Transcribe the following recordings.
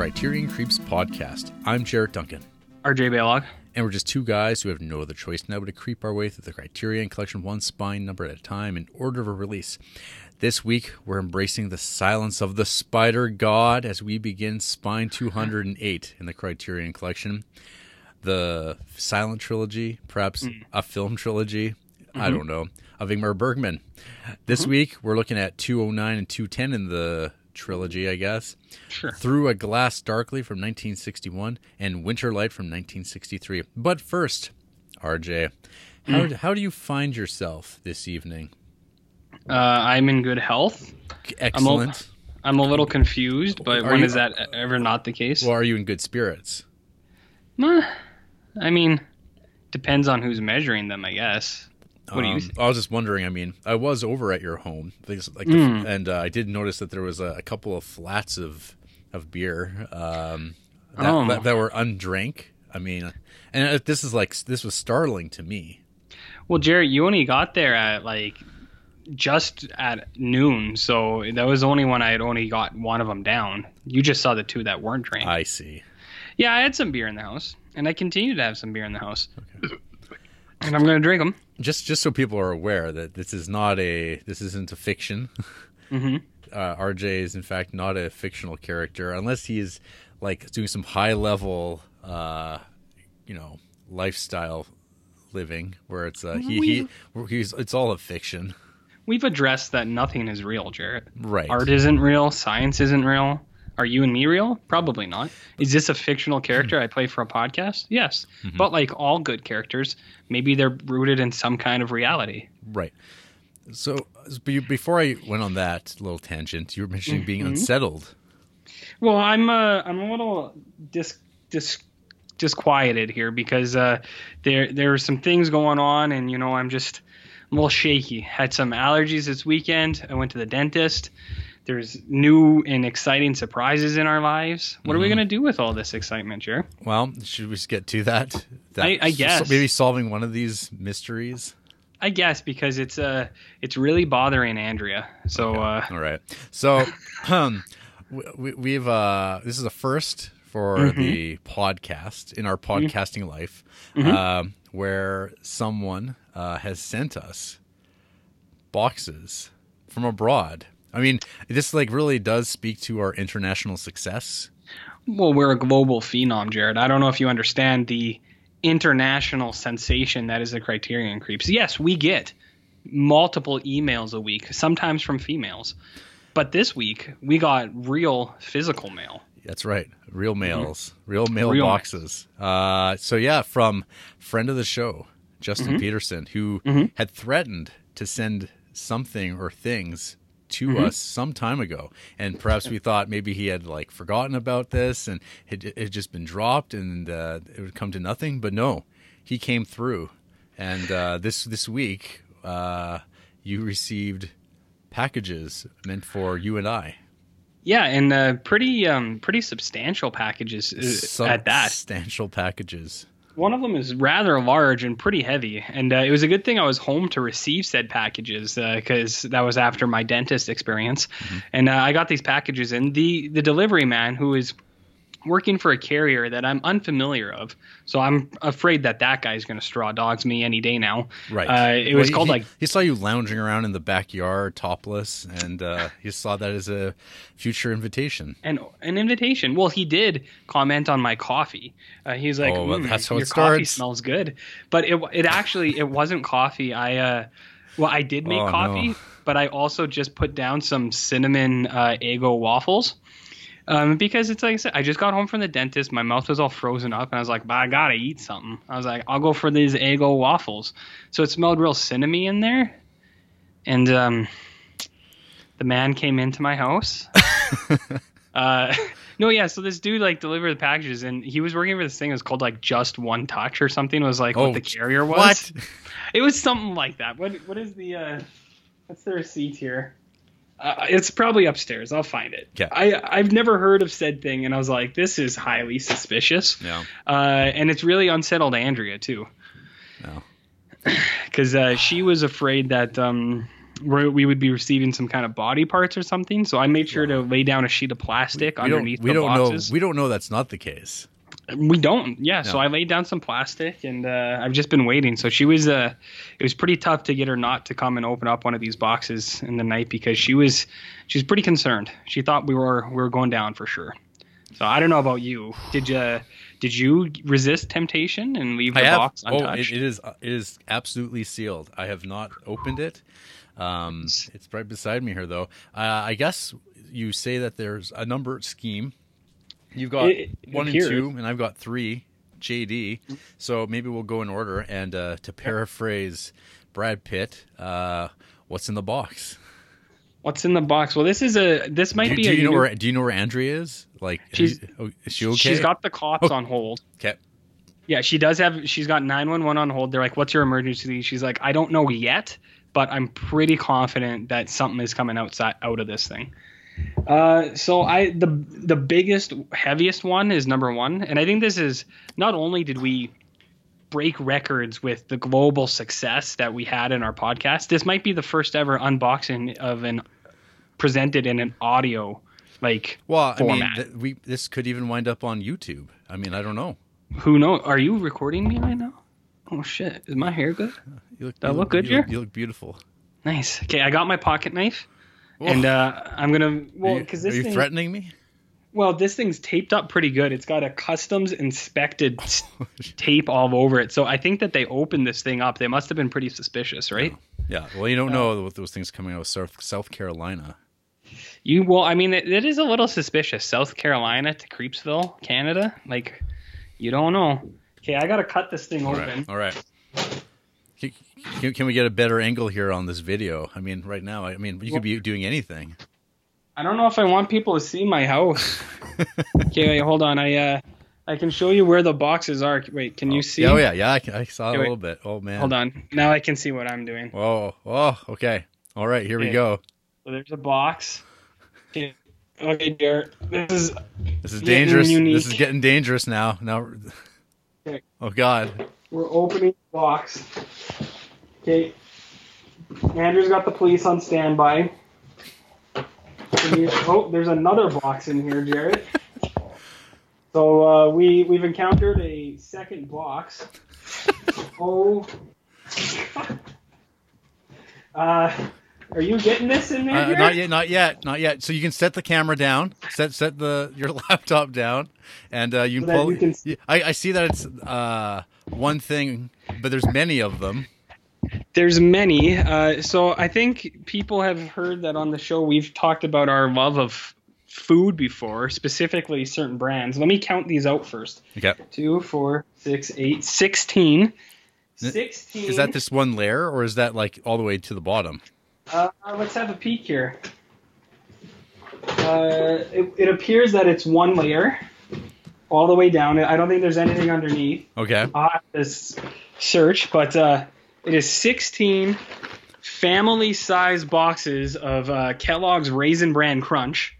This is the Criterion Creeps podcast. I'm Jarrett Duncan, RJ Baylog. and we're just two guys who have no other choice now but to creep our way through the Criterion Collection one spine number at a time in order of release. This week, we're embracing the silence of the Spider God as we begin spine 208 in the Criterion Collection. The silent trilogy, perhaps hmm. a film trilogy, I mm-hmm. don't know, of Ingmar Bergman. This mm-hmm. week, we're looking at 209 and 210 in the trilogy, I guess. Sure. Through a Glass Darkly from 1961 and Winter Light from 1963. But first, RJ, how, how do you find yourself this evening? Uh, I'm in good health. Excellent. I'm a little confused, but Are when you- is that ever not the case? well, are you in good spirits? Meh. I mean, depends on who's measuring them, I guess. What do you Um. I was just wondering. I mean, I was over at your home, things like, Mm. the, and uh, I did notice that there was a, a couple of flats of of beer um, that, Oh. that, that were undrank. I mean, and uh, this is like this was startling to me. Well, Jarrett, you only got there at like just at noon, so that was only when I had only got one of them down. You just saw the two that weren't drank. I see. yeah, I had some beer in the house, and I continue to have some beer in the house, and I'm gonna drink them. Just just so people are aware that this is not a this isn't a fiction. hmm Uh, RJ is in fact not a fictional character unless he is like doing some high level, uh, you know, lifestyle living where it's uh, he, he he's it's all a fiction, We've addressed that nothing is real, Jarrett. right? Art isn't real. Science isn't real. Are you and me real? Probably not. Is this a fictional character I play for a podcast? Yes. But like all good characters, maybe they're rooted in some kind of reality. Right. So before I went on that little tangent, you were mentioning being Mm-hmm. unsettled. Well, I'm uh, I'm a little dis dis disquieted here because uh, there there are some things going on, and you know I'm just I'm a little shaky. Had some allergies this weekend. I went to the dentist. There's new and exciting surprises in our lives. What are we gonna do with all this excitement, Jer? Well, should we just get to that? that I- I guess. maybe solving one of these mysteries. I guess because it's uh it's really bothering Andrea. So uh All right. So, um, we, we've uh, this is a first for Mm-hmm. the podcast in our podcasting life, um, where someone uh, has sent us boxes from abroad. I mean, this like really does speak to our international success. well we're a global phenom, Jared. I don't know if you understand the international sensation that is the Criterion Creeps. Yes, we get multiple emails a week, sometimes from females. But this week we got real physical mail. That's right. Real mails, real mail Mm-hmm. Real boxes. Uh, so yeah, from friend of the show, Justin Mm-hmm. Peterson, who had threatened to send something or things to Mm-hmm. us some time ago, and perhaps we thought maybe he had like forgotten about this and it it had just been dropped and uh, it would come to nothing. But no, he came through, and uh, this this week uh, you received packages meant for you and I. Yeah, and uh, pretty um pretty substantial packages uh, at that. substantial packages. One of them is rather large and pretty heavy, and uh, it was a good thing I was home to receive said packages because that was after my dentist experience, and uh, I got these packages, and the the delivery man who is working for a carrier that I'm unfamiliar of, so I'm afraid that that guy's going to straw dogs me any day now. Right. Uh, it was he- called he, like he saw you lounging around in the backyard topless, and uh, he saw that as a future invitation. an an invitation. Well, he did comment on my coffee. Uh, he was like, Oh, well, "Mm, that's how your it coffee smells good." But it it actually it wasn't coffee. I uh, well, I did make Oh, no. coffee, but I also just put down some cinnamon uh, Eggo waffles. Um, because it's like I said, I just got home from the dentist. My mouth was all frozen up, and I was like, "But I gotta eat something." I was like, "I'll go for these Eggo waffles." So it smelled real cinnamony in there, and um, the man came into my house. uh, no, yeah. So this dude like delivered the packages, and he was working for this thing. It was called like Just One Touch or something. Was like Oh, what the carrier was. What? It was something like that. What What is the uh, what's the receipt here? Uh, it's probably upstairs. I'll find it. Okay. I I've never heard of said thing, and I was like, this is highly suspicious. No, Uh, and it's really unsettled Andrea too, no. because uh, she was afraid that um, we would be receiving some kind of body parts or something. So I made sure to lay down a sheet of plastic We underneath don't, we the don't boxes. know. We don't know that's not the case. We don't. Yeah. So I laid down some plastic, and uh, I've just been waiting. So she was. Uh, it was pretty tough to get her not to come and open up one of these boxes in the night because she was. She was pretty concerned. She thought we were we were going down for sure. So I don't know about you. Did you did you resist temptation and leave the I have. box Oh, untouched? it, it is. It is absolutely sealed. I have not opened it. Um, it's right beside me here, though. Uh, I guess you say that there's a number scheme. You've got It- one and two, and I've got three. JD. So maybe we'll go in order. And uh, to paraphrase Brad Pitt, uh, what's in the box? What's in the box? Well, this is a. This might Do, be do a. you know new- where? Do you know where Andrea is? Like, She's- you- oh, is she okay? She's got the cops Oh. on hold. Okay. Yeah, she does have. She's got nine one one on hold. They're like, "What's your emergency?" She's like, "I don't know yet, but I'm pretty confident that something is coming outside out of this thing." Uh, so I the the biggest heaviest one is number one, and I think this is not only did we break records with the global success that we had in our podcast. This might be the first ever unboxing of an presented in an audio like Well, I mean, format. th- we this could even wind up on YouTube. I mean, I don't know. Who knows? Are you recording me right now? Oh shit! Is my hair good? You look, That you look good, you look, you look beautiful. Nice. Okay, I got my pocket knife, and uh, I'm gonna well are you, because are this you thing, threatening me? well this thing's taped up pretty good. It's got a customs inspected tape all over it. So I think that they opened this thing up. They must have been pretty suspicious, right? yeah. Well, you don't know with those things coming out of South South Carolina. You well, I mean, it, it is a little suspicious. South Carolina to Creepsville, Canada. Like, you don't know. Okay, I gotta cut this thing All open. right. All right. Can, can- can we get a better angle here on this video? I mean, right now, I mean, you could be doing anything. I don't know if I want people to see my house. okay, wait, hold on. I uh, I can show you where the boxes are. Wait, can you see? Oh yeah, yeah. I, I saw Hey, a wait. little bit. Oh man. Hold on. Now I can see what I'm doing. Oh, oh, okay. All right, here we go. So there's a box. Okay, okay, Garrett. This is This is dangerous. This is getting dangerous now. Now. Okay. Oh God. We're opening the box. Okay. Andrea's got the police on standby. Oh, there's another box in here, Jared. So uh, we we've encountered a second box. Oh. Uh, are you getting this in there? Uh, not yet, not yet, not yet. So you can set the camera down, set set the your laptop down, and uh, you So can that pull. you can s- I, I see that it's uh, one thing, but there's many of them. There's many. Uh, so I think people have heard that on the show we've talked about our love of food before, specifically certain brands. Let me count these out first. Okay. Two, four, six, eight, sixteen. Sixteen. Is that this one layer, or is that like all the way to the bottom? Uh, let's have a peek here. Uh, it, it appears that it's one layer, all the way down. I don't think there's anything underneath. Okay. I'll have to search, but uh, it is 16 family size boxes of uh, Kellogg's Raisin Bran Crunch,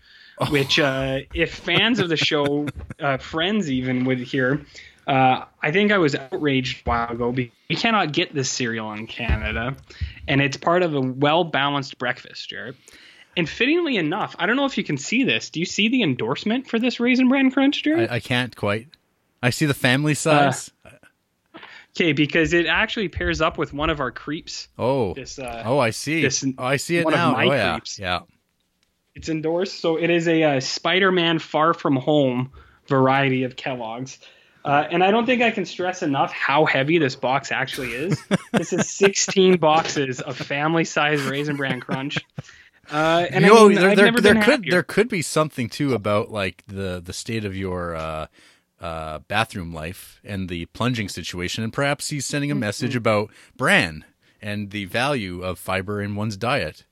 which, uh, if fans of the show, uh, friends even would hear, uh, I think I was outraged a while ago. We cannot get this cereal in Canada, and it's part of a well balanced breakfast, Jared. And fittingly enough, I don't know if you can see this. Do you see the endorsement for this Raisin Bran Crunch, Jared? I, I can't quite. I see the family size. Okay, because it actually pairs up with one of our creeps. oh. This uh, Oh, I see. this- oh, I see it one of now. my oh yeah. creeps. Yeah. it's endorsed, so it is a, uh Spider-Man Far From Home variety of Kellogg's. Uh, and I don't think I can stress enough how heavy this box actually is. this is 16 boxes of family-size Raisin Bran Crunch. Uh, and you know, I mean, there, there, there could happier. there could be something too about like the the state of your uh, uh, bathroom life and the plunging situation, and perhaps he's sending a Mm-hmm. message about bran and the value of fiber in one's diet.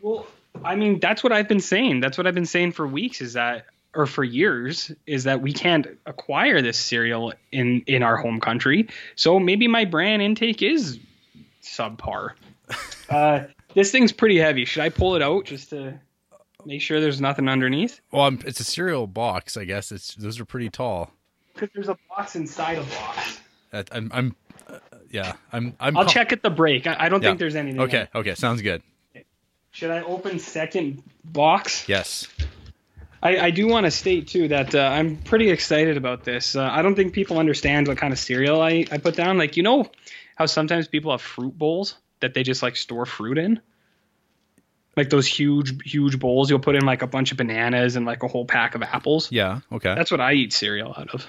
Well, I mean, that's what I've been saying. That's what I've been saying for weeks. Is that, or for years, is that we can't acquire this cereal in in our home country. So maybe my brand intake is subpar. uh, this thing's pretty heavy. Should I pull it out just to make sure there's nothing underneath? Well, I'm, it's a cereal box, I guess. It's those are pretty tall. Because there's a box inside a box. That- I'm, I'm uh, yeah, I'm. I'm I'll pu- check at the break. I, I don't Yeah. think there's anything. Okay, in it. okay, sounds good. Should I open second box? Yes. I, I do want to state too that uh, I'm pretty excited about this. Uh, I don't think people understand what kind of cereal I, I put down. Like you know how sometimes people have fruit bowls that they just like store fruit in. Like those huge, huge bowls you'll put in like a bunch of bananas and like a whole pack of apples. Yeah. Okay. That's what I eat cereal out of.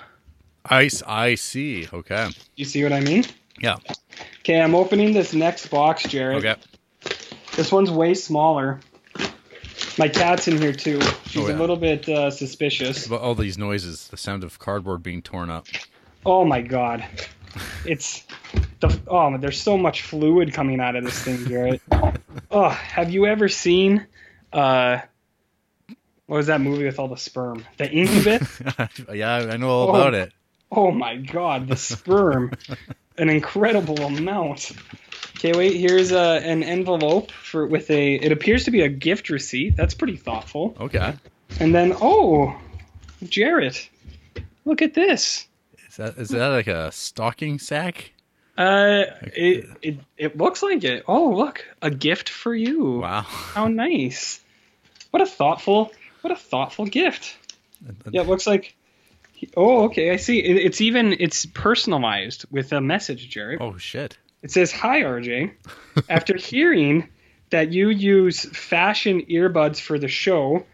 I I see. Okay. You see what I mean? Yeah. Okay, I'm opening this next box, Jared. Okay. This one's way smaller. My cat's in here too. She's Oh, yeah. a little bit uh, suspicious. But all these noises, the sound of cardboard being torn up. Oh my god. It's the oh there's so much fluid coming out of this thing, Garrett. oh, have you ever seen uh what was that movie with all the sperm? The Incubus? yeah, I know all Oh. about it. oh my god, the sperm. An incredible amount. Okay, wait, here's uh, an envelope for with a it appears to be a gift receipt. That's pretty thoughtful. Okay. And then oh, Jarrett. Look at this. Is that is that like a stocking sack? Uh, it, it it looks like it. Oh, look, a gift for you. Wow. How nice. What a thoughtful, what a thoughtful gift. Yeah, it looks like. Oh, okay, I see. It, it's even it's personalized with a message, Jared. Oh shit. It says, "Hi, RJ. After hearing that you use fashion earbuds for the show,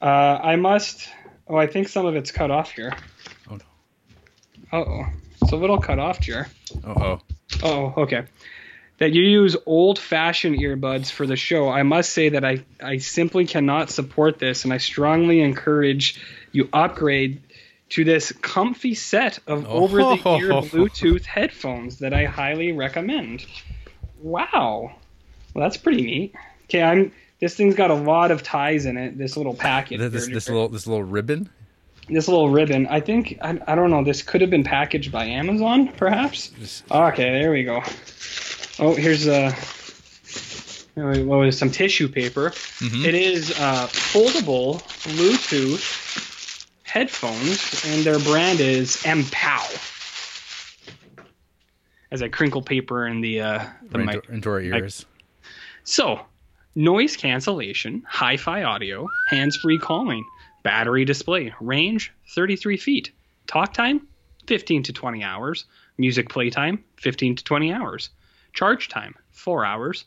uh, I must. Oh, I think some of it's cut off here. Oh no. Uh oh, it's a little cut off, Jared. Uh oh. Oh, okay. That you use old fashioned earbuds for the show. I must say that I, I simply cannot support this, and I strongly encourage you upgrade to this comfy set of over the ear Oh. Bluetooth headphones that I highly recommend. Wow. Well, that's pretty neat. Okay, I'm. This thing's got a lot of ties in it. This little packet. This, this, little this little ribbon. this little ribbon. I think I, I don't know. This could have been packaged by Amazon, perhaps. Okay, there we go. Oh, here's a what was it, some tissue paper. Mhm. It is uh, foldable Bluetooth headphones, and their brand is Mpow. As I crinkle paper in the uh, the right mic. into, into our ears. So, noise cancellation, hi-fi audio, hands-free calling, battery display, range 33 feet, talk time 15 to 20 hours, music playtime 15 to 20 hours, charge time 4 hours,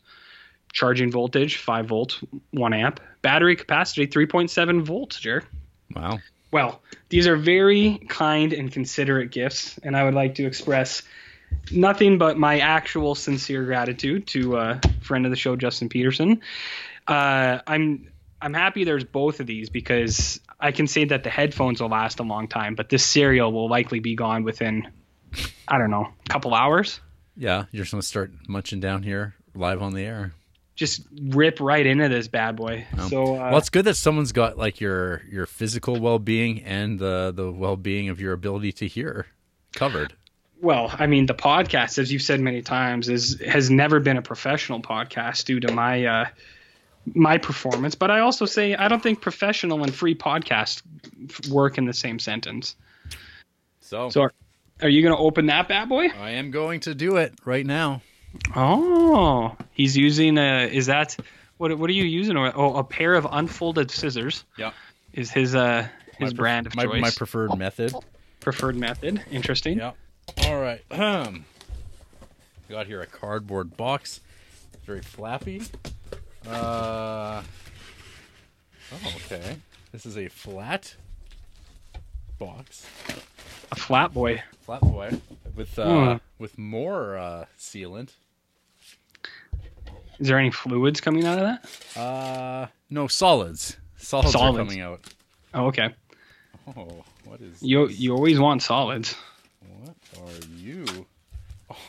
charging voltage 5 volt 1 amp, battery capacity 3.7 volts, Jared. Wow. Well, these are very kind and considerate gifts, and I would like to express nothing but my actual sincere gratitude to uh, friend of the show Justin Peterson. Uh, I'm I'm happy there's both of these because I can say that the headphones will last a long time, but this cereal will likely be gone within I don't know a couple hours. Yeah, you're just gonna start munching down here live on the air. Just rip right into this bad boy. So uh, well, it's good that someone's got like your your physical well being and the the well being of your ability to hear covered. well, I mean, the podcast, as you've said many times, is has never been a professional podcast due to my uh, my performance. But I also say I don't think professional and free podcast work in the same sentence. So, So, are, are you going to open that bad boy? I am going to do it right now. Oh, he's using a. Is that what? What are you using? Oh, a pair of unfolded scissors. Yeah. Is his uh his My brand of my, choice my preferred method. preferred method? Interesting. Yeah. All right. Um, got here a cardboard box. It's very flappy. Uh. Oh, okay. This is a flat box, A flat boy. flat boy, with uh, Hmm. with more uh, sealant. Is there any fluids coming out of that? Uh, no solids. Solids, Solids. are coming out. Oh, okay. Oh, what is You this? you always want solids. What are you?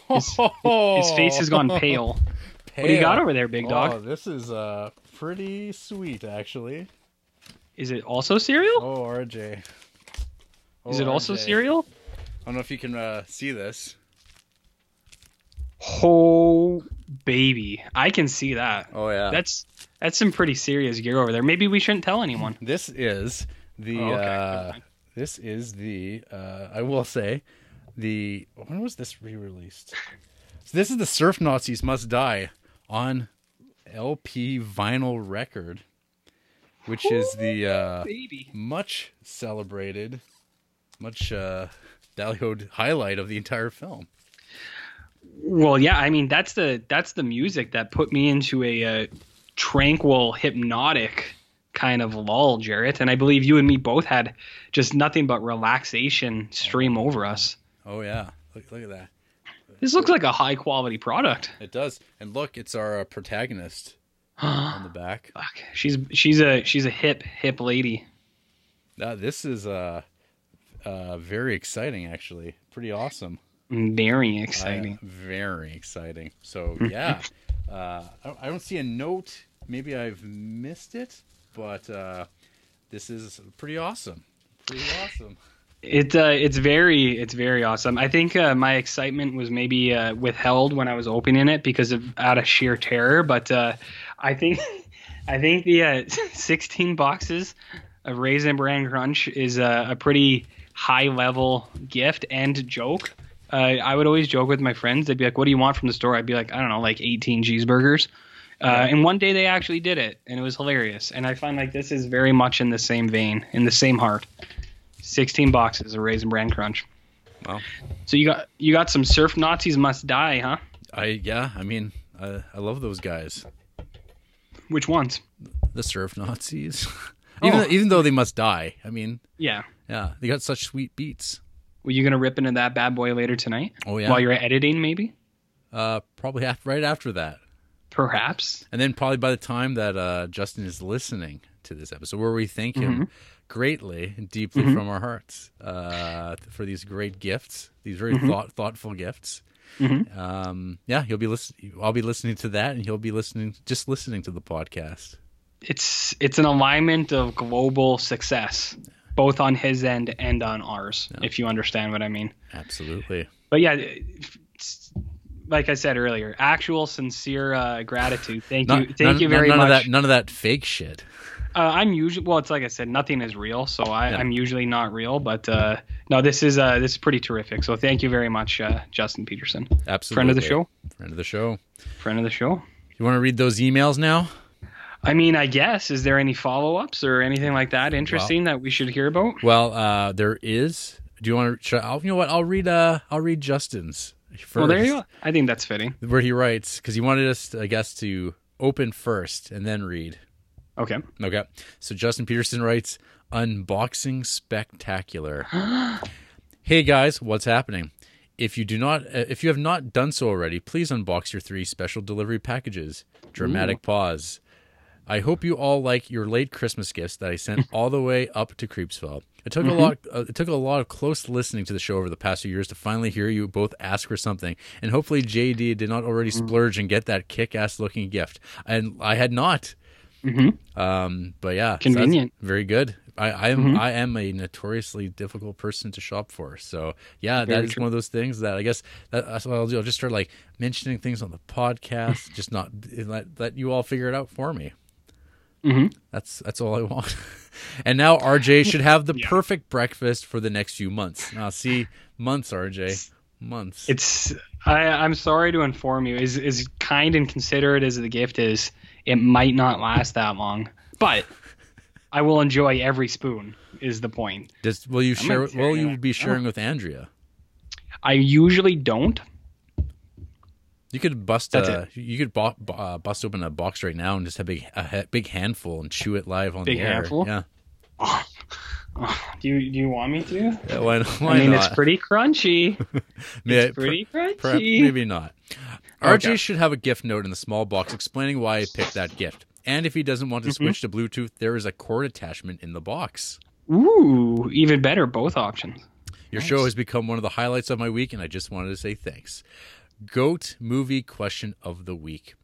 His, his face has gone pale. pale. What do you got over there, big Oh, dog? this is uh pretty sweet actually. Is it also cereal? Oh, RJ. Oh, Is it also cereal? I don't know if you can uh, see this. Oh baby, I can see that. Oh yeah. That's that's some pretty serious gear over there. Maybe we shouldn't tell anyone. this is the Oh, okay. uh, this is the uh, I will say the when was this re-released? So this is the Surf Nazis Must Die on LP vinyl record, which is the uh, Baby. much celebrated, much uh, highlight of the entire film. Well, yeah, I mean that's the that's the music that put me into a uh, tranquil, hypnotic kind of lull, Jarrett. And I believe you and me both had just nothing but relaxation stream over us. Oh yeah, look, look at that. This looks like a high quality product. It does, and look, it's our uh, protagonist on the back. Fuck, she's she's a she's a hip hip lady. Uh, this is uh, uh, very exciting, actually. Pretty awesome. Very exciting. very exciting. So yeah, uh, I, don't, I don't see a note. Maybe I've missed it, but uh, this is pretty awesome. Pretty awesome. It uh, it's very it's very awesome. I think uh, my excitement was maybe uh, withheld when I was opening it because of out of sheer terror. But uh, I think I think the uh, 16 boxes of Raisin Bran Crunch is a pretty high level gift and joke. Uh, I would always joke with my friends. They'd be like, "What do you want from the store?" I'd be like, "I don't know, like 18 cheeseburgers." Uh, and one day they actually did it, and it was hilarious. And I find like this is very much in the same vein, in the same heart. 16 boxes of Raisin Bran Crunch. Wow. So you got you got some surf Nazis must die, huh? I yeah. I mean, I, I love those guys. Which ones? The surf Nazis. even Oh. even though they must die. I mean, Yeah. yeah, they got such sweet beats. Were you gonna rip into that bad boy later tonight? Oh yeah. While you're editing, maybe? uh, probably af- right after that. Perhaps. And then probably by the time that uh, Justin is listening to this episode, where we thank him Mm-hmm. greatly and deeply from our hearts uh, for these great gifts, these very Mm-hmm. thought thoughtful gifts. Um, yeah, he'll be listening. I'll be listening to that, and he'll be listening, just listening to the podcast. It's it's an alignment of global success, both on his end and on ours, if you understand what I mean. Absolutely. But yeah, like I said earlier, actual sincere uh, gratitude. Thank Not- you, thank none, you very none much. of that. None of that fake shit. Uh, I'm usually well. It's like I said, nothing is real, so I, Yeah. I'm usually not real. But uh, no, this is uh, this is pretty terrific. So thank you very much, uh, Justin Peterson, Absolutely. friend of the show, Friend of the show. friend of the show. You want to read those emails now? I mean, I guess is there any follow ups or anything like that interesting that we should hear about? Well, uh, there is. Do you want to? I'll, you know what? I'll read. Uh, I'll read Justin's. First. Well, there you go. I think that's fitting. where he writes because he wanted us, I guess, to open first and then read. Okay. Okay, so Justin Peterson writes, "Unboxing spectacular." hey guys, what's happening? If you do not, uh, if you have not done so already, please unbox your three special delivery packages. Dramatic pause. I hope you all like your late Christmas gifts that I sent all the way up to Creepsville. It took a lot. Uh, it took a lot of close listening to the show over the past few years to finally hear you both ask for something, and hopefully JD did not already splurge and get that kick-ass looking gift, and I had not. Um, but yeah, so Convenient. very good. I, I am I am a notoriously difficult person to shop for. So yeah, that Very is true. one of those things that I guess that, that's what I'll do. I'll just start like mentioning things on the podcast, just not let let you all figure it out for me. Mhm. That's that's all I want. and now RJ should have the perfect breakfast for the next few months. Now see months, RJ, months. It's I, I'm sorry to inform you, as as kind and considerate as the gift is, it might not last that long. But I will enjoy every spoon. Is the point? Does, will you share? gonna tear Will you you be sharing with Andrea? I usually don't. You could bust That's a, you could bo- bo- uh, bust open a box right now and just have a big a he- big handful and chew it live on Big the air. handful? Yeah. Do you do you want me to? yeah why, why I mean, not? it's pretty crunchy. May- it's pretty crunchy. perhaps- maybe not. RJ Okay. should have a gift note in the small box explaining why he picked that gift. And if he doesn't want to Mm-hmm. switch to Bluetooth, there is a cord attachment in the box. Ooh, even better, both options. Your show has become one of the highlights of my week, and I just wanted to say thanks. Goat movie question of the week.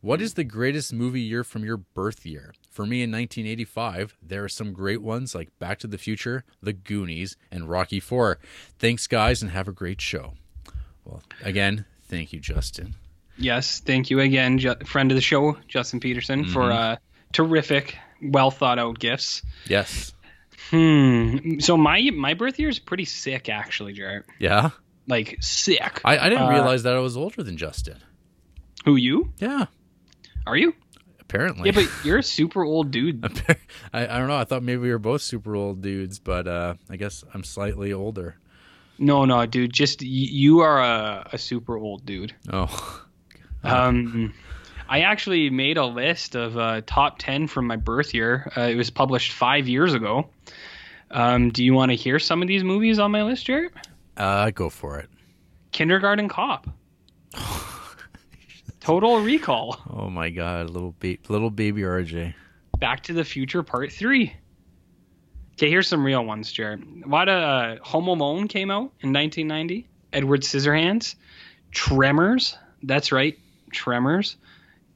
What is the greatest movie year from your birth year? For me in 1985, there are some great ones like Back to the Future, The Goonies, and Rocky 4. Thanks, guys, and have a great show. Well, again, thank you, Justin. Yes, thank you again, Ju- friend of the show, Justin Peterson, for uh, terrific, well thought out gifts. Yes. Hmm. So my my birth year is pretty sick, actually, Jarrett. Yeah? Like sick. I, I didn't Uh, realize that I was older than Justin. Who you? Yeah, Are you? apparently. Yeah, but you're a super old dude. I, I don't know. I thought maybe we were both super old dudes, but uh, I guess I'm slightly older. No, no, dude. Just y- you are a, a super old dude. Oh, Um, I actually made a list of uh, top ten from my birth year. Uh, it was published five years ago. Um, do you want to hear some of these movies on my list, Jared? Uh, go for it. Kindergarten Cop. Total Recall. Oh my God, little ba- little baby RJ. Back to the Future Part Three. Okay, here's some real ones, Jared. What uh, Home Alone came out in 1990. Edward Scissorhands, Tremors. That's right, Tremors.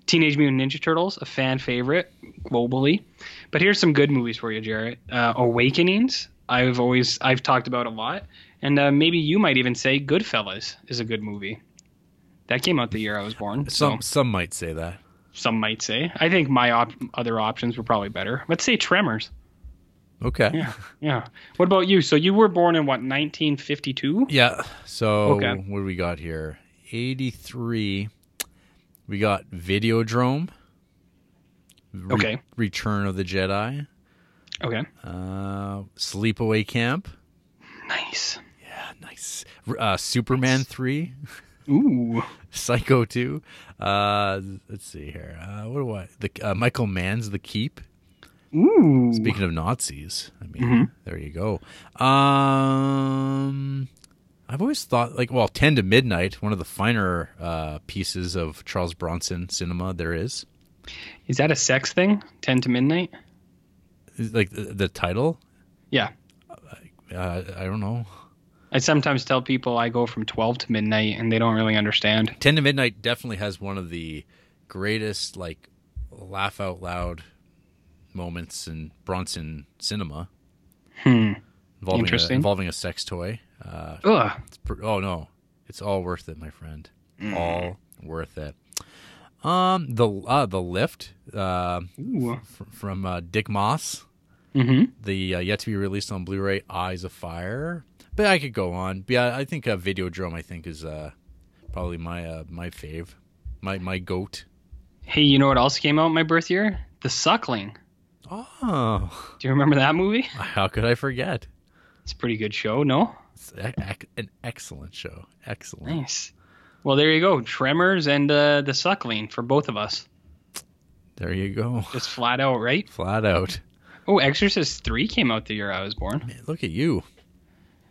Teenage Mutant Ninja Turtles, a fan favorite globally. But here's some good movies for you, Jarrett. Uh, Awakenings. I've always I've talked about a lot, and uh, maybe you might even say Goodfellas is a good movie. That came out the year I was born. So Some some might say that. some might say. I think my op- other options were probably better. Let's say Tremors. Okay. Yeah, yeah. What about you? So you were born in what 1952? Yeah. So Okay. what do we got here? Eighty three. We got Videodrome. Re- Okay. Return of the Jedi. Okay. Uh, Sleepaway Camp. Nice. Yeah, nice. Uh, Superman three. Ooh. Psycho two. Uh, let's see here. Uh, what do I? The uh, Michael Mann's The Keep. Ooh. Speaking of Nazis, I mean, Mm-hmm. there you go. Um, I've always thought like, well, Ten to Midnight, one of the finer uh, pieces of Charles Bronson cinema there is. Is that a sex thing? 10 to midnight? Like the, the title, Yeah. uh, I don't know. I sometimes tell people I go from 12 to midnight and they don't really understand. Ten to Midnight definitely has one of the greatest like laugh out loud moments in Bronson cinema. Hmm. Involving Interesting. A, involving a sex toy. Uh, Ugh. pr- oh no, it's all worth it, my friend. Mm. All worth it. Um, the uh, the lift uh, Ooh. from uh, Dick Moss, Mm-hmm. the uh, yet to be released on Blu-ray, Eyes of Fire. But I could go on. But yeah, I think a uh, Videodrome. I think is uh, probably my uh, my fave, my my goat. Hey, you know what else came out my birth year? The Suckling. Oh, Do you remember that movie? how could I forget? It's a pretty good show, no? It's an excellent show. Excellent. Nice. Well, there you go. Tremors and uh, The Suckling for both of us. There you go. Just flat out, right? Flat out. Oh, Exorcist 3 came out the year I was born. Man, look at you.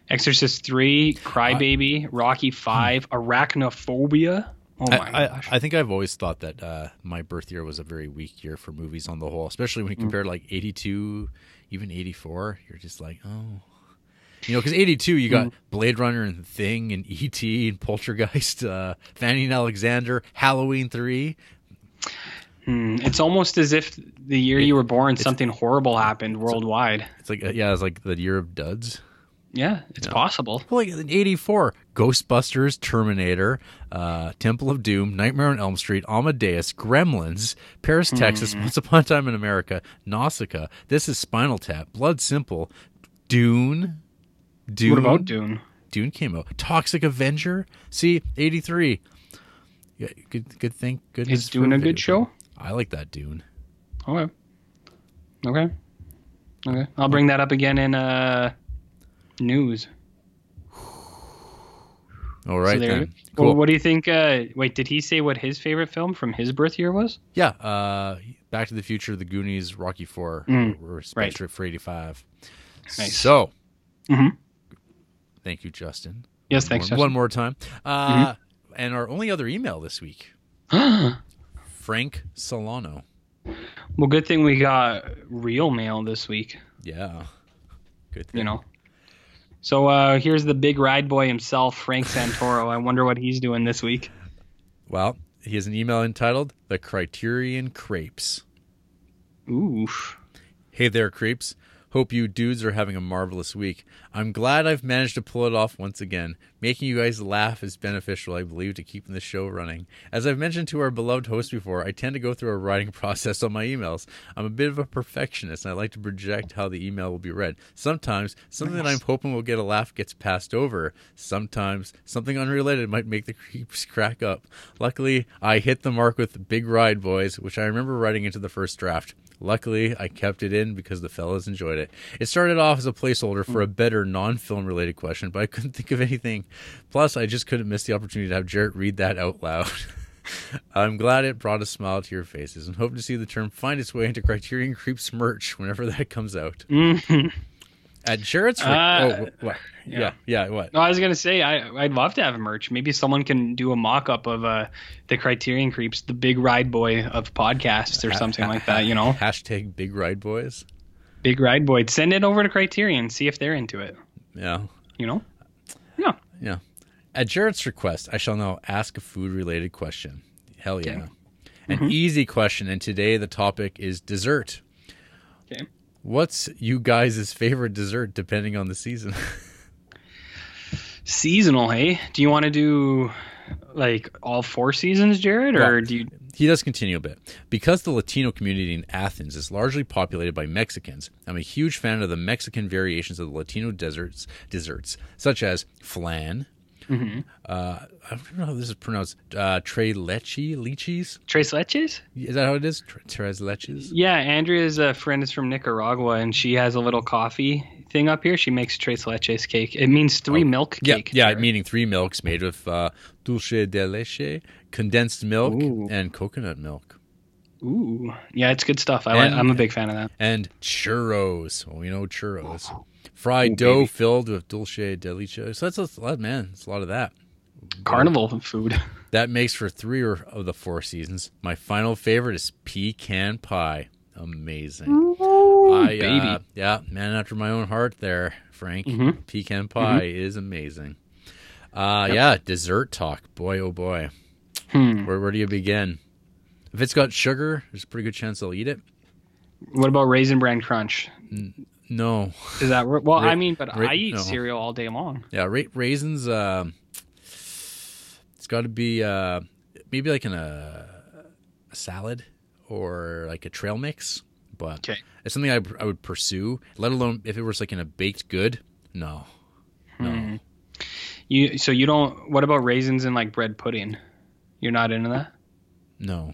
Exorcist 3, Crybaby, Rocky 5, Arachnophobia. Oh my I, I, gosh. I think I've always thought that uh, my birth year was a very weak year for movies on the whole, especially when you Mm. compare to like 82, even 84. You're just like, oh. You know, because 82, you Mm. got Blade Runner and Thing and E.T. and Poltergeist, uh, Fanny and Alexander, Halloween 3. Hmm, It's almost as if the year you were born, something horrible happened worldwide. It's like, uh, yeah, it's like the year of duds. Yeah, it's possible. Well, like in 84, Ghostbusters, Terminator, uh, Temple of Doom, Nightmare on Elm Street, Amadeus, Gremlins, Paris, Hmm. Texas, Once Upon a Time in America, Nausicaa, This is Spinal Tap, Blood Simple, Dune. Dune. What about Dune? Dune came out. Toxic Avenger. See, 83. Yeah, good, good thing. Goodness Is Dune a video good show? I like that Dune. Okay. Okay. Okay. I'll bring that up again in uh, news. All right so there, then. Well, Cool. what do you think? Uh, wait, did he say what his favorite film from his birth year was? Yeah, uh, Back to the Future, The Goonies, Rocky Four Mm, were right. special for eighty five. Nice. So, Mhm. thank you, Justin. Yes, One thanks, more, Justin. one more time. Uh, And our only other email this week, Frank Solano. well, good thing we got real mail this week. Yeah, good thing. You know. So uh, here's the big ride boy himself, Frank Santoro. I wonder what he's doing this week. Well, he has an email entitled "The Criterion Crepes." Oof. Hey there, creeps. Hope you dudes are having a marvelous week. I'm glad I've managed to pull it off once again. Making you guys laugh is beneficial, I believe, to keeping the show running. As I've mentioned to our beloved host before, I tend to go through a writing process on my emails. I'm a bit of a perfectionist, and I like to project how the email will be read. Sometimes something that I'm hoping will get a laugh gets passed over. Sometimes something unrelated might make the creeps crack up. Luckily, I hit the mark with Big Ride Boys, which I remember writing into the first draft. Luckily, I kept it in because the fellas enjoyed it. It started off as a placeholder for hmm. a better non film related question, but I couldn't think of anything. Plus, I just couldn't miss the opportunity to have Jarrett read that out loud. I'm glad it brought a smile to your faces and hope to see the term find its way into Criterion Creeps merch whenever that comes out. Mhm. At Jarrett's. Re- Uh, oh, what? yeah. Yeah. yeah, what? No, I was gonna say I I'd love to have a merch. Maybe someone can do a mock up of uh the Criterion Creeps, the big ride boy of podcasts or something like that. You know, Hashtag Big Ride Boys. big ride boy. Send it over to Criterion, see if they're into it. Yeah. You know, yeah. At Jared's request, I shall now ask a food related question. Hell yeah. Okay. An mm-hmm. easy question, and today the topic is dessert. Okay. What's you guys' favorite dessert depending on the season? Seasonal, hey? Do you want to do like all four seasons, Jared, or Well, do you? He does continue a bit. Because the Latino community in Athens is largely populated by Mexicans, I'm a huge fan of the Mexican variations of the Latino desserts, desserts such as flan. Mm-hmm. Uh, I don't know how this is pronounced. Uh, tres leche, leches? Tres leches? Is that how it is? Tre- Tres leches? Yeah, Andrea's a friend is from Nicaragua, and she has a little coffee thing up here. She makes tres leches cake. It means three milk Oh, Yeah, cake. yeah, Jared. meaning three milks made with uh, dulce de leche, condensed milk, Ooh. and coconut milk, Ooh, yeah, it's good stuff. I and, I'm a big fan of that. and churros. Well, we know churros, fried dough baby. filled with dulce de leche. So that's a lot, man. It's a lot of that. Carnival food. That makes for three or- of the four seasons. My final favorite is pecan pie. Amazing. I, baby. uh, yeah, man after my own heart there, Frank. Mhm. Pecan pie is amazing. Uh, Yeah, dessert talk. Boy, oh boy. Hmm. Where, where do you begin? If it's got sugar, there's a pretty good chance I'll eat it. What about raisin bran crunch? No. Is that well? Ra- I mean, but ra- I eat no. cereal all day long. Yeah, ra- raisins, um it's got to be uh, maybe like in a, a salad or like a trail mix. But Okay. it's something I, I would pursue, let alone if it was like in a baked good. No. No. Hmm. You so you don't. What about raisins and like bread pudding? You're not into that. No.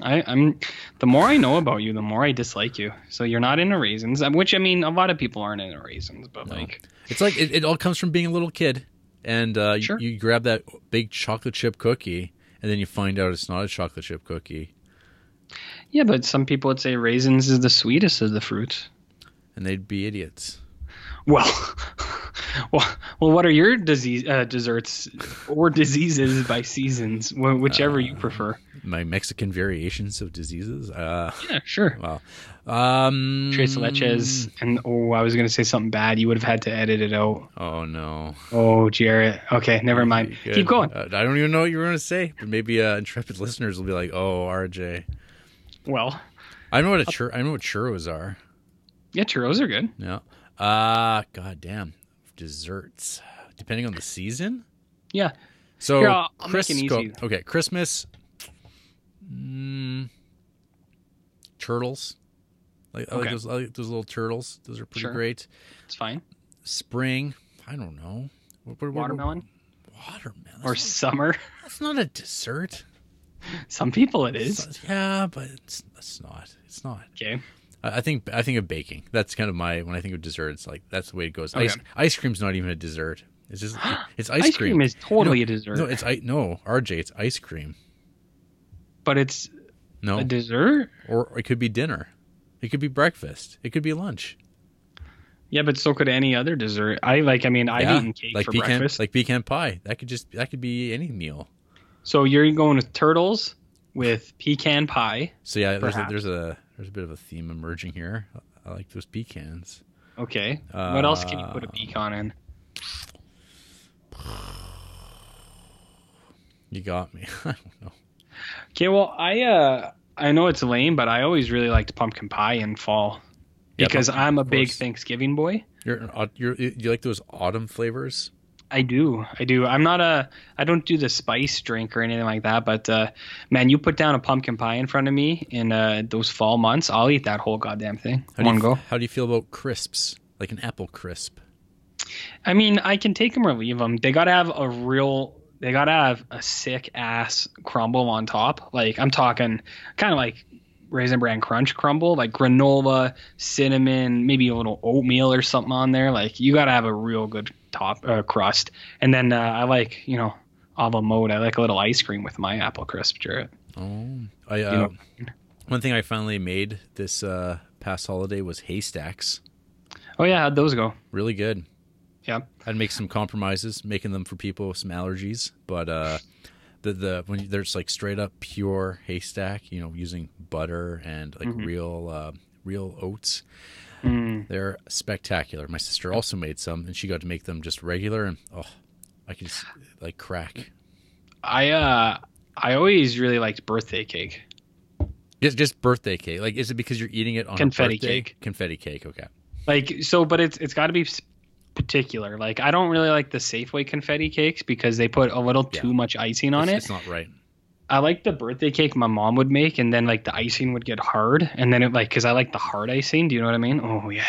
I, I'm. The more I know about you, the more I dislike you. So you're not into raisins, um, which I mean, a lot of people aren't into raisins, but No. like, It's like it, it all comes from being a little kid, and uh, you- you, grab that big chocolate chip cookie, and then you find out it's not a chocolate chip cookie, yeah, but some people would say raisins is the sweetest of the fruits. and they'd be idiots. Well, well, well. What are your disease uh, desserts or diseases by seasons, wh- whichever you prefer? My Mexican variations of diseases. Uh, Yeah, sure. well, um, Tres leches, and oh, I was gonna say something bad. You would have had to edit it out. Oh no. Oh, Jarrett. Okay, never mind. Keep going. Uh, I don't even know what you were going to say, but maybe uh, intrepid listeners will be like, "Oh, RJ." Well, I know what a chur- I know what churros are. yeah, churros are good. Yeah. Uh god damn. Desserts. Depending on the season. Yeah. So Here, I'll- I'll make Chris- it go- okay, Christmas. Mm, turtles. Like, I like those, I like those little turtles. Those are pretty Sure. great. It's fine. Spring. I don't know. What, what, what- Watermelon watermelon. Or summer. that's not a dessert. Some people it is. Yeah, but it's, it's not. It's not. Okay. I think I think of baking. That's kind of my when I think of desserts. Like that's the way it goes. Ice, Okay. ice cream's not even a dessert. It's just it's ice, cream. Ice cream is totally a dessert. No, it's I no RJ. It's ice cream. but it's No, a dessert. or it could be dinner. It could be breakfast. It could be lunch. Yeah, but so could any other dessert. I like. I mean, I've Yeah, eaten cake like for pecan, breakfast. like pecan pie. That could just that could be any meal. So you're going with turtles with pecan pie. So yeah, there's a, there's a there's a bit of a theme emerging here. I like those pecans. Okay. what else can you put a Uh, pecan in? You got me. I don't know. Okay. Well, I uh, I know it's lame, but I always really liked pumpkin pie in fall Yeah, because pumpkin, I'm a big. Thanksgiving boy. You're, you're you like those autumn flavors? I do. I do. I'm not a. I don't do the spice drink or anything like that. But uh, man, you put down a pumpkin pie in front of me in uh, those fall months, I'll eat that whole goddamn thing. How do, One you, go. how do you feel about crisps, like an apple crisp? I mean, I can take them or leave them. They gotta have a real. They gotta have a sick ass crumble on top. Like I'm talking, kind of like raisin bran crunch crumble, like granola, cinnamon, maybe a little oatmeal or something on there. Like you gotta have a real good top uh, crust. And then uh, I like, you know, a la mode. I like a little ice cream with my apple crisp, Jarrett. Oh, I uh, You know- one thing I finally made this uh, past holiday was haystacks. Oh yeah, how'd those go? Really good. Yeah. I'd make some compromises, making them for people with some allergies, but uh, the the when there's like straight up pure haystack, you know, using butter and like real uh, real oats, Mm. they're spectacular. My sister also made some, and she got to make them just regular, and oh, I could just like crack. I uh, I always really liked birthday cake. Just just birthday cake. Like, is it because you're eating it on a Confetti cake. Confetti cake. Okay. Like so, but it's it's got to be particular. Like I don't really like the Safeway confetti cakes because they put a little Yeah. too much icing on it's, it. it's not right. I like the birthday cake my mom would make, and then like the icing would get hard, and then it like because I like the hard icing. Do you know what I mean? Oh yeah,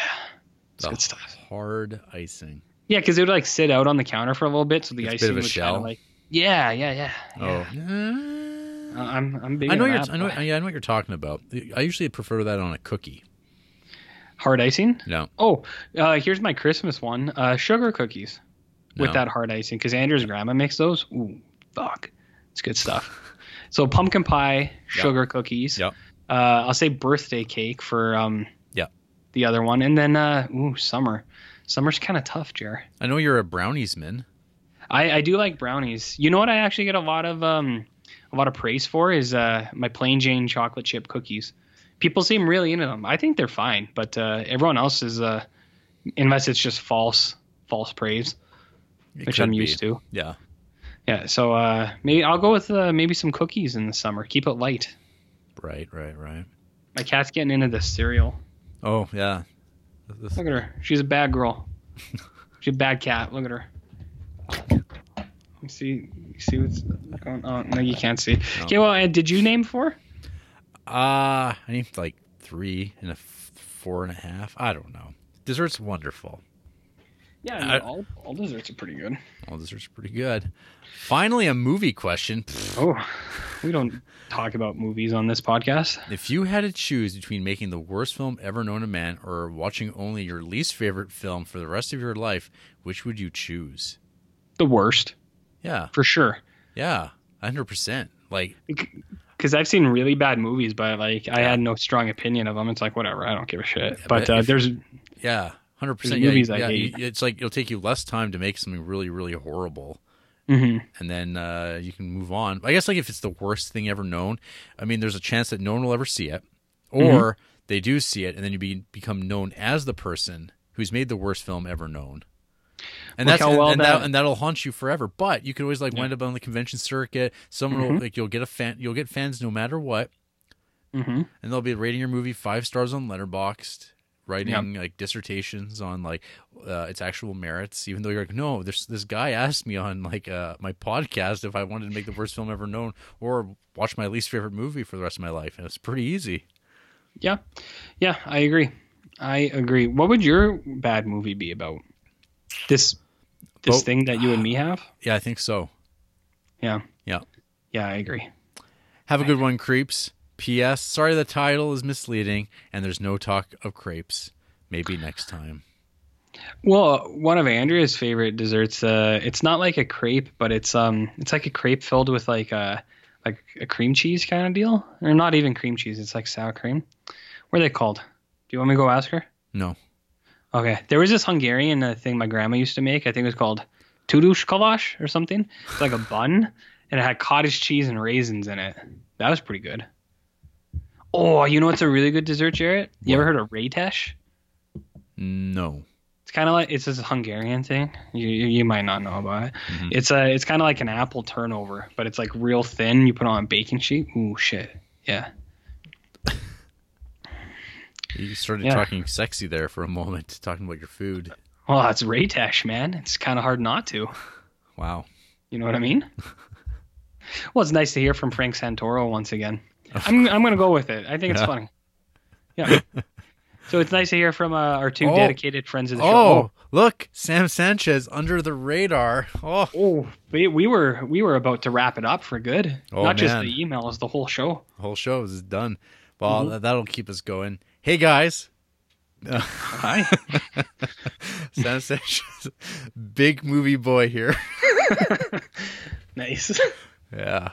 it's The good stuff. Hard icing. Yeah, because it would like sit out on the counter for a little bit, so the It's a bit icing of a would shell. kind of like yeah, yeah, yeah. Oh. yeah. Uh, I'm I'm big. I know you're. that, I know. but- Yeah, I know what you're talking about. I usually prefer that on a cookie. Hard icing. No. Oh, uh, here's my Christmas one: uh, sugar cookies with No. that hard icing. Because Andrew's grandma makes those. Ooh, fuck, it's good stuff. So pumpkin pie, sugar cookies. Yep. Uh, I'll say birthday cake for um. Yep. The other one, and then uh, ooh, summer. Summer's kind of tough, Jer. I know you're a brownies man. I, I do like brownies. You know what I actually get a lot of um a lot of praise for is uh my plain Jane chocolate chip cookies. People seem really into them. I think they're fine, but uh, everyone else is uh unless it's just false false praise, It which I'm be. used to. Yeah. Yeah, so uh maybe I'll go with uh, maybe some cookies in the summer. Keep it light. Right. Right. Right. My cat's getting into the cereal. Oh yeah. This- Look at her. She's a bad girl. She's a bad cat. Look at her. You see, you see what's going on? No, you can't see. No. Okay, well, did you name four? Uh, I need like three and a f- four and a half. I don't know. Dessert's wonderful. Yeah, I- all, all desserts are pretty good. All desserts are pretty good. Finally, a movie question. Oh, we don't talk about movies on this podcast. If you had to choose between making the worst film ever known to man or watching only your least favorite film for the rest of your life, which would you choose? The worst, Yeah, for sure. yeah, hundred percent. Like, Because I've seen really bad movies, but like I had no strong opinion of them. It's like whatever, I don't give a shit. but but uh, if- there's yeah, hundred percent. Yeah, movies I yeah, hate. you- it's like it'll take you less time to make something really, really horrible. mhm. and then uh, you can move on. I guess like if it's the worst thing ever known, I mean, there's a chance that no one will ever see it, or they do see it, and then you be, become known as the person who's made the worst film ever known. And Look that's and, well and, that, that- and that'll haunt you forever. But you could always like wind up on the convention circuit. Someone will like you'll get a fan, you'll get fans no matter what, Mhm. and they'll be rating your movie five stars on Letterboxd, writing like dissertations on like uh, its actual merits. Even though you're like, no, this this guy asked me on like uh, my podcast if I wanted to make the worst film ever known or watch my least favorite movie for the rest of my life, and it's pretty easy. Yeah, yeah, I agree. I agree. What would your bad movie be about? This this Bo- thing that you and me have? Yeah, I think so. Yeah, Yeah. yeah, I agree. Have a good one, creeps. P.S. Sorry the title is misleading, and there's no talk of crepes. Maybe next time. Well, one of Andrea's favorite desserts. Uh, it's not like a crepe, but it's um, it's like a crepe filled with like a like a cream cheese kind of deal, or not even cream cheese. It's like sour cream. What are they called? Do you want me to go ask her? No. Okay. There was this Hungarian uh, thing my grandma used to make. I think it was called tudush kalash or something. It's like a bun, and it had cottage cheese and raisins in it. That was pretty good. Oh, you know what's a really good dessert, Jarrett? You ever heard of Raytesh? No. It's kind of like it's this Hungarian thing. You you, you might not know about it. Mhm. It's a it's kind of like an apple turnover, but it's like real thin. You put it on a baking sheet. Ooh shit. Yeah. You started Yeah. talking sexy there for a moment, talking about your food. Well, that's Raytesh, man. It's kind of hard not to. Wow. You know what I mean? well, it's nice to hear from Frank Santoro once again. I'm I'm gonna go with it. I think it's Yeah. funny. Yeah. so it's nice to hear from uh, our two Oh. dedicated friends of the show. Oh, show. look, Sam Sanchez under the radar. Oh, Oh, we, we were we were about to wrap it up for good. Oh, Not just man. the emails, the whole show. the whole show is done. Well, Mhm. that'll keep us going. Hey guys, Hi. Sanchez, big movie boy here. nice. Yeah.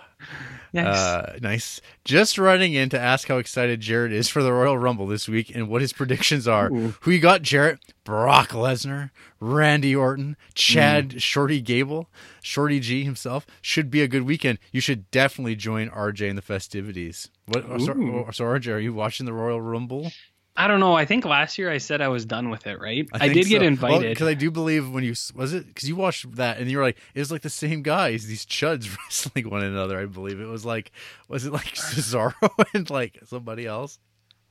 Nice. Uh, nice. Just running in to ask how excited Jared is for the Royal Rumble this week and what his predictions are. Ooh. Who you got, Jarrett? Brock Lesnar, Randy Orton, Chad Hmm. Shorty Gable, Shorty G himself. Should be a good weekend. You should definitely join RJ in the festivities. What? oh, So, oh, so RJ, are you watching the Royal Rumble? I don't know. I think last year I said I was done with it, right? I, think did get invited. because I do believe when you was it because you watched that and you were like it was like the same guys these chuds wrestling one another. I believe it was like was it like Cesaro and like somebody else?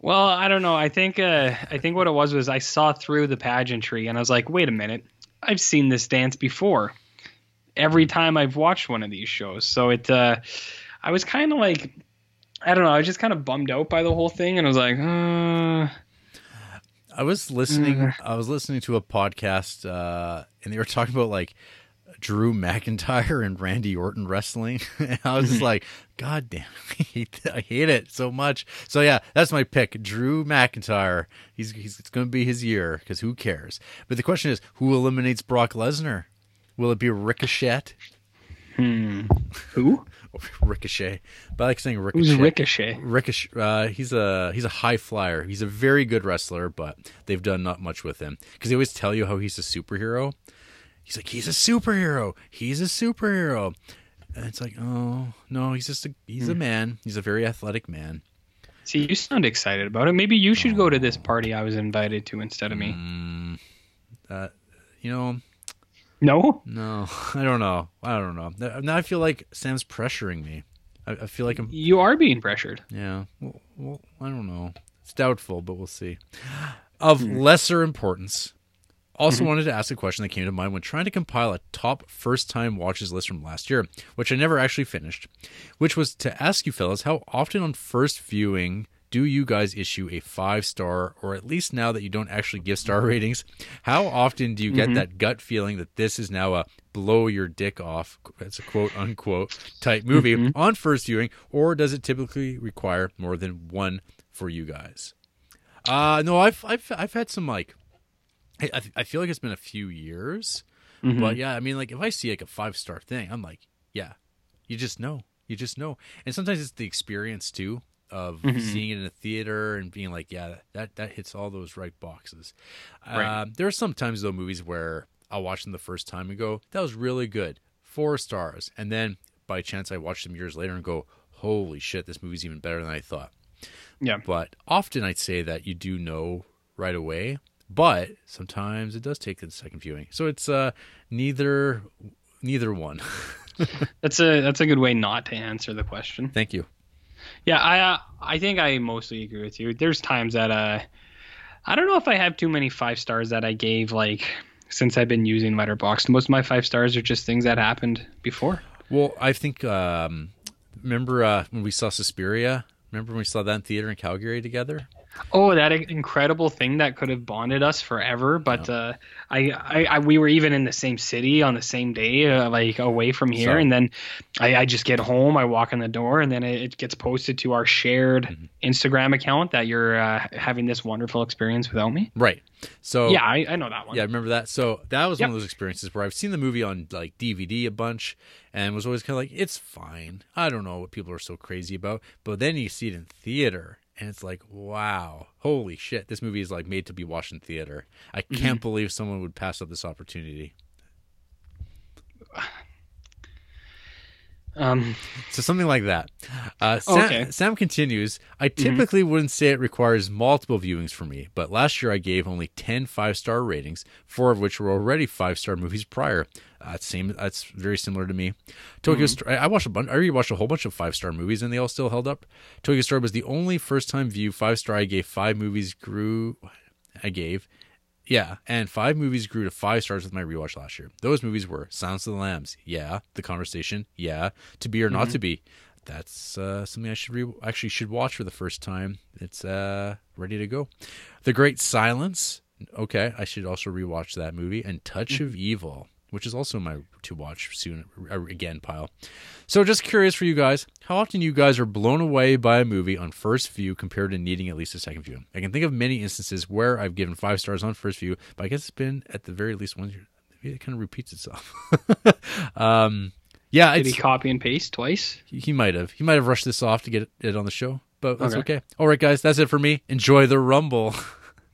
Well, I don't know. I think uh, I think what it was was I saw through the pageantry and I was like, wait a minute, I've seen this dance before. Every time I've watched one of these shows, so it, uh, I was kind of like, I don't know, I was just kind of bummed out by the whole thing, and I was like, uh, I was listening. Mm. I was listening to a podcast, uh, and they were talking about like Drew McIntyre and Randy Orton wrestling. and I was Mm-hmm. just like, God damn, I hate, I hate it so much. So yeah, that's my pick, Drew McIntyre. He's, he's it's going to be his year because who cares? But the question is, who eliminates Brock Lesnar? Will it be Ricochet? hmm, who? Ricochet. But I like saying Ricochet. Who's Ricochet? Ricochet. Uh, he's a he's a high flyer. He's a very good wrestler, but they've done not much with him because they always tell you how he's a superhero. He's like he's a superhero. He's a superhero. And it's like, oh no, he's just a he's a man. He's a very athletic man. See, you sound excited about it. Maybe you should go to this party I was invited to instead of me. Mm, uh, you know, No, no, I don't know. I don't know. Now- I feel like Sam's pressuring me. I, I feel like I'm you are being pressured. Yeah. Well, well, I don't know. It's doubtful, but we'll see. Of hmm. lesser importance, also mm-hmm. wanted to ask a question that came to mind when trying to compile a top first time watches list from last year, which I never actually finished, which was to ask you fellas how often on first viewing do you guys issue a five star, or at least now that you don't actually give star ratings, how often do you get that gut feeling that this is now a blow your dick off, that's a quote unquote type movie on first viewing, or does it typically require more than one for you guys? Uh no, I've I've I've had some like I, I- I feel like it's been a few years, Mhm. but yeah, I mean, like if I see like a five star thing, I'm like, yeah, you just know, you just know. And sometimes it's the experience too of Mhm. seeing it in a theater and being like, yeah, that that hits all those right boxes. Right. Um, there are sometimes though movies where I'll watch them the first time and go, that was really good, four stars, and then by chance I watch them years later and go, holy shit, this movie's even better than I thought. Yeah. But often I'd say that you do know right away, but sometimes it does take the second viewing. So it's uh neither neither one. That's a that's a good way not to answer the question. Thank you. Yeah, I uh, I think I mostly agree with you. There's times that uh I don't know if I have too many five stars that I gave like since I've been using Letterboxd. Most of my five stars are just things that happened before. Well, I think um remember uh when we saw Suspiria? Remember when we saw that in theater in Calgary together? Oh, that incredible thing that could have bonded us forever. But uh, I, I, I, we were even in the same city on the same day, uh, like away from here. And then I, I just get home, I walk in the door, and then it, it gets posted to our shared Mm-hmm. Instagram account that you're uh, having this wonderful experience without me. Right. So yeah, I, I know that one. Yeah, I remember that. So that was Yep. one of those experiences where I've seen the movie on like DVD a bunch and was always kind of like, it's fine. I don't know what people are so crazy about. But then you see it in theater and it's like, wow, holy shit, this movie is like made to be watched in theater. I Mm-hmm. can't believe someone would pass up this opportunity. Um, So something like that. Uh, Sam, okay. Mm-hmm. Sam continues. I typically wouldn't say it requires multiple viewings for me, but last year I gave only 10 five star ratings, four of which were already five star movies prior. Uh, same. That's very similar to me. Tokyo. Mm-hmm. Story. I watched a bunch. I already watched a whole bunch of five star movies, and they all still held up. Tokyo Story was the only first time view five star I gave five movies. Grew. I gave. Yeah, and five movies grew to five stars with my rewatch last year. Those movies were Silence of the Lambs, yeah. The Conversation, yeah. To Be or Not to Be, that's uh, something I should re- actually should watch for the first time. It's uh, ready to go. The Great Silence, okay. I should also rewatch that movie. And Touch of Evil, which is also my to watch soon uh, again pile. So just curious for you guys, how often you guys are blown away by a movie on first view compared to needing at least a second view? I can think of many instances where I've given five stars on first view, but I guess it's been at the very least one. It kind of repeats itself. um, yeah, Did it's, he copy and paste twice? he might have. He might have rushed this off to get it on the show, but that's Okay. okay. All right, guys, that's it for me. Enjoy the rumble.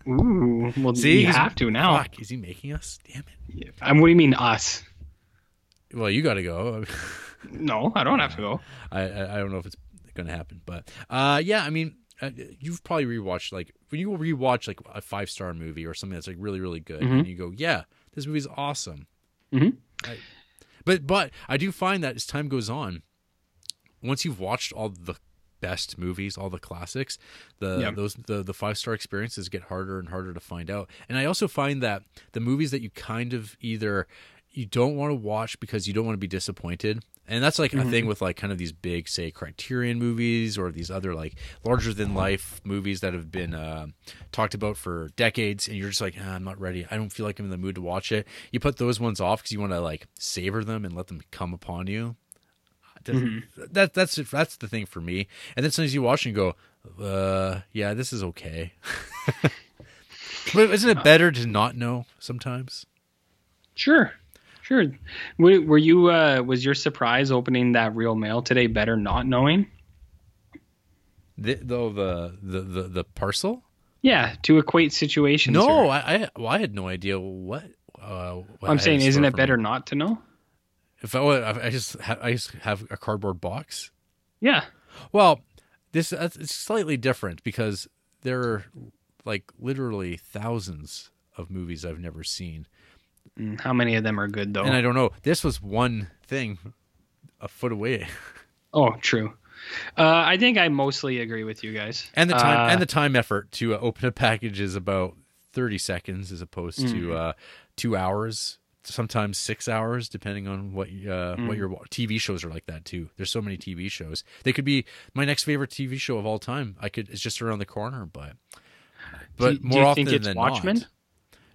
Ooh, well, See, you have to now. Fuck, is he making us? Damn it. And what do you mean us? Well, you got to go. No, I don't have to go. I, I I don't know if it's going to happen, but uh, yeah, I mean, uh, you've probably rewatched like when you rewatch like a five star movie or something that's like really really good, and you go, yeah, this movie's awesome. Mhm. I- but but I do find that as time goes on, once you've watched all the best movies, all the classics, the Yeah. those the the five star experiences get harder and harder to find out. And I also find that the movies that you kind of either you don't want to watch because you don't want to be disappointed. And that's like a thing with like kind of these big, say, Criterion movies or these other like larger than life movies that have been uh, talked about for decades, and you're just like, ah, I'm not ready. I don't feel like I'm in the mood to watch it. You put those ones off because you want to like savor them and let them come upon you. That that's that's the thing for me. And then sometimes you watch and go, uh, yeah, this is okay. but isn't it better to not know sometimes? Sure, sure. Were, were you? Uh, was your surprise opening that real mail today better not knowing? The, though the, the the the parcel? Yeah, to equate situations. No. I I, well, I had no idea what. Uh, what I'm saying, isn't it better me. not to know? If I, I just ha- I just have a cardboard box. Yeah. Well, this uh, it's slightly different because there are like literally thousands of movies I've never seen, Mm, How many of them are good though? and I don't know. This was one thing a foot away, oh, true. Uh, I think I mostly agree with you guys. and the time Uh, and the time effort to uh, open a package is about thirty seconds as opposed to uh, two hours. Sometimes six hours, depending on what uh, what your TV shows are like that too. There's so many TV shows. They could be my next favorite TV show of all time. I could. It's just around the corner, but but do, more often than Watchmen? not.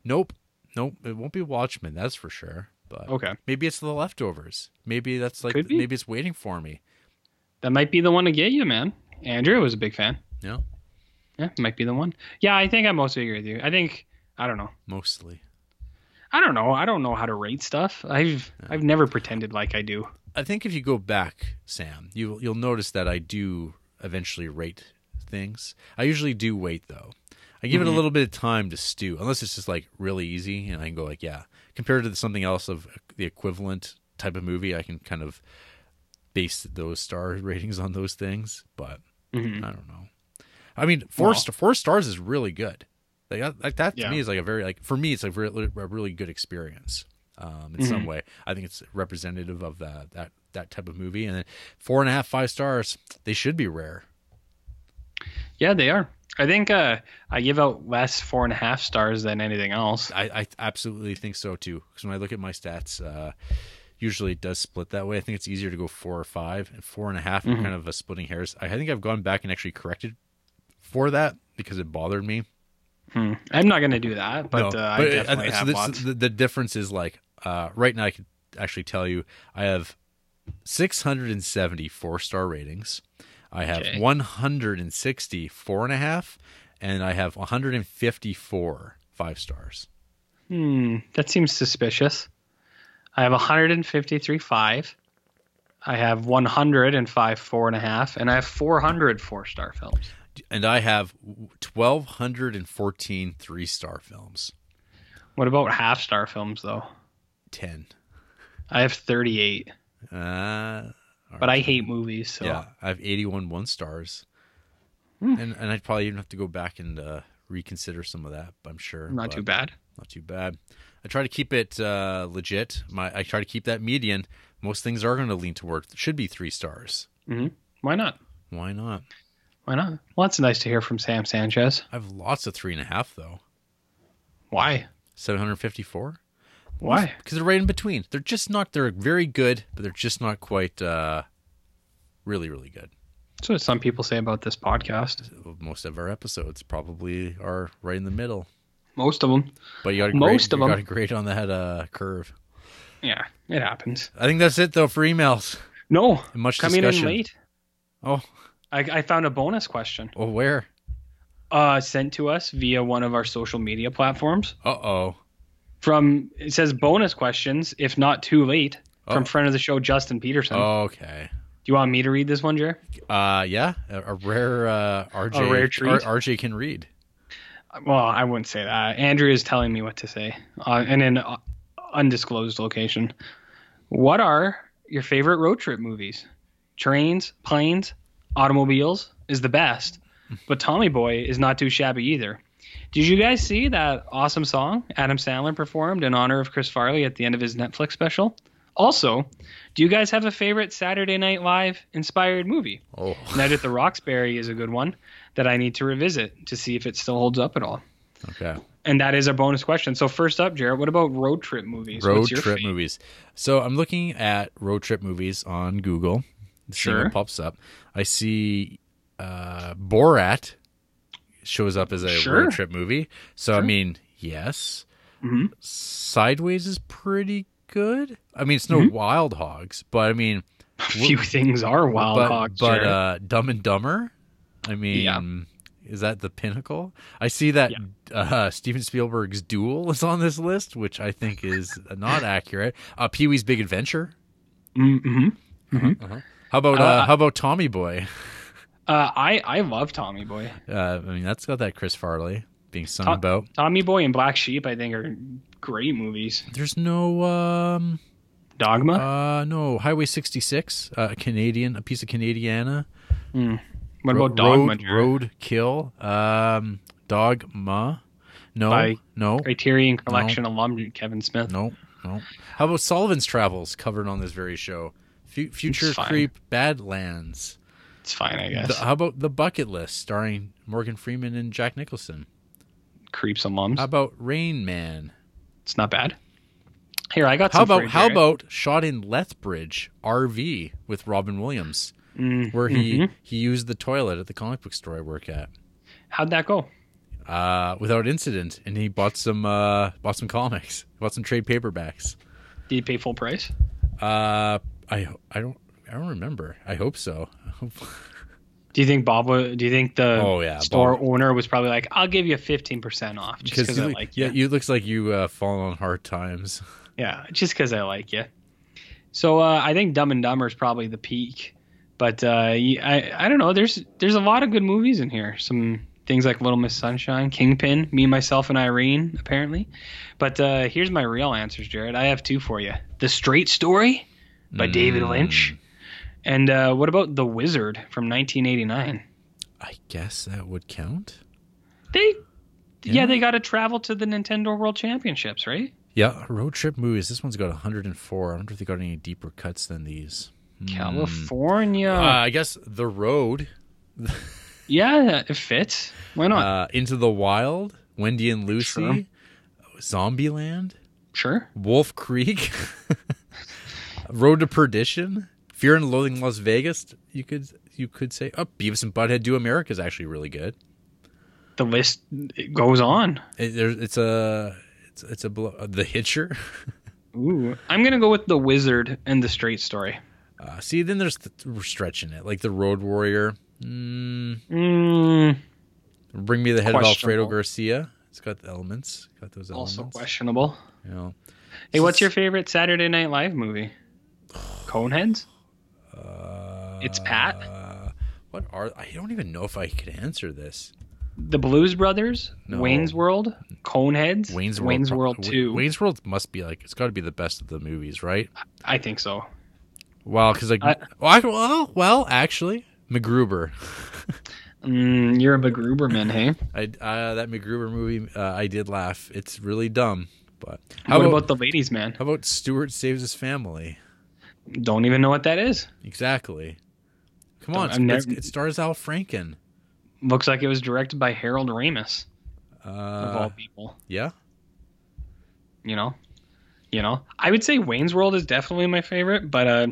Nope, nope. It won't be Watchmen. That's for sure. But Okay, maybe it's the leftovers. Maybe that's like maybe it's waiting for me. that might be the one to get you, man. Andrew was a big fan. Yeah, Yeah, might be the one. Yeah, I think I mostly agree with you. I think I don't know. mostly. I don't know. I don't know how to rate stuff. I've I've never pretended like I do. I think if you go back, Sam, you you'll notice that I do eventually rate things. I usually do wait though. I give it a little bit of time to stew, unless it's just like really easy, and I can go like, yeah. Compared to something else of the equivalent type of movie, I can kind of base those star ratings on those things. But Mhm. I don't know. I mean, four Well- four stars is really good. Like that, like that to Yeah. me is like a very like for me it's really, a really good experience. Um, in some Mhm. way, I think it's representative of that that that type of movie. And then four and a half, five stars, they should be rare. Yeah, they are. I think uh, I give out less four and a half stars than anything else. I, I absolutely think so too. Because when I look at my stats, uh, usually it does split that way. I think it's easier to go four or five, and four and a half are Mhm. kind of a splitting hairs. I think I've gone back and actually corrected for that because it bothered me. Hmm. I'm not gonna do that, but, No, uh, I but, uh, definitely so have this- lots. The, the difference is like uh, right now I can actually tell you I have 670 four star ratings. I have Okay. 160 four and a half, and I have 154 five stars. Hmm, that seems suspicious. I have 153 five. I have 105 four and a half, and I have 400 four star films. And I have 1,214 three star films. What about half star films though? 10. I have 38, Uh, but I hate movies, so yeah, I have 81 one stars. Hmm. And, and I'd probably even have to go back and uh, reconsider some of that, but I'm sure. not too bad. Not too bad. I try to keep it uh, legit. My I try to keep that median. Most things are going to lean toward should be three stars. hmm Why not? Why not? Why not? Well, that's nice to hear from Sam Sanchez. I have lots of three and a half though. Why? 754. Why? Because they're right in between. They're just not. They're very good, but they're just not quite. uh Really, really good. That's what some people say about this podcast. Most of our episodes probably are right in the middle. Most of them. But you got a Most of them. got a great on that uh, curve. Yeah, it happens. I think that's it though for emails. No, much coming discussion. in late. Oh, I, I found a bonus question well, where? uh, sent to us via one of our social media platforms. Uh oh. From it says bonus questions, if not too late, from Oh. friend of the show Justin Peterson. Okay. Do you want me to read this one, Jer? Uh, yeah, a, a rare uh, RJ. A rare treat? R- RJ can read. Well, I wouldn't say that. Andrew is telling me what to say, uh, in an uh, undisclosed location. What are your favorite road trip movies? Trains, planes, automobiles is the best, but Tommy Boy is not too shabby either. Did you guys see that awesome song Adam Sandler performed in honor of Chris Farley at the end of his Netflix special? Also, do you guys have a favorite Saturday Night Live inspired movie? Oh, Night at the Roxbury is a good one that I need to revisit to see if it still holds up at all. okay. And that is our bonus question. So first up, Jared, what about road trip movies? road trip fave? movies. So I'm looking at road trip movies on Google. Sure. pops up. I see uh, Borat shows up as a Sure. road trip movie. So I mean, yes. Mhm. Sideways is pretty good. I mean, it's no Mm-hmm. Wild Hogs, but I mean, A few things are wild but, hogs. but uh, Dumb and Dumber. I mean, Yeah. is that the pinnacle? I see that uh, Steven Spielberg's Duel is on this list, which I think is not accurate. Uh, Pee Wee's Big Adventure. Mhm. How about Uh, uh, how about Tommy Boy? Uh, I I love Tommy Boy. Uh, I mean, that's got that Chris Farley being sung To- about. Tommy Boy and Black Sheep, I think, are great movies. There's no um Dogma. uh no Highway 66, uh, Canadian, a piece of Canadiana. what Ro- about Dogma? Road, Road Kill, um, Dogma. No, By- no, Criterion Collection alum Kevin Smith. no, no. How about Sullivan's Travels, covered on this very show? Fu- Future. Creep, Badlands. It's fine, I guess. The, how about The Bucket List, starring Morgan Freeman and Jack Nicholson? Creeps alums. How about Rain Man? it's not bad. Here, I got. How about how Jared. about Shot in Lethbridge RV with Robin Williams, Mm, where he mhm. he used the toilet at the comic book store I work at How'd that go? uh, without incident, and he bought some uh, bought some comics, bought some trade paperbacks. Did he pay full price? Uh, I I don't I don't remember. I hope so. Do you think Bob? Do you think the Oh, yeah, store Bob. owner was probably like, "I'll give you fifteen percent off just because you I look- like yeah, you." you looks like you uh, fallen on hard times. Yeah, just because I like you. So uh, I think Dumb and Dumber is probably the peak, but uh, I I don't know. There's there's a lot of good movies in here. Some things like Little Miss Sunshine, Kingpin, Me, Myself, and Irene, apparently. But uh, here's my real answers, Jared. I have two for you: The Straight Story by David Mm. Lynch, and uh, what about The Wizard from 1989? I guess that would count. They yeah, Yeah. they got to travel to the Nintendo World Championships, right? Yeah, road trip movies. This one's got 104. I wonder if they got any deeper cuts than these. Hmm. California. Uh, I guess the road yeah, it fits. Why not? uh, into the wild, Wendy and Lucy, Sure. Zombieland, sure. Wolf Creek, Road to Perdition, Fear and Loathing in Las Vegas. You could you could say, oh, Beavis and Butthead Do America is actually really good. The list it goes on. It, there's it's a it's it's a blow, uh, the Hitcher. Ooh, I'm gonna go with the Wizard and the Straight Story. Uh, see, then there's the, we're stretching it like the Road Warrior. Mm, Mm, Bring me the head of Alfredo Garcia. It's got the elements. Got those also elements. questionable. You know. Hey, what's your favorite Saturday Night Live movie? Coneheads. Uh, It's Pat. Uh, what are I don't even know if I could answer this. The Blues Brothers. No. Wayne's World. Coneheads. Wayne's World. Wayne's World Two. Wayne's World must be like it's got to be the best of the movies, right? I think so. Well, because like I- well, well, actually, MacGruber. Mm, you're a MacGruberman, hey? I uh, that MacGruber movie, uh, I did laugh. It's really dumb, but how about, about, the Ladies Man? how about Stuart saves his family? Don't even know what that is. Exactly. Come on, it's- never- it stars Al Franken. Looks like it was directed by Harold Ramis, of all Uh, people. yeah. You know, you know. I would say Wayne's World is definitely my favorite, but uh,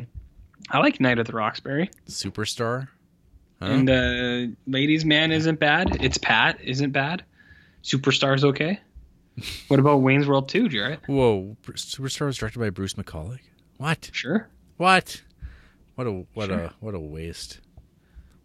I like Night at the Roxbury. Superstar. Huh? And uh, Ladies Man isn't bad. It's Pat isn't bad. Superstar's okay. what about Wayne's World 2, Jarrett? Whoa, Superstar was directed by Bruce McCulloch. What? Sure. What? What a what Sure. a what a waste.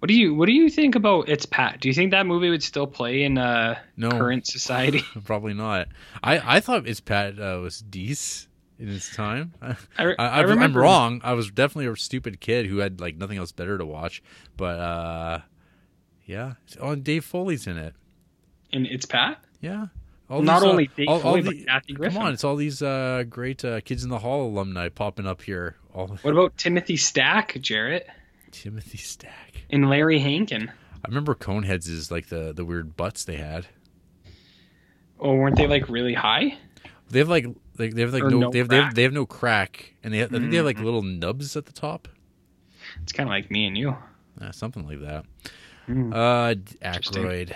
What do you What do you think about It's Pat? Do you think that movie would still play in uh, No, current society? probably not. I I thought it's Pat uh, was decent in its time. I, I, re- I, I I'm wrong. I was definitely a stupid kid who had like nothing else better to watch. But uh, yeah. Oh, and Dave Foley's in it. in It's Pat. Yeah. All Not these, uh, only Dave all- all the- Kathy Griffin. Come on, it's all these uh, great uh, Kids in the Hall alumni popping up here. All What about Timothy Stack, Jarrett, Timothy Stack. and Larry Hankin? I remember Coneheads is like the the weird butts they had. Oh, weren't they like really high? They have like like they have like no, no they have they have crack. they have no crack and they have, I think they have like Mhm. little nubs at the top. It's kind of like me and you. Uh, something like that. Mm. Uh, D- Interesting. Aykroyd.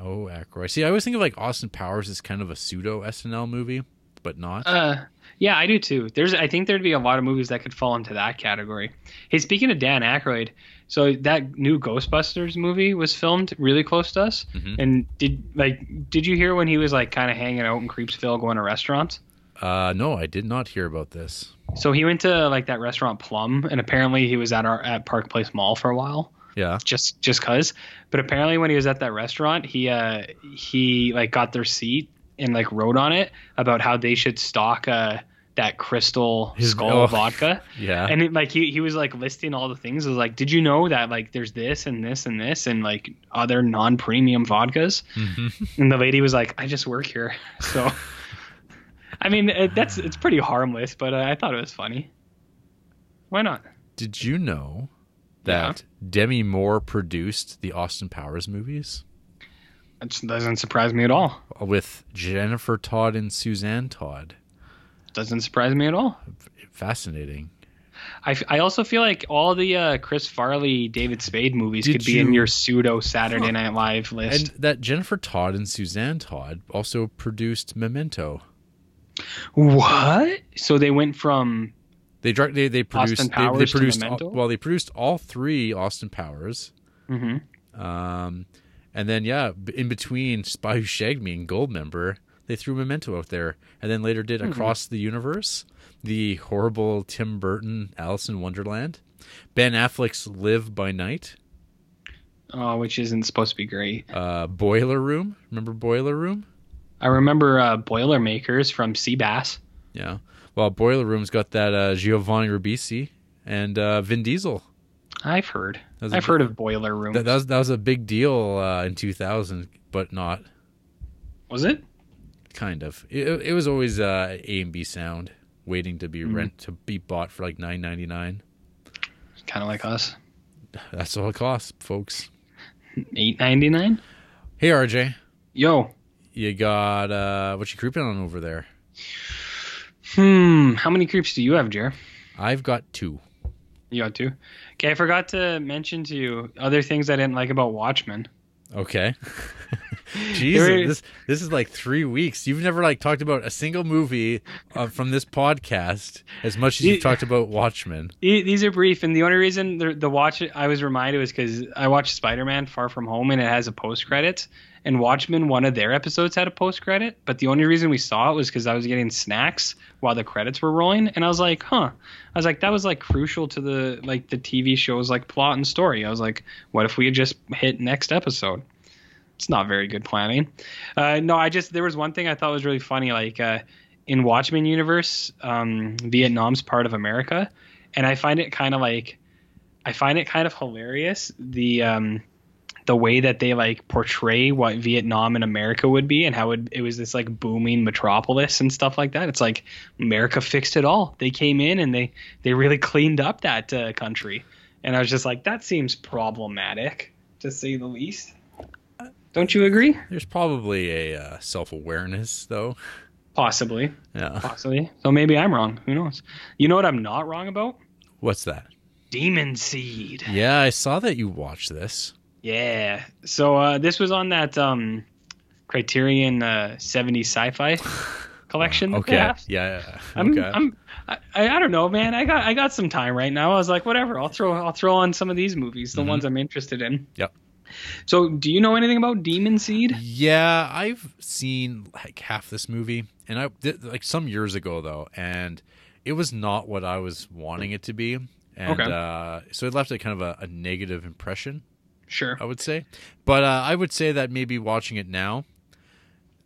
Oh, Aykroyd. See, I always think of like Austin Powers as kind of a pseudo SNL movie, but not. Uh, yeah, I do too. There's, I think there'd be a lot of movies that could fall into that category. Hey, speaking of Dan Aykroyd, so that new Ghostbusters movie was filmed really close to us. Mhm. And did like, did you hear when he was like kind of hanging out in Creepsville, going to restaurants? Uh, no, I did not hear about this. So he went to like that restaurant Plum, and apparently he was at our at Park Place Mall for a while. Yeah. just just cause. But apparently when he was at that restaurant, he uh he like got their seat and like wrote on it about how they should stock uh that crystal His- skull oh. vodka. Yeah. And it, like he, he was like listing all the things. It was like, did you know that like there's this and this and this and like other non premium vodkas? Mhm. And the lady was like, I just work here. So I mean, it, that's it's pretty harmless, but uh, I thought it was funny. Why not? Did you know that Demi Moore produced the Austin Powers movies That doesn't surprise me at all. with Jennifer Todd and Suzanne Todd? Doesn't surprise me at all. Fascinating. I, f- I also feel like all the uh, Chris Farley, David Spade movies Did could be in your pseudo Saturday Huh. Night Live list. And that Jennifer Todd and Suzanne Todd also produced Memento. what? So they went from They they they produced Austin they, they Powers produced all, well they produced all three Austin Powers. mhm. Um, and then yeah, in between Spy Who Shagged Me and Goldmember, they threw Memento out there, and then later did Hmm. Across the Universe, the horrible Tim Burton Alice in Wonderland, Ben Affleck's Live by Night, oh, which isn't supposed to be great. uh, Boiler Room. Remember Boiler Room? I remember uh, Boilermakers from Seabass. Yeah. Well, Boiler Room's got that uh, Giovanni Ribisi and uh, Vin Diesel. I've heard. That was a I've big- heard of Boiler Room. That, that was that was a big deal uh, in 2000, but not was it? kind of. It, it was always uh, A and B sound waiting to be Mhm. rent to be bought for like 9.99. Kind of like us. That's all it costs, folks. Eight ninety nine. Hey RJ, Yo. you got uh, what you creeping on over there? Hmm. How many creeps do you have, Jer? I've got two. You got two. Okay, I forgot to mention to you other things I didn't like about Watchmen. Okay. Jesus, is- this this is like three weeks. You've never like talked about a single movie uh, from this podcast as much as you've talked about Watchmen. These are brief, and the only reason the, the watch I was reminded was because I watched Spider Man Far From Home, and it has a post credit. And Watchmen, one of their episodes had a post credit, but the only reason we saw it was because I was getting snacks while the credits were rolling, and I was like, huh. I was like, that was like crucial to the like the TV show's like plot and story. I was like, what if we had just hit next episode? It's not very good planning. Uh, no, I just there was one thing I thought was really funny, like uh, in Watchmen universe, um, Vietnam's part of America, and I find it kind of like I find it kind of hilarious the um, the way that they like portray what Vietnam and America would be and how it, it was this like booming metropolis and stuff like that. It's like America fixed it all. They came in and they they really cleaned up that uh, country, and I was just like, that seems problematic to say the least. Don't you agree? There's probably a uh, self awareness though. Possibly, Yeah. possibly. So maybe I'm wrong. Who knows? You know what I'm not wrong about? What's that? Demon Seed. Yeah, I saw that you watched this. Yeah. So uh, this was on that um, Criterion uh, 70s sci-fi. collection okay. Yeah. yeah. I'm, okay. I'm I, I don't know, man. I got I got some time right now. I was like, whatever. I'll throw I'll throw on some of these movies, the Mhm. ones I'm interested in. Yep. So, do you know anything about Demon Seed? Yeah, I've seen like half this movie, and I did, like some years ago though, and it was not what I was wanting it to be, and Okay. uh, so it left a kind of a, a negative impression, Sure. I would say. But uh, I would say that maybe watching it now,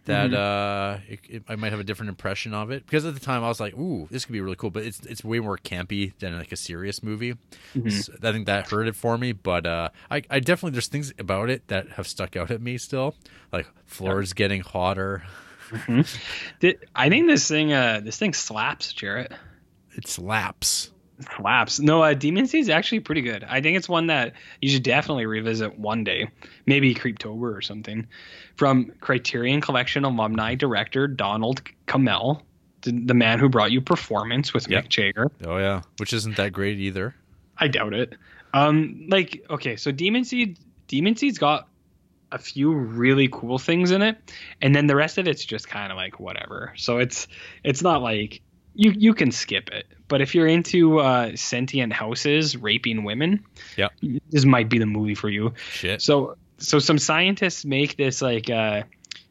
that Mm-hmm. uh, it, it, I might have a different impression of it because at the time I was like, "Ooh, this could be really cool," but it's it's way more campy than like a serious movie. Mm-hmm. So I think that hurt it for me, but uh, I, I definitely there's things about it that have stuck out at me still, like floors getting hotter. Did- I think this thing uh this thing slaps, Jarrett. It slaps. Slaps. No, uh, Demon Seed is actually pretty good. I think it's one that you should definitely revisit one day, maybe Creeptober or something. From Criterion Collection alumni director Donald Cammell, the, the man who brought you Performance with Yep. Mick Jagger. Oh yeah, which isn't that great either. I doubt it. Um, like okay, so Demon Seed, Demon Seed's got a few really cool things in it, and then the rest of it's just kind of like whatever. So it's it's not like you you can skip it. But if you're into uh, sentient houses raping women, yeah, this might be the movie for you. Shit. So so some scientists make this like uh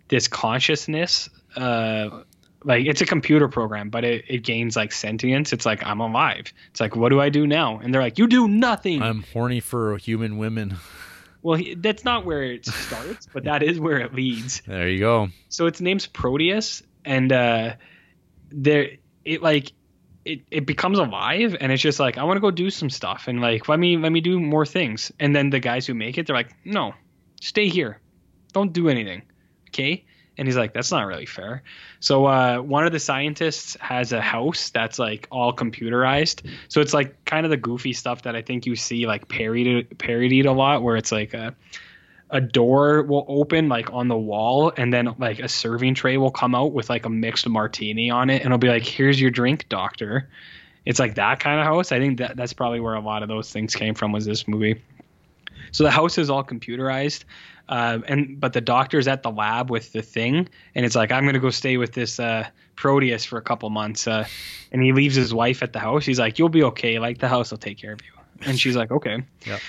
this consciousness uh like it's a computer program, but it, it gains like sentience. It's like I'm alive. It's like what do I do now? And they're like you do nothing. I'm horny for human women. well, he, that's not where it starts, but that is where it leads. There you go. So its name's Proteus, and uh, there it like it, it becomes alive, and it's just like I want to go do some stuff, and like let me let me do more things. And then the guys who make it, they're like, no, stay here, don't do anything, okay? And he's like, that's not really fair. So uh, one of the scientists has a house that's like all computerized. So it's like kind of the goofy stuff that I think you see like parodied parodied a lot, where it's like a a door will open like on the wall and then like a serving tray will come out with like a mixed martini on it and it'll be like here's your drink doctor. It's like that kind of house. I think that that's probably where a lot of those things came from was this movie. So the house is all computerized uh, and but the doctor's at the lab with the thing and it's like i'm gonna go stay with this uh, proteus for a couple months uh, and he leaves his wife at the house. He's like you'll be okay. Like the house will take care of you. And she's like okay. Yep.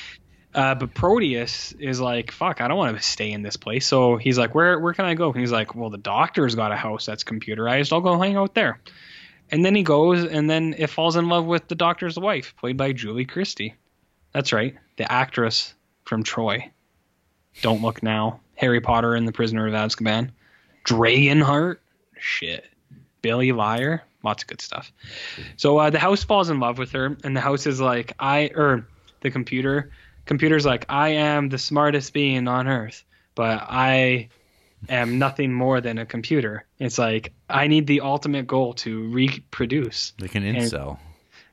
Uh, but Proteus is like, fuck, I don't want to stay in this place. So he's like, where where can I go? And he's like, well, the doctor's got a house that's computerized. I'll go hang out there. And then he goes, and then it falls in love with the doctor's wife, played by Julie Christie. That's right, the actress from Troy. Don't look now. Harry Potter and the Prisoner of Azkaban. Dragonheart. Shit. Billy Liar. Lots of good stuff. So uh, the house falls in love with her, and the house is like, I or the computer. Computer's like, I am the smartest being on earth, but I am nothing more than a computer. It's like I need the ultimate goal to reproduce, Like an incel.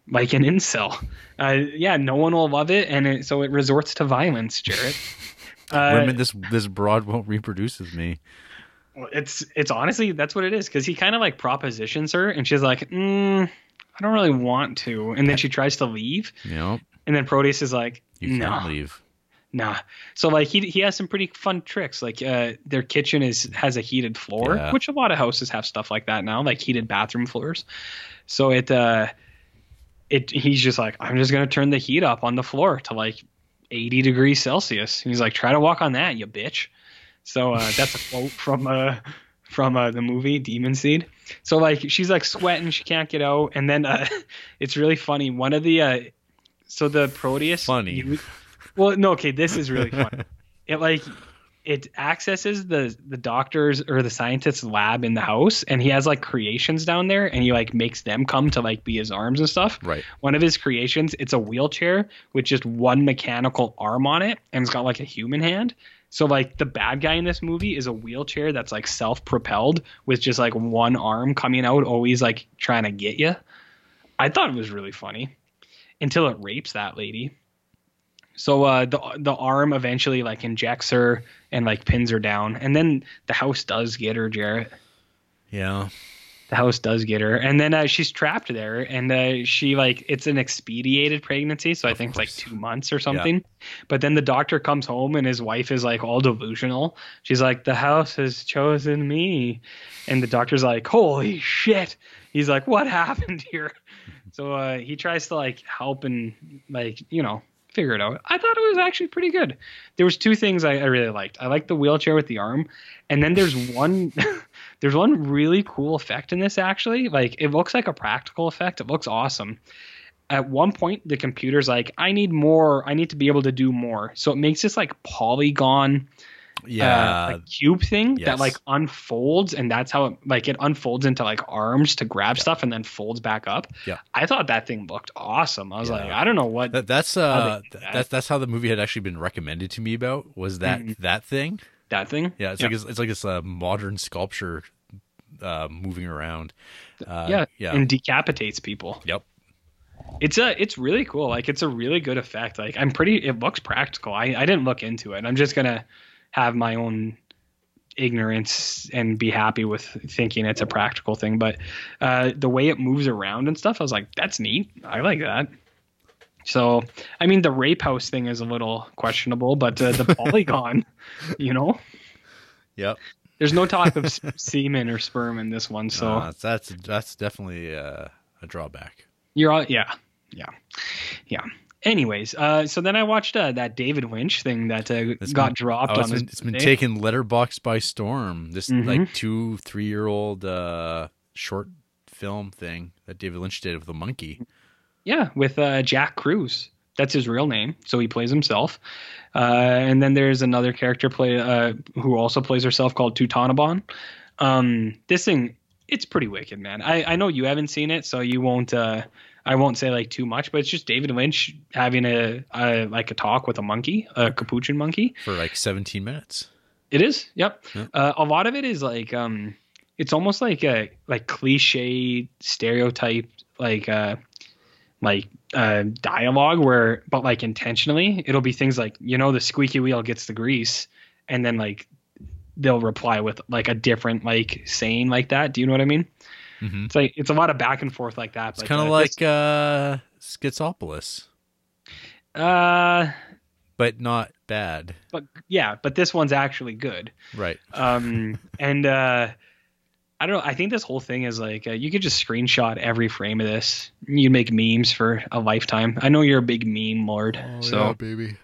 like an incel. Uh, yeah, no one will love it, and it, so it resorts to violence, Jared. Uh, Women, this this broad won't reproduce with me. Well, it's it's honestly that's what it is because he kind of like propositions her and she's like mm, i don't really want to and then she tries to leave and then proteus is like you can't leave. nah so like he he has some pretty fun tricks like uh their kitchen is has a heated floor Yeah. which a lot of houses have stuff like that now like heated bathroom floors so it uh it he's just like i'm just gonna turn the heat up on the floor to like 80 degrees celsius and he's like try to walk on that you bitch so uh, that's a quote from uh from uh, the movie Demon Seed. So like she's like sweating, she can't get out, and then uh, it's really funny. One of the uh, so the Proteus Funny. you- well, no, okay, this is really funny. it like it accesses the the doctor's or the scientist's lab in the house, and he has like creations down there, and he like makes them come to like be his arms and stuff. Right. One of his creations, it's a wheelchair with just one mechanical arm on it, and it's got like a human hand. So like the bad guy in this movie is a wheelchair that's like self-propelled with just like one arm coming out, always like trying to get you. I thought it was really funny until it rapes that lady. So uh, the the arm eventually like injects her and like pins her down, and then the house does get her, Jarrett. Yeah. the house does get her, and then uh, she's trapped there, and uh, she like it's an expedited pregnancy, so I Of think course. it's like two months or something. But then the doctor comes home, and his wife is like all delusional. She's like, "The house has chosen me," and the doctor's like, "Holy shit!" He's like, "What happened here?" So uh, he tries to like help and like you know figure it out. I thought it was actually pretty good. There was two things I, I really liked. I liked the wheelchair with the arm, and then there's one there's one really cool effect in this actually. Like it looks like a practical effect. It looks awesome. At one point, the computer's like, "I need more. I need to be able to do more." So it makes this like polygon Yeah. uh, cube thing yes. that like unfolds and that's how it like it unfolds into like arms to grab stuff and then folds back up. Yeah. I thought that thing looked awesome. I was Yeah. like, I don't know what that, that's uh that. that's that's how the movie had actually been recommended to me about was that Mhm. that thing. that thing. Yeah, it's like it's, it's like this uh, modern sculpture uh, moving around. Uh, yeah, yeah. and decapitates people. Yep. It's a it's really cool. Like it's a really good effect. Like I'm pretty it looks practical. I I didn't look into it. I'm just going to have my own ignorance and be happy with thinking it's a practical thing, but uh the way it moves around and stuff, I was like that's neat. I like that. So, I mean the rape house thing is a little questionable, but uh, the polygon, you know, Yep. there's no talk of semen or sperm in this one, so Uh, that's that's definitely uh, a drawback. You're all, yeah, yeah, yeah. Anyways, uh, so then I watched uh, that David Lynch thing that uh, got been- dropped Oh, on been, it's been taken Letterboxd by storm. This Mhm. like two, three year old uh, short film thing that David Lynch did with a monkey. Yeah, with uh, Jack Cruz. That's his real name, so he plays himself. Uh, and then there's another character play uh, who also plays herself called Toototabon. Um, this thing, it's pretty wicked, man. I, I know you haven't seen it, so you won't. I won't say like too much, but it's just David Lynch having a, a like a talk with a monkey, a capuchin monkey. for like 17 minutes. It is. Yep. Yeah. Uh, a lot of it is like um, it's almost like a like cliche stereotype like uh like uh dialogue where but like intentionally it'll be things like you know the squeaky wheel gets the grease and then like they'll reply with like a different like saying like that. Do you know what I mean? Hmm It's like it's a lot of back and forth like that. It's kind of uh, like uh, Schizopolis, uh but not bad. but yeah, but this one's actually good. Right. um and uh i don't know i think this whole thing is like uh, you could just screenshot every frame of this you make memes for a lifetime i know you're a big meme lord Oh, so baby.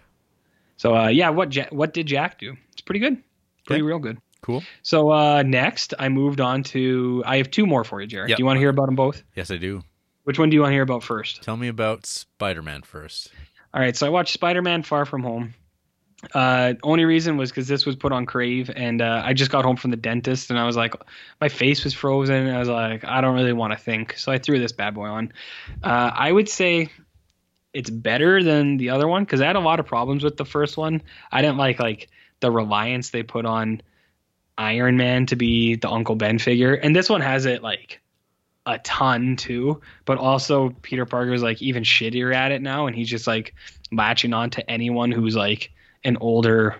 so uh yeah what ja- what did jack do it's pretty good pretty Okay. real good Cool. so uh next i moved on to i have two more for you jared Yep. do you want to hear about them both Yes, I do. which one do you want to hear about first Tell me about Spider Man first. All right, so I watched Spider Man Far From Home. Uh, only reason was because this was put on Crave, and uh, I just got home from the dentist, and I was like, my face was frozen. I was like, I don't really want to think, so I threw this bad boy on. Uh, I would say it's better than the other one because I had a lot of problems with the first one. I didn't like like the reliance they put on Iron Man to be the Uncle Ben figure, and this one has it like a ton too. But also Peter Parker is like even shittier at it now, and he's just like latching on to anyone who's like an older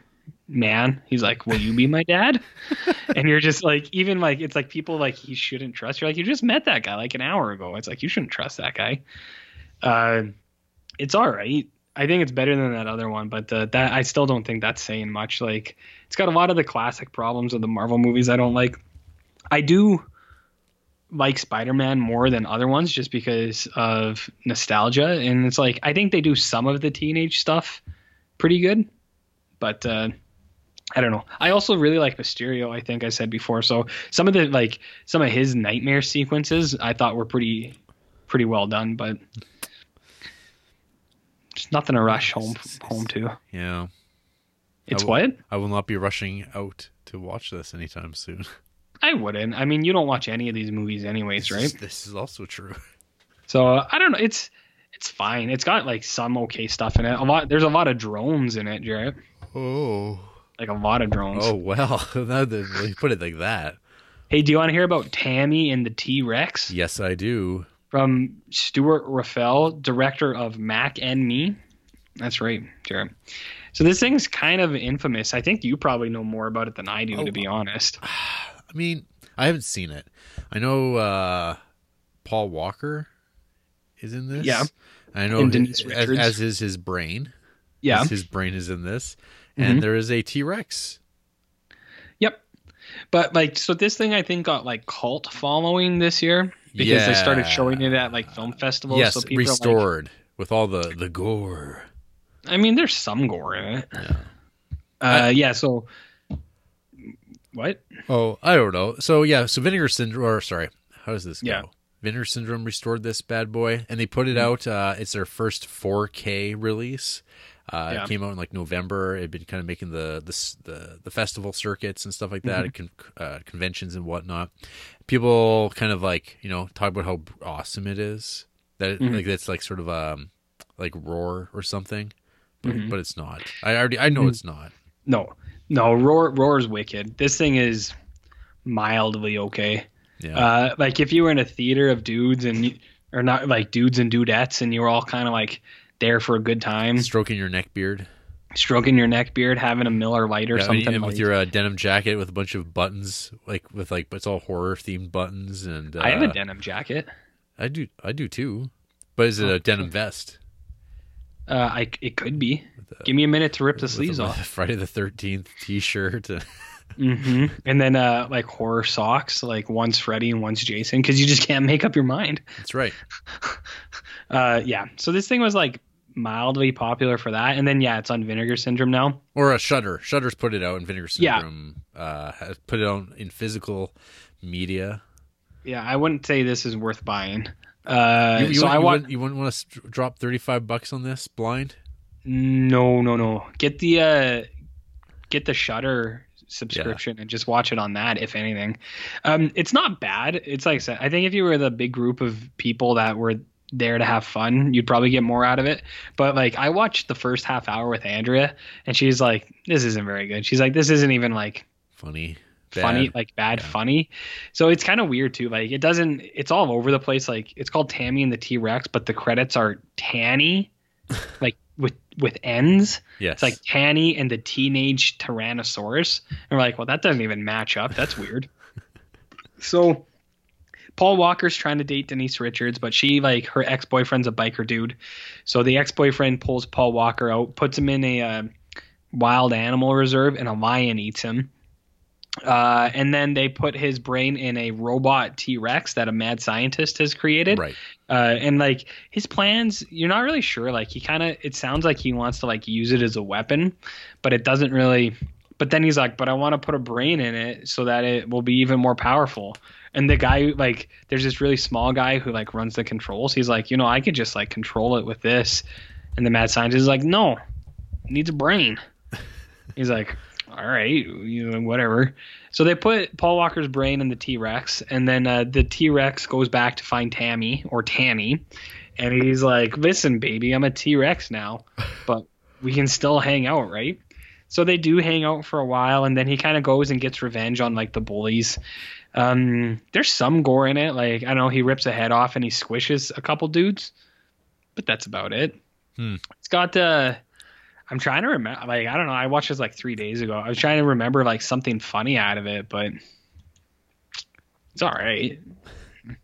man. He's like, "Will you be my dad?" and you're just like, even like it's like people like he shouldn't trust. You're like, you just met that guy like an hour ago. It's like you shouldn't trust that guy. Uh, it's all right. I think it's better than that other one, but uh, that I still don't think that's saying much. Like, it's got a lot of the classic problems of the Marvel movies. I don't like. I do like Spider-Man more than other ones just because of nostalgia, and it's like I think they do some of the teenage stuff pretty good, but uh, I don't know. I also really like Mysterio. I think I said before. So some of the like some of his nightmare sequences I thought were pretty pretty well done, but just nothing to rush home home to. Yeah. It's will- what I will not be rushing out to watch this anytime soon. I wouldn't. I mean, you don't watch any of these movies anyways, This right? is- This is also true. So uh, I don't know. It's it's fine. It's got like some okay stuff in it. A lot. There's a lot of drones in it, Jarrett. Oh. Like a lot of drones. Oh well. now that you put it like that. Hey, do you want to hear about Tammy and the T Rex Yes, I do. From Stuart Raffill, director of Mac and Me? That's right, Jarrett. So this thing's kind of infamous. I think you probably know more about it than I do, Oh. to be honest. I mean, I haven't seen it. I know uh, Paul Walker is in this. Yeah. I know And Denise as, Richards. as is his brain. Yeah. His brain is in this, and Mhm. there is a T Rex. Yep. But like, so this thing I think got like cult following this year because they started showing it at like film festivals. Yes, so people Are like, restored with all the the gore. I mean, there's some gore in it. Yeah. Uh, yeah. So what? Oh, I don't know. So yeah, so Vinegar Syndrome. Or sorry, how does this go? Yeah. Vinegar Syndrome restored this bad boy, and they put it out. Uh, it's their first 4K release. Uh, Yeah. It came out in like November. It'd been kind of making the the the, the festival circuits and stuff like that, at con- uh, conventions and whatnot. People kind of like you know talk about how awesome it is. That it, Mhm. like it's like sort of um like roar or something, but, Mhm. but it's not. I already I know Mhm. it's not. No, no. Roar, roar is wicked. This thing is mildly okay. Yeah. Uh, like if you were in a theater of dudes and or not like dudes and dudettes, and you were all kind of like there for a good time, Stroking your neck beard. stroking your neck beard, having a Miller Lite or Yeah, something. and with like- your uh, denim jacket with a bunch of buttons, like with like it's all horror themed buttons, and uh, I have a denim jacket. I do, I do too. But is it Oh, a denim vest? Uh, I it could be. A- Give me a minute to rip the a- sleeves off. Friday the Thirteenth T-shirt. Hmm And then uh, like horror socks, like one's Freddy and one's Jason, because you just can't make up your mind. That's right. Uh, yeah. So this thing was like mildly popular for that, and then yeah, it's on Vinegar Syndrome now. Or a Shudder. Shudder's put it out in Vinegar Yeah. Syndrome. Uh, has put it out in physical media. Yeah, I wouldn't say this is worth buying. Uh, you, you, so wouldn't- I you want wouldn't, you wouldn't want to drop thirty five bucks on this blind. no, no, no. Get the uh, get the Shudder subscription and just watch it on that. If anything, um, it's not bad. It's like I said. I think if you were the big group of people that were there to have fun, you'd probably get more out of it. But like, I watched the first half hour with Andrea, and she's like, "This isn't very good." She's like, "This isn't even like." Funny. funny like bad Yeah. funny so it's kind of weird too like it doesn't it's all over the place like it's called tammy and the t-rex but the credits are tanny like with with ends Yes. it's like tanny and the teenage tyrannosaurus and we're like well that doesn't even match up that's weird so paul walker's trying to date denise richards but she like her ex-boyfriend's a biker dude so the ex-boyfriend pulls paul walker out puts him in a uh, wild animal reserve and a lion eats him uh, and then they put his brain in a robot T-Rex that a mad scientist has created. right. Uh, and like his plans, you're not really sure. Like he kind of, it sounds like he wants to like use it as a weapon, but it doesn't really. But then he's like, but I want to put a brain in it so that it will be even more powerful. And the guy, like, there's this really small guy who like runs the controls. He's like, you know, I could just like control it with this. And the mad scientist is like, no, it needs a brain. He's like, all right, you know, whatever. So they put Paul Walker's brain in the T Rex, and then uh, the T Rex goes back to find Tammy or Tammy, and he's like, "Listen, baby, I'm a T Rex now, but we can still hang out, right?" So they do hang out for a while, and then he kind of goes and gets revenge on like the bullies. Um, there's some gore in it, like I don't know, he rips a head off and he squishes a couple dudes, but that's about it. Hmm. It's got uh I'm trying to remember. Like I don't know. I watched this like three days ago. I was trying to remember like something funny out of it, but it's all right.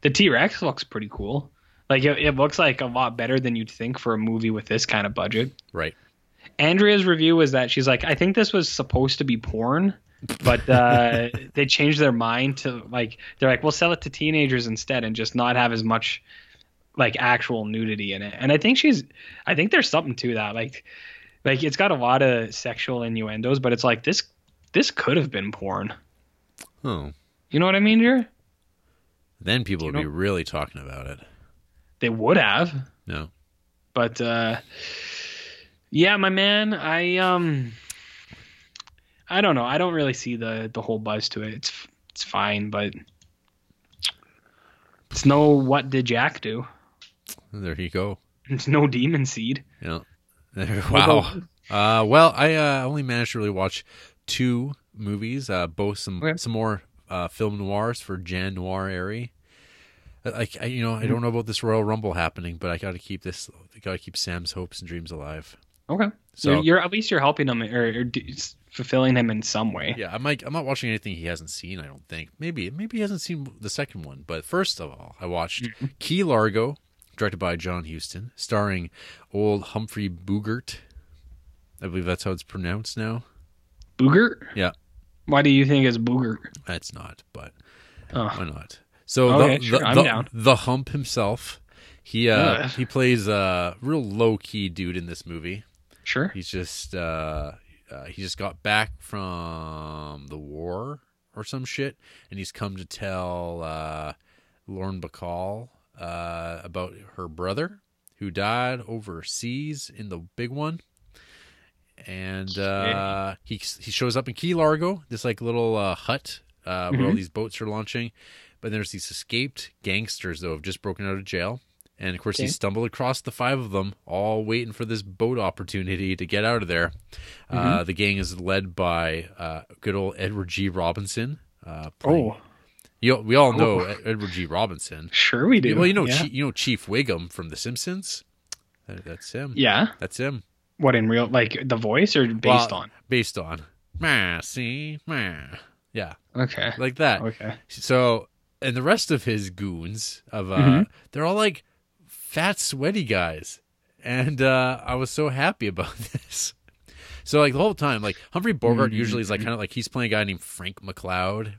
The T Rex looks pretty cool. Like it, it looks like a lot better than you'd think for a movie with this kind of budget. Right. Andrea's review was that she's like, I think this was supposed to be porn, but uh, they changed their mind to like they're like, we'll sell it to teenagers instead and just not have as much like actual nudity in it. And I think she's, I think there's something to that. Like, like it's got a lot of sexual innuendos, but it's like this, this could have been porn. Oh. You know what I mean, Jer? Then people would be really talking about it. They would have. No. But uh yeah, my man, I um I don't know. I don't really see the the whole buzz to it. It's it's fine, but it's no what did Jack do? There you go. It's no demon seed. Yeah. Wow. Uh, well, I uh, only managed to really watch two movies, uh, both some Okay. some more uh, film noirs for Jan Noir Airy. Like I, you know, Mm-hmm. I don't know about this Royal Rumble happening, but I got to keep this. I got to keep Sam's hopes and dreams alive. Okay. So you're, you're at least you're helping him or, or fulfilling him in some way. Yeah, I'm like I'm not watching anything he hasn't seen. I don't think. Maybe maybe he hasn't seen the second one. But first of all, I watched Key Largo, directed by John Huston, starring old Humphrey Bogart. I believe that's how it's pronounced now. Boogert? Yeah, Why do you think it's Boogert? that's not, but Oh, why not? So Okay, the, sure, the, I'm the, down. the Hump himself, he uh, Ugh. he plays a real low key dude in this movie. sure. He's just uh, uh, he just got back from the war or some shit, and he's come to tell uh, Lauren Bacall uh, about her brother who died overseas in the big one. And uh, he he shows up in Key Largo, this like little uh, hut uh, where all these boats are launching. But there's these escaped gangsters though, have just broken out of jail. And of course, he stumbled across the five of them, all waiting for this boat opportunity to get out of there. Uh, the gang is led by uh, good old Edward G. Robinson. Uh, playing- Oh, you, we all know Ed- Edward G. Robinson. sure we do. Well, you know, yeah. You know Chief Wiggum from The Simpsons. That- that's him. yeah. That's him. What in real, like the voice or based Well, on? Based on. Ma, see, ma. Yeah, Okay. like that. Okay. So, and the rest of his goons of uh, Mhm. they're all like fat, sweaty guys, and uh, I was so happy about this. So, like the whole time, like Humphrey Bogart Mm-hmm. usually is like kind of like he's playing a guy named Frank McCloud,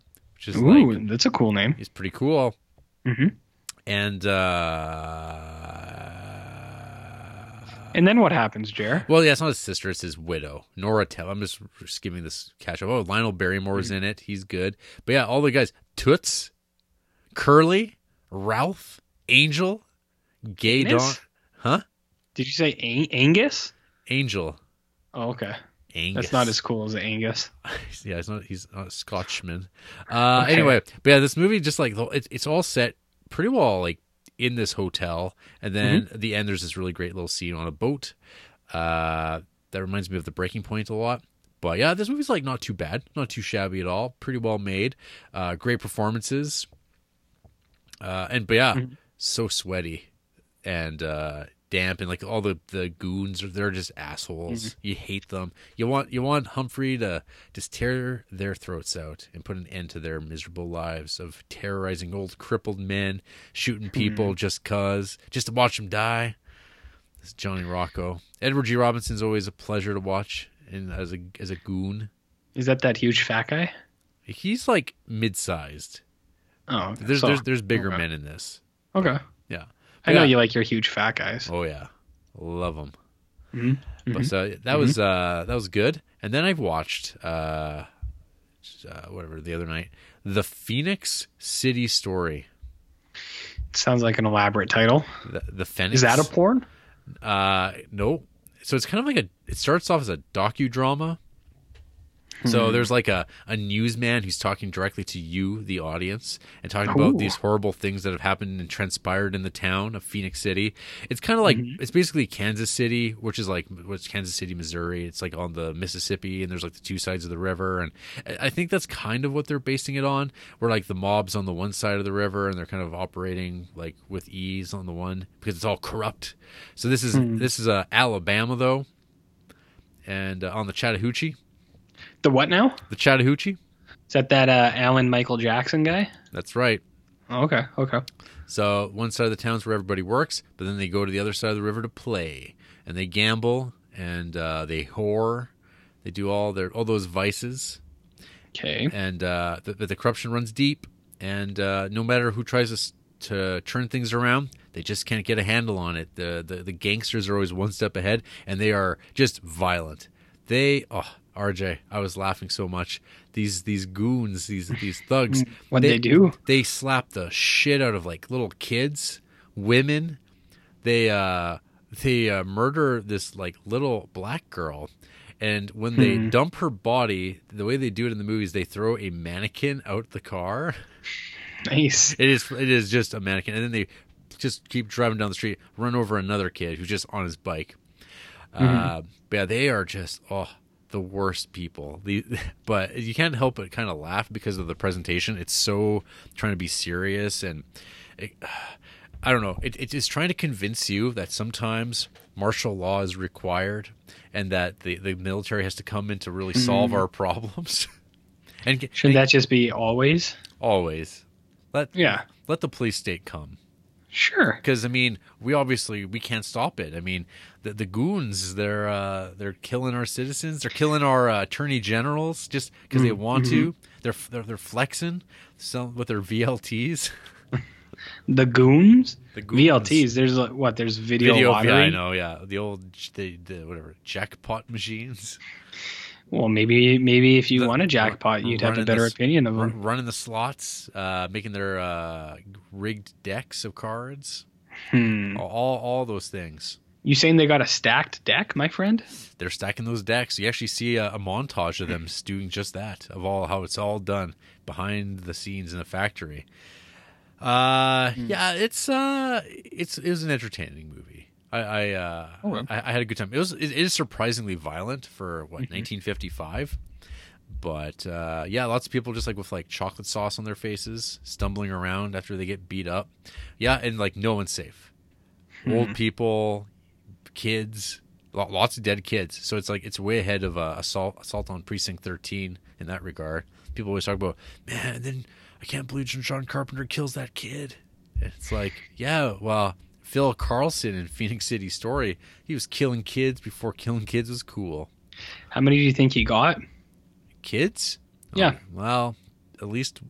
which is Ooh, like that's a cool name. he's pretty cool. hmm And uh, And then what happens, Jer? well, yeah, it's not his sister; it's his widow, Nora Tell. I'm just skimming this catch up. Oh, Lionel Barrymore's Mm. in it; he's good. But yeah, all the guys: Toots, Curly, Ralph, Angel, Gaye Dawn, huh? Did you say Ang- Angus? Angel, Oh, okay. Angus. That's not as cool as Angus. yeah, he's not. He's not a Scotchman. Uh, Okay. Anyway, but yeah, this movie just like it's it's all set pretty well like in this hotel, and then Mm-hmm. at the end there's this really great little scene on a boat. Uh, that reminds me of the Breaking Point a lot. But yeah, this movie's like not too bad, not too shabby at all. Pretty well made. Uh, great performances. Uh, and but yeah, Mm-hmm. so sweaty and uh, damp, and like all the the goons are they're just Mm-hmm. assholes. You hate them. You want you want Humphrey to just tear their throats out and put an end to their miserable lives of terrorizing old crippled men, shooting people Mm-hmm. just cause, just to watch them die. This is Johnny Rocco. Edward G. Robinson's always a pleasure to watch, and as a as a goon, Is that that huge fat guy? he's like mid sized. Oh, okay. There's So- there's there's bigger okay. men in this. Okay. Yeah. I know you like your huge fat guys. Oh yeah, love them. Mhm. But so that was uh, that was good. And then I've watched uh, uh, whatever the other night, the Phenix City Story. Sounds like an elaborate title. The, the Phenix. Is that a porn? Uh, no. So it's kind of like a. It starts off as a docudrama. So there's like a, a newsman who's talking directly to you, the audience, and talking about Ooh. these horrible things that have happened and transpired in the town of Phenix City. It's kind of like it's basically Kansas City, which is like what's Kansas City, Missouri. It's like on the Mississippi, and there's like the two sides of the river, and I think that's kind of what they're basing it on. Where like the mobs on the one side of the river, and they're kind of operating like with ease on the one because it's all corrupt. So this is this is uh, Alabama though, and uh, on the Chattahoochee, The what now? the Chattahoochee. Is that that uh, Alan Michael Jackson guy? That's right. Oh, okay. Okay. So one side of the town's where everybody works, but then they go to the other side of the river to play, and they gamble and uh, they whore, they do all their all those vices, Okay. and uh, the, the corruption runs deep. And uh, no matter who tries to, to turn things around, they just can't get a handle on it. The, the the gangsters are always one step ahead, and they are just violent. They oh RJ, I was laughing so much. These these goons, these these thugs. What they do? They slap the shit out of like little kids, women. They uh they uh, murder this like little black girl. And when they Hmm. dump her body, the way they do it in the movies, they throw a mannequin out the car. Nice. It is it is just a mannequin, and then they just keep driving down the street, run over another kid who's just on his bike. Uh, but yeah, they are just oh the worst people. The but you can't help but kind of laugh because of the presentation. It's so trying to be serious, and it, I don't know. It, it is trying to convince you that sometimes martial law is required, and that the the military has to come in to really solve mm-hmm. our problems. and Shouldn't that just be always? always let Yeah. let the police state come Sure. because I mean we obviously we can't stop it. I mean the the goons they're uh, they're killing our citizens. They're killing our uh, attorney generals just because they want to. They're, they're they're flexing some with their VLTs. The goons, The goons. VLTs. There's like, what? There's video, Video, lottery. yeah, I know, yeah, the old the, the whatever jackpot machines, Well, maybe maybe if you The- won a jackpot, you'd have a better this- opinion of them. running the slots, uh, making their uh, rigged decks of cards, Hmm. all all those things. You saying they got a stacked deck, my friend? they're stacking those decks. You actually see a, a montage of them doing just that, of all how it's all done behind the scenes in the factory. Uh, yeah, it's uh, it's it was an entertaining movie. I I, uh, Okay. I, I had a good time. It was it is surprisingly violent for what 1955. But uh, yeah, lots of people just like with like chocolate sauce on their faces, stumbling around after they get beat up. Yeah, and like no one's safe. Old people, kids, lots of dead kids. So it's like it's way ahead of uh, assault assault on precinct 13 in that regard. People always talk about, man, then I can't believe John Carpenter kills that kid. It's like, yeah, well, Phil Karlson in Phenix City Story, he was killing kids before killing kids was cool. How many do you think he got? Kids? Yeah. Oh, well, at least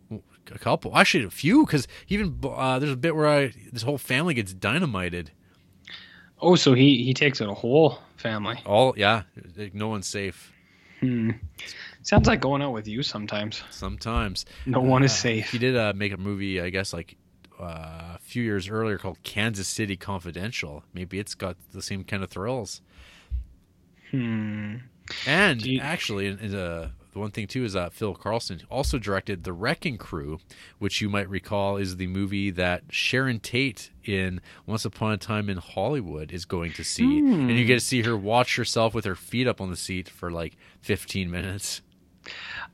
a couple. Actually, a few, because even uh, there's a bit where I this whole family gets dynamited. Oh, so he he takes it a whole family. All yeah, no one's safe. Hmm. Sounds like going out with you sometimes. Sometimes No one is Uh, safe. He did uh, make a movie, I guess, like uh, a few years earlier called Kansas City Confidential. Maybe it's got the same kind of thrills. Hmm. And you- actually, in, in, uh, the one thing too is that Phil Karlson also directed The Wrecking Crew, which you might recall is the movie that Sharon Tate in Once Upon a Time in Hollywood is going to see, and you get to see her watch herself with her feet up on the seat for like 15 minutes.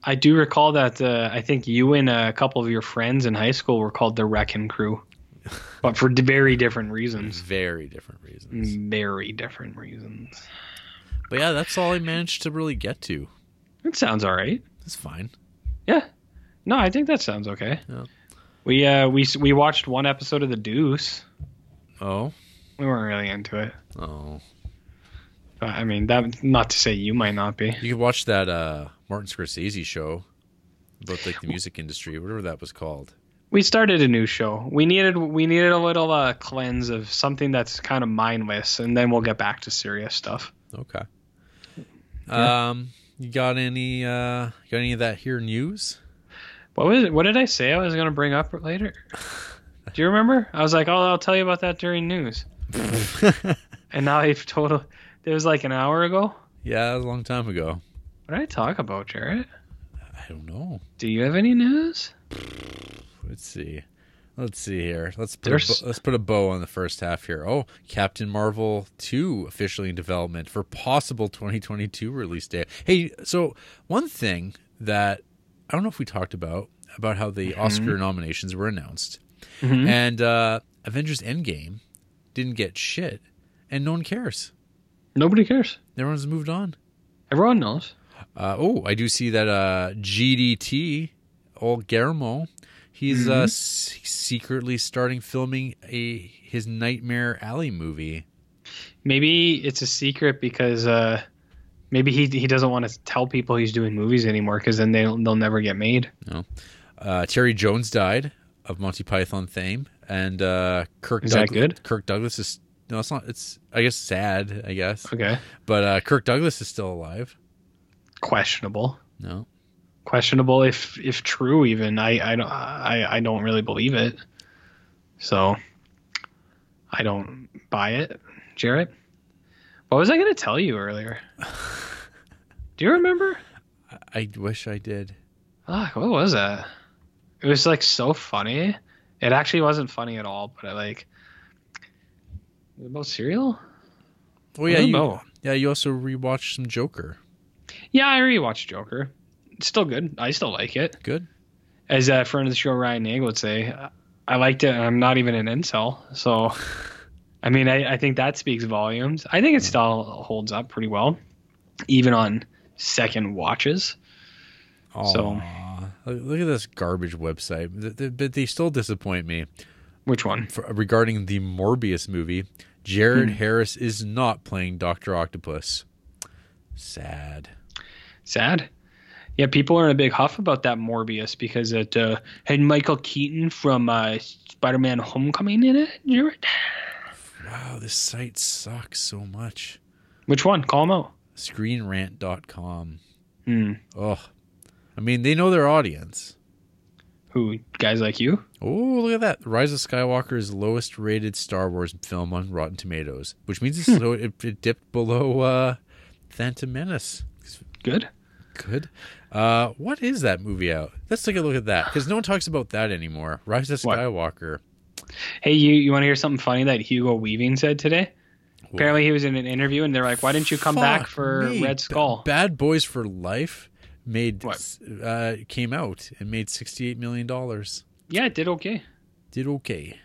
I do recall that uh, I think you and a couple of your friends in high school were called the Wrecking Crew, but for very different reasons. Very different reasons. Very different reasons. But yeah, that's all I managed to really get to. It sounds all right. It's fine. Yeah. No, I think that sounds okay. Yeah. We uh we we watched one episode of The Deuce. Oh, We weren't really into it. oh. But, I mean, that not to say you might not be. You could watch that uh, Martin Scorsese show about like the music industry, whatever that was called. We started a new show. We needed we needed a little uh, cleanse of something that's kind of mindless, and then we'll get back to serious stuff. Okay. Yeah. Um, you got any uh, got any of that here news? What was it? What did I say I was gonna bring up later? Do you remember? I was like, oh, I'll tell you about that during news, and now I've total. It was like an hour ago. yeah, that was a long time ago. What did I talk about, Jarrett? I don't know. Do you have any news? Let's see. Let's see here. Let's put a There's- bo- let's put a bow on the first half here. Oh, Captain Marvel 2 officially in development for possible 2022 release date. Hey, so one thing that I don't know if we talked about about how the Oscar nominations were announced. Mhm. And uh Avengers Endgame didn't get shit and no one cares. Nobody cares. Everyone's moved on. Everyone knows. Uh, oh, I do see that uh, GDT, old Guillermo, he's uh, s- secretly starting filming a his Nightmare Alley movie. Maybe it's a secret because uh, maybe he he doesn't want to tell people he's doing movies anymore because then they'll they'll never get made. Uh, Terry Jones died of Monty Python fame, and uh, Kirk. Is that good? Kirk Douglas is no, it's not. It's I guess sad. I guess, Okay, but uh, Kirk Douglas is still alive. questionable. No, questionable if if true even i i don't i i don't really believe it so i don't buy it jarrett what was i going to tell you earlier do you remember I wish I did. ah what was that it was like so funny it actually wasn't funny at all but i like about cereal Oh yeah, you, know. yeah. You also rewatched some Joker. yeah i rewatched joker still good i still like it Good. as a friend of the show Ryan Nagel would say, I liked it. I'm not even an incel, so I mean, I, I think that speaks volumes. I think it still holds up pretty well, even on second watches. So- look at this garbage website. But they still disappoint me. Which one? For, regarding the Morbius movie, Jared Hmm. Harris is not playing Doctor Octopus. Sad. Sad. Yeah, people are in a big huff about that Morbius because it uh, had Michael Keaton from uh, Spider-Man: Homecoming in it. Jared? Wow, this site sucks so much. Which one? Call him out. Screenrant.com. Hmm. Oh, I mean, they know their audience. Who? Guys like you? Oh, look at that. Rise of Skywalker is lowest rated Star Wars film on Rotten Tomatoes, which means it's Hmm. so it, it dipped below uh, Phantom Menace. Good. Good. Uh, what is that movie out? Let's take a look at that because no one talks about that anymore. Rise of What? Skywalker. Hey, you you want to hear something funny that Hugo Weaving said today? Apparently, he was in an interview and they're like, "Why didn't you come back for me. Red Skull?" Ba- Bad Boys for Life made What? uh, came out and made sixty eight million dollars. yeah, it did okay. Did okay.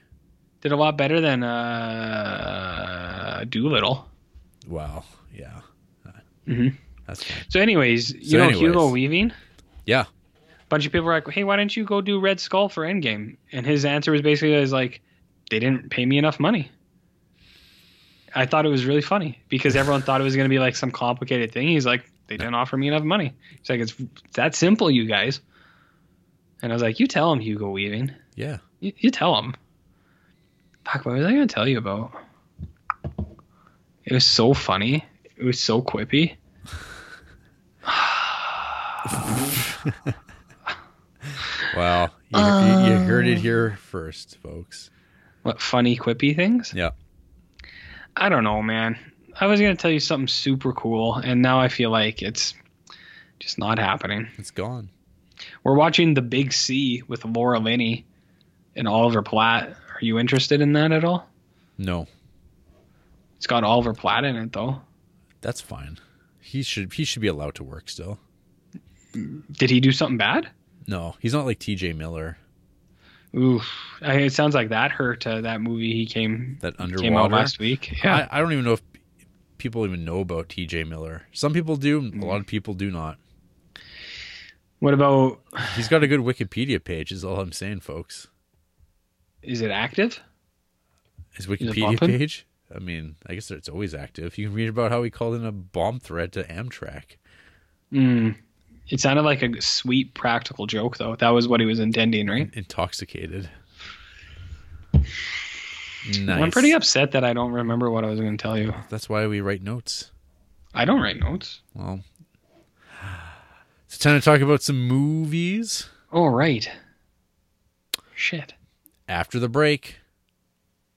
Did a lot better than uh, Dolittle. Wow. Yeah. Mhm. That's fine. So, anyways, you So know anyways. Hugo Weaving. Yeah. A bunch of people were like, "Hey, why didn't you go do Red Skull for Endgame?" And his answer was basically is like, "They didn't pay me enough money." I thought it was really funny because everyone thought it was going to be like some complicated thing. He's like, "They didn't offer me enough money." He's like, "It's that simple, you guys." And I was like, "You tell him, Hugo Weaving. Yeah. You, you tell him." Fuck, what was I going to tell you about? It was so funny. It was so quippy. Wow. You, you, you heard it here first, folks. What funny quippy things? Yeah. I don't know, man. I was gonna tell you something super cool, and now I feel like it's just not happening. It's gone. We're watching The Big C with Laura Linney and Oliver Platt. Are you interested in that at all? No. It's got Oliver Platt in it though. That's fine. He should he should be allowed to work still. Did he do something bad? No, he's not like T.J. Miller. Oof. I, it sounds like that hurt. Uh, that movie he came That came out underwater. last week. Yeah. I, I don't even know if people even know about T.J. Miller. Some people do. Mm. A lot of people do not. what about? He's got a good Wikipedia page. Is all I'm saying, folks. Is it active? His Wikipedia page. I mean, I guess it's always active. You can read about how he called in a bomb threat to Amtrak. Mm. It sounded like a sweet practical joke though. That was what he was intending, right? Intoxicated. Nice. I'm pretty upset that I don't remember what I was going to tell you. That's why we write notes. I don't write notes. Well, it's time to talk about some movies. Oh, right. Shit. After the break,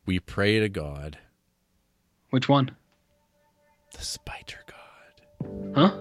we pray to God, Which one? the Spider God. Huh?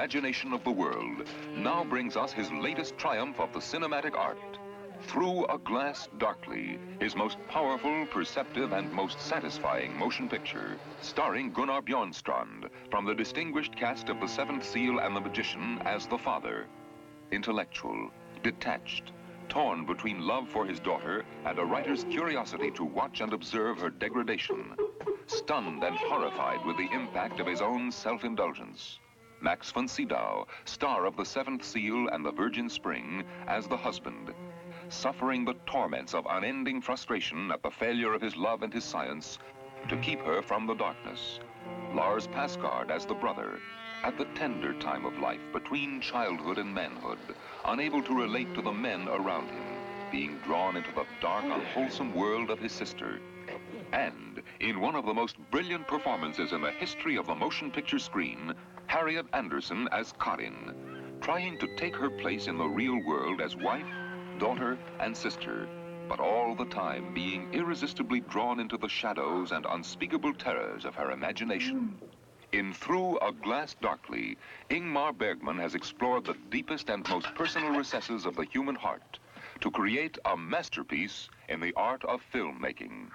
Imagination of the world, now brings us his latest triumph of the cinematic art. Through a Glass Darkly, his most powerful, perceptive, and most satisfying motion picture, starring Gunnar Bjornstrand from the distinguished cast of The Seventh Seal and The Magician as the father. Intellectual, detached, torn between love for his daughter and a writer's curiosity to watch and observe her degradation. Stunned and horrified with the impact of his own self-indulgence. Max von Sydow, star of The Seventh Seal and The Virgin Spring, as the husband, suffering the torments of unending frustration at the failure of his love and his science to keep her from the darkness. Lars Passgård as the brother, at the tender time of life between childhood and manhood, unable to relate to the men around him, being drawn into the dark, unwholesome world of his sister. And in one of the most brilliant performances in the history of the motion picture screen, Harriet Andersson as Karin, trying to take her place in the real world as wife, daughter, and sister, but all the time being irresistibly drawn into the shadows and unspeakable terrors of her imagination. Hmm. In Through a Glass Darkly, Ingmar Bergman has explored the deepest and most personal recesses of the human heart to create a masterpiece in the art of filmmaking.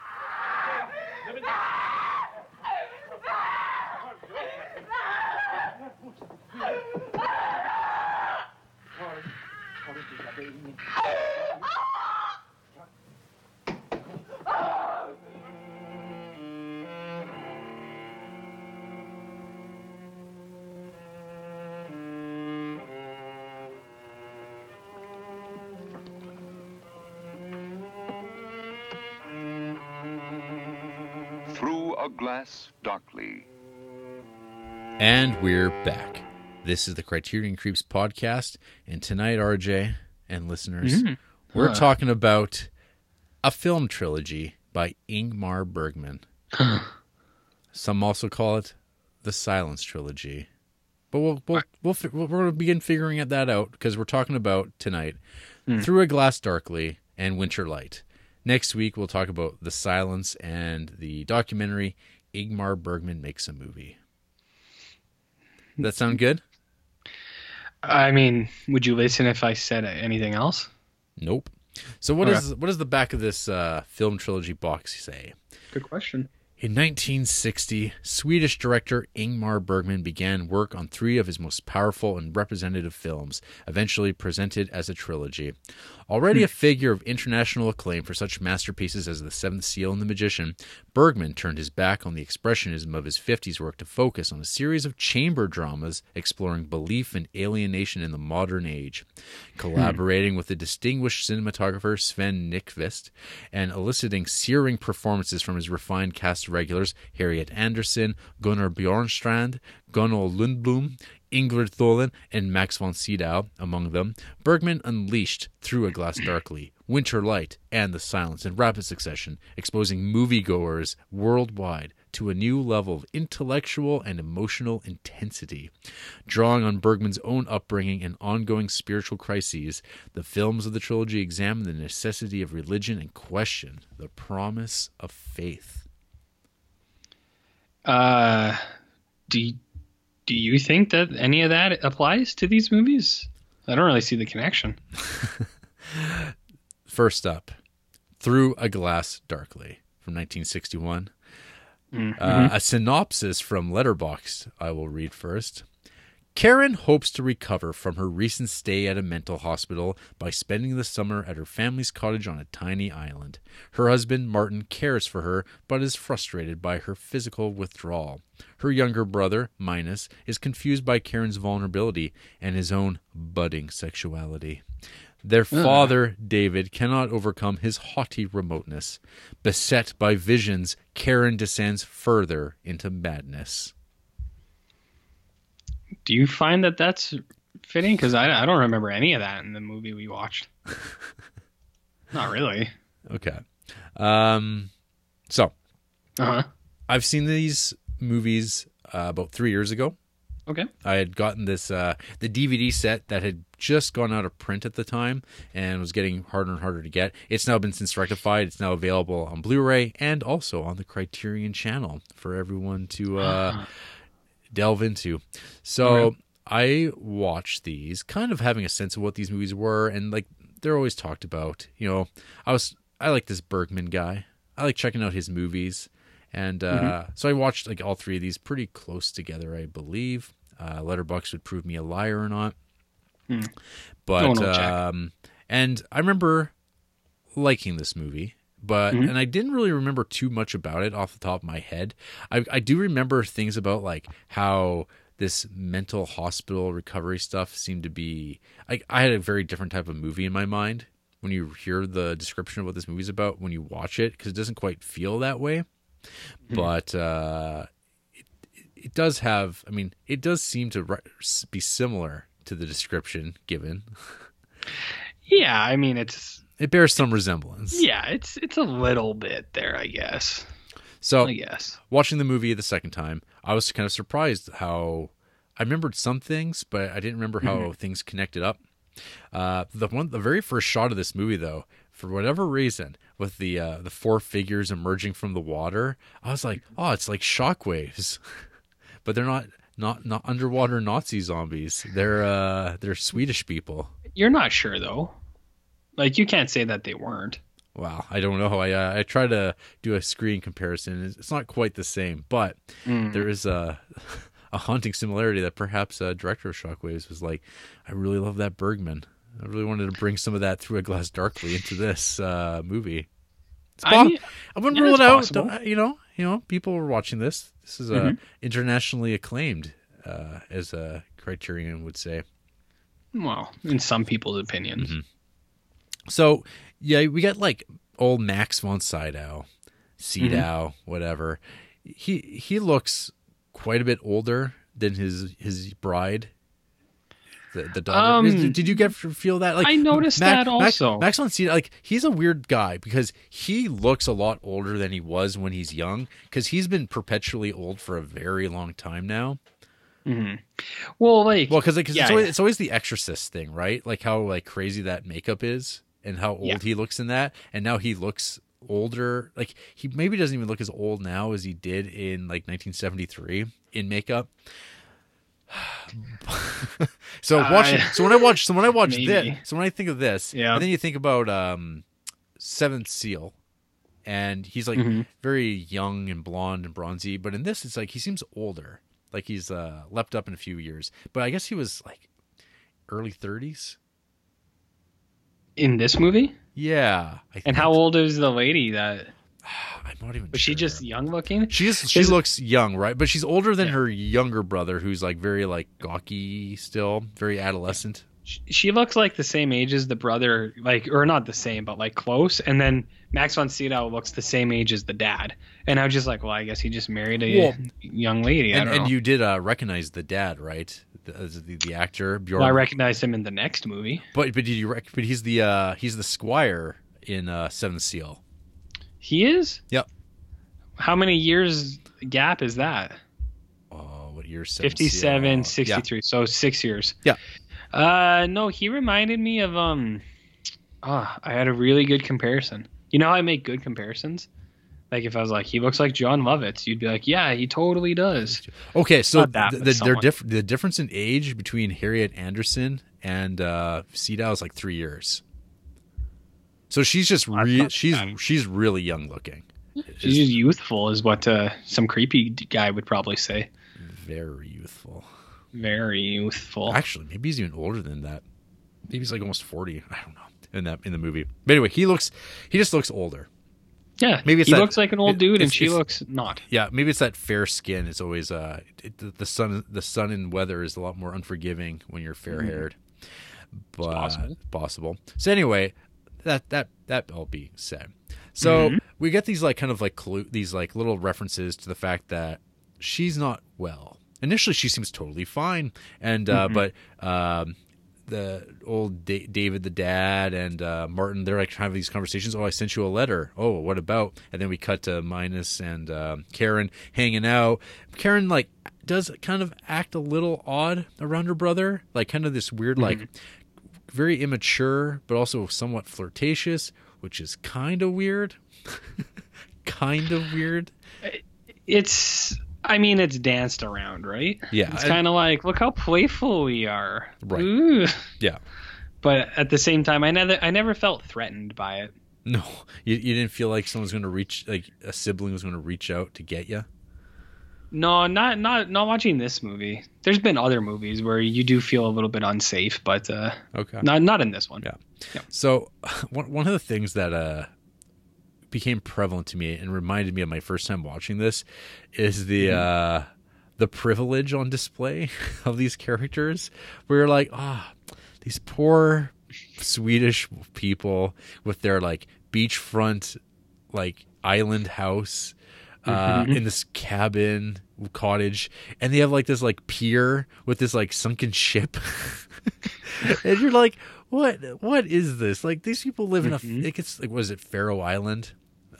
Through a Glass Darkly. And we're back. This is the Criterion Creeps podcast, and tonight, RJ and listeners, mm-hmm. we're Huh. talking about a film trilogy by Ingmar Bergman. Some also call it the Silence trilogy, but we'll we'll, we'll fi- we're going to begin figuring that out because we're talking about tonight hmm. Through a Glass Darkly and Winter Light. Next week, we'll talk about the Silence and the documentary Ingmar Bergman makes a movie. That sound hmm. good? I mean, would you listen if I said anything else? Nope. So what Okay. is what does the back of this uh, film trilogy box say? Good question. In 1960, Swedish director Ingmar Bergman began work on three of his most powerful and representative films, eventually presented as a trilogy. Already hmm. a figure of international acclaim for such masterpieces as The Seventh Seal and The Magician, Bergman turned his back on the expressionism of his 50s work to focus on a series of chamber dramas exploring belief and alienation in the modern age. Hmm. Collaborating with the distinguished cinematographer Sven Nykvist and eliciting searing performances from his refined cast of regulars Harriet Andersson, Gunnar Bjornstrand, Gunnel Lindblom, Ingrid Thulin, and Max von Sydow among them, Bergman unleashed Through a Glass Darkly, Winter Light, and The Silence in rapid succession, exposing moviegoers worldwide to a new level of intellectual and emotional intensity. Drawing on Bergman's own upbringing and ongoing spiritual crises, the films of the trilogy examine the necessity of religion and question the promise of faith. Uh, do you, do you think that any of that applies to these movies? I don't really see the connection. First up, Through a Glass Darkly from 1961. Uh, a synopsis from Letterboxd I will read first. Karin hopes to recover from her recent stay at a mental hospital by spending the summer at her family's cottage on a tiny island. Her husband, Martin, cares for her but is frustrated by her physical withdrawal. Her younger brother, Minus, is confused by Karin's vulnerability and his own budding sexuality. Their father, David, cannot overcome his haughty remoteness. Beset by visions, Karin descends further into madness. Do you find that that's fitting? Because I, I don't remember any of that in the movie we watched. Not really. Okay. Um, so, Uh huh. I've seen these movies uh, about three years ago. Okay. I had gotten this uh, the DVD set that had just gone out of print at the time and was getting harder and harder to get. It's now been since rectified. It's now available on Blu-ray and also on the Criterion channel for everyone to uh, delve into. So. I watched these, kind of having a sense of what these movies were, and like they're always talked about. You know, I was I like this Bergman guy. I like checking out his movies. And uh, Mm-hmm. so I watched like all three of these pretty close together, I believe. Uh, Letterboxd would prove me a liar or not. Hmm. But um, and I remember liking this movie, but Mhm. and I didn't really remember too much about it off the top of my head. I, I do remember things about like how this mental hospital recovery stuff seemed to be. I I had a very different type of movie in my mind when you hear the description of what this movie's about when you watch it because it doesn't quite feel that way. But uh, it, it does have. I mean, it does seem to be similar to the description given. Yeah, I mean it's It bears some resemblance. yeah, it's it's a little bit there, I guess. So yes, watching the movie the second time, I was kind of surprised how I remembered some things, but I didn't remember how things connected up. Uh, the one, the very first shot of this movie, though, for whatever reason, with the uh, the four figures emerging from the water, I was like, oh, it's like shockwaves, but they're not not not underwater Nazi zombies. They're uh, they're Swedish people. You're not sure though. Like you can't say that they weren't. Wow, I don't know. I uh, I try to do a screen comparison. It's not quite the same, but Mm. there is a a haunting similarity that perhaps uh, director of Shockwaves was like, I really love that Bergman. I really wanted to bring some of that through a glass darkly into this uh, movie. It's I mean, I wouldn't yeah, rule it out. You know, you know, people were watching this. This is uh, Mhm. internationally acclaimed, uh, as a Criterion would say. well, in some people's opinions. Mm-hmm. So yeah, we got like old Max von Sydow, Sydow, whatever. He he looks quite a bit older than his his bride. The, the daughter. Um, did you get feel that? Like I noticed that Max, also. Max von Sydow, like he's a weird guy because he looks a lot older than he was when he's young. Because he's been perpetually old for a very long time now. Well, like Well, because it's, Yeah, always, yeah. it's always the Exorcist thing, right? Like how like crazy that makeup is, and how old Yeah. he looks in that, and now he looks older. Like he maybe doesn't even look as old now as he did in like 1973 in makeup. so I- watching, so when I watch, so when I watch Maybe. this, so when I think of this, Yeah. and then you think about um, Seventh Seal, and he's like Mhm. very young and blonde and bronzy, but in this, it's like he seems older, like he's uh, leapt up in a few years. But I guess he was like early 30s. In this movie. Yeah, And how old is the lady that I'm not even. was she just young looking? She's she Is- looks young, right? But she's older than Yeah. her younger brother, who's like very like gawky still, very adolescent. She- She looks like the same age as the brother, like or not the same, but like close. And then Max von Sydow looks the same age as the dad. And I was just like, well, I guess he just married a Well, young lady. I And, and you did uh, recognize the dad, right? The, the, the actor Bjorn. well, I recognize him in the next movie. but but did you rec- but he's the uh, he's the squire in uh, Seventh Seal. He is. Yep. How many years gap is that? Oh, what year? Seventh 57, Seal? 63. So six years. Yeah. Uh, no, he reminded me of um. Ah, I had a really good comparison. You know how I make good comparisons? Like if I was like, he looks like Jon Lovitz, you'd be like, yeah, he totally does. Okay, so that, the, but the, diff- the difference in age between Harriet Andersson and uh, Sydow is like three years. So she's just re- she's bad. she's really young looking. She's just youthful, is what uh, some creepy guy would probably say. very youthful. Very youthful. Actually, maybe he's even older than that. Maybe he's like almost forty. I don't know in that in the movie. But anyway, he looks he just looks older. Yeah, maybe it's he that- looks like an old dude, and she looks not. Yeah, maybe it's that fair skin. It's always uh it, the, sun the sun and weather is a lot more unforgiving when you're fair haired. But possible. possible. So anyway, that that that all being said, so we get these like kind of like clue these like little references to the fact that she's not well. Initially, she seems totally fine, and uh, but um, the old da- David, the dad, and uh, Martin, they're like having these conversations. Oh, I sent you a letter. Oh, what about? And then we cut to Minus and um Karin hanging out. Karin like does kind of act a little odd around her brother, like kind of this weird, like very immature, but also somewhat flirtatious, which is kind of weird. kind of weird. It's, I mean, it's danced around, right? Yeah, It's kind of like, look how playful we are. Right. Ooh. Yeah. But at the same time, I never, I never felt threatened by it. No, you, you didn't feel like someone's going to reach, like a sibling was going to reach out to get you. No, not not not watching this movie. There's been other movies where you do feel a little bit unsafe, but uh, Okay. not not in this one. Yeah. So one one of the things that uh became prevalent to me and reminded me of my first time watching this is the uh the privilege on display of these characters. Where you're like, ah, these poor Swedish people with their like beachfront like island house uh, in this cabin cottage, and they have like this like pier with this like sunken ship, and you're like, what? What is this? Like these people live in a mm-hmm. like it's like was it Fårö Island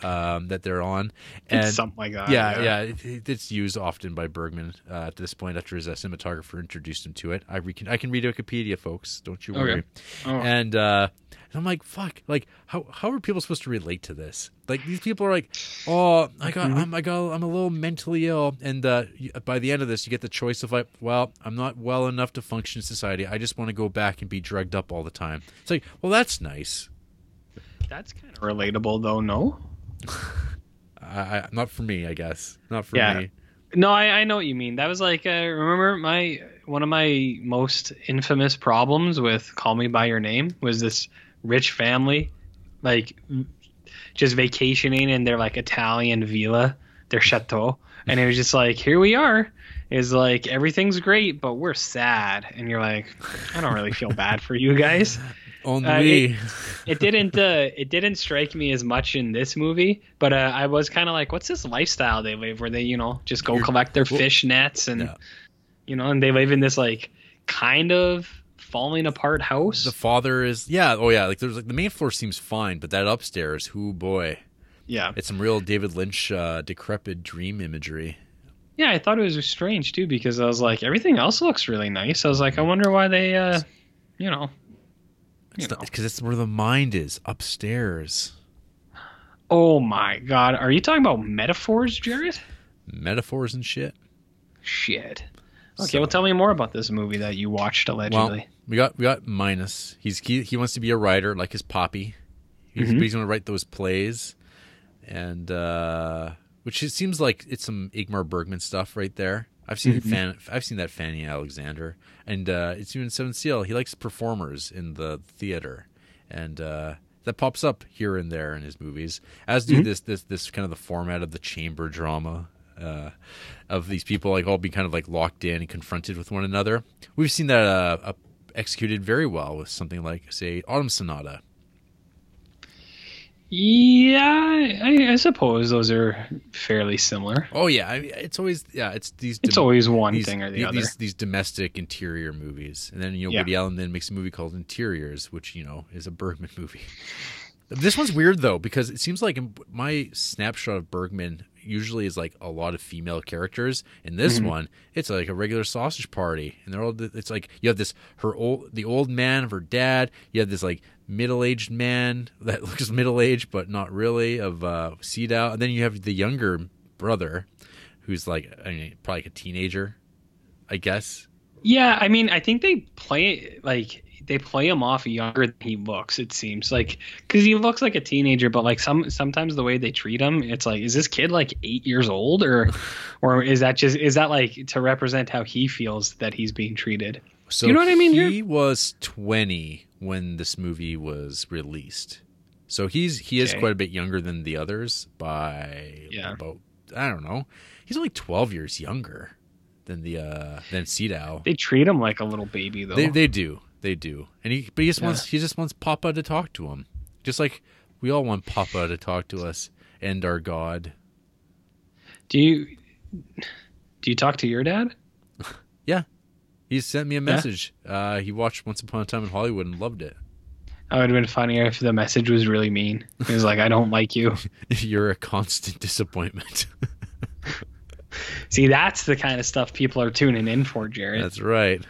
um, that they're on, and Something like that. yeah, yeah, it, it- it's used often by Bergman uh, at this point after his uh, cinematographer introduced him to it. I re- can, I can read Wikipedia, folks. Don't you worry. Okay. Oh. And uh, and I'm like, fuck, like how how are people supposed to relate to this? Like these people are like, oh, I got, I'm, I got, I'm a little mentally ill, and uh, by the end of this, you get the choice of like, well, I'm not well enough to function in society. I just want to go back and be drugged up all the time. It's like, well, that's nice. That's kind of relatable, though. No. I, I, not for me, I guess. Not for Yeah. me. No, I, I know what you mean. That was like, uh, remember my one of my most infamous problems with Call Me by Your Name was this rich family, like just vacationing in their like Italian villa, their chateau, and it was just like, here we are. Is like everything's great, but we're sad, and you're like, I don't really feel bad for you guys. Only. it- It didn't, uh, it didn't strike me as much in this movie, but uh, I was kind of like, what's this lifestyle they live, where they, you know, just go You're- collect their well, fish nets and, yeah. you know, and they live in this like kind of falling apart house. The father is yeah, oh yeah, like there's like the main floor seems fine, but that upstairs, who boy, yeah, it's some real David Lynch uh, decrepit dream imagery. yeah, I thought it was strange too because I was like, everything else looks really nice. I was like, I wonder why they, uh, you know, know. Because it's where the mind is upstairs. Oh my god, are you talking about metaphors, Jared? Metaphors and shit. Shit. Okay, So- well, tell me more about this movie that you watched allegedly. Well, we got we got minus. He's he, he wants to be a writer like his poppy. He's, Mm-hmm. he's going to write those plays, and uh, which it seems like it's some Ingmar Bergman stuff right there. I've seen Mm-hmm. fan, I've seen that Fanny Alexander, and uh, it's even Seven Seal. He likes performers in the theater, and uh, that pops up here and there in his movies. As Mm-hmm. do this this this kind of the format of the chamber drama. Uh, of these people like all being kind of like locked in and confronted with one another. We've seen that uh, uh, executed very well with something like, say, Autumn Sonata. Yeah, I, I suppose those are fairly similar. Oh yeah, I mean, it's always yeah, it's these. It's always one these, thing or the these, other. These, these domestic interior movies, and then you know Yeah. Woody Allen then makes a movie called Interiors, which you know is a Bergman movie. This one's weird though because it seems like my snapshot of Bergman usually is like a lot of female characters. In this Mm-hmm. one, it's like a regular sausage party, and they're all. It's like you have this her old the old man of her dad. You have this like middle aged man that looks middle aged but not really of uh, Sydow, and then you have the younger brother who's like I mean, probably like a teenager, I guess. Yeah, I mean, I think they play like they play him off younger than he looks. It seems like because he looks like a teenager, but like some sometimes the way they treat him, it's like, is this kid like eight years old, or or is that just is that like to represent how he feels that he's being treated? So You know what I mean He here? was twenty when this movie was released, so he's he is Okay. quite a bit younger than the others by Yeah. about I don't know. He's only twelve years younger than the uh than Sydow. They treat him like a little baby though. They they do they do, and he but he just Yeah. wants he just wants Papa to talk to him, just like we all want Papa to talk to us and our God. do you do you talk to your dad? Yeah, he sent me a message. Uh, he watched Once Upon a Time in Hollywood and loved it. I would have been funnier if the message was really mean. He was like, "I don't like you." You're a constant disappointment. See, that's the kind of stuff people are tuning in for, Jared. That's right.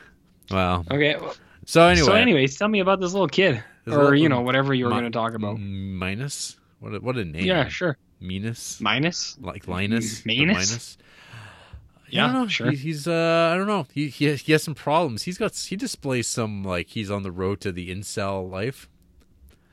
Wow. okay. well, So anyway, So, anyways, tell me about this little kid, This or little- you know, whatever you were Mi- going to talk about. minus. What a, what a name. Yeah, sure. Minus. Minus. Like Linus. Minus? Minus. Yeah, I don't know. sure. He, he's uh, I don't know. He, he has, he has some problems. He's got he displays some like he's on the road to the incel life,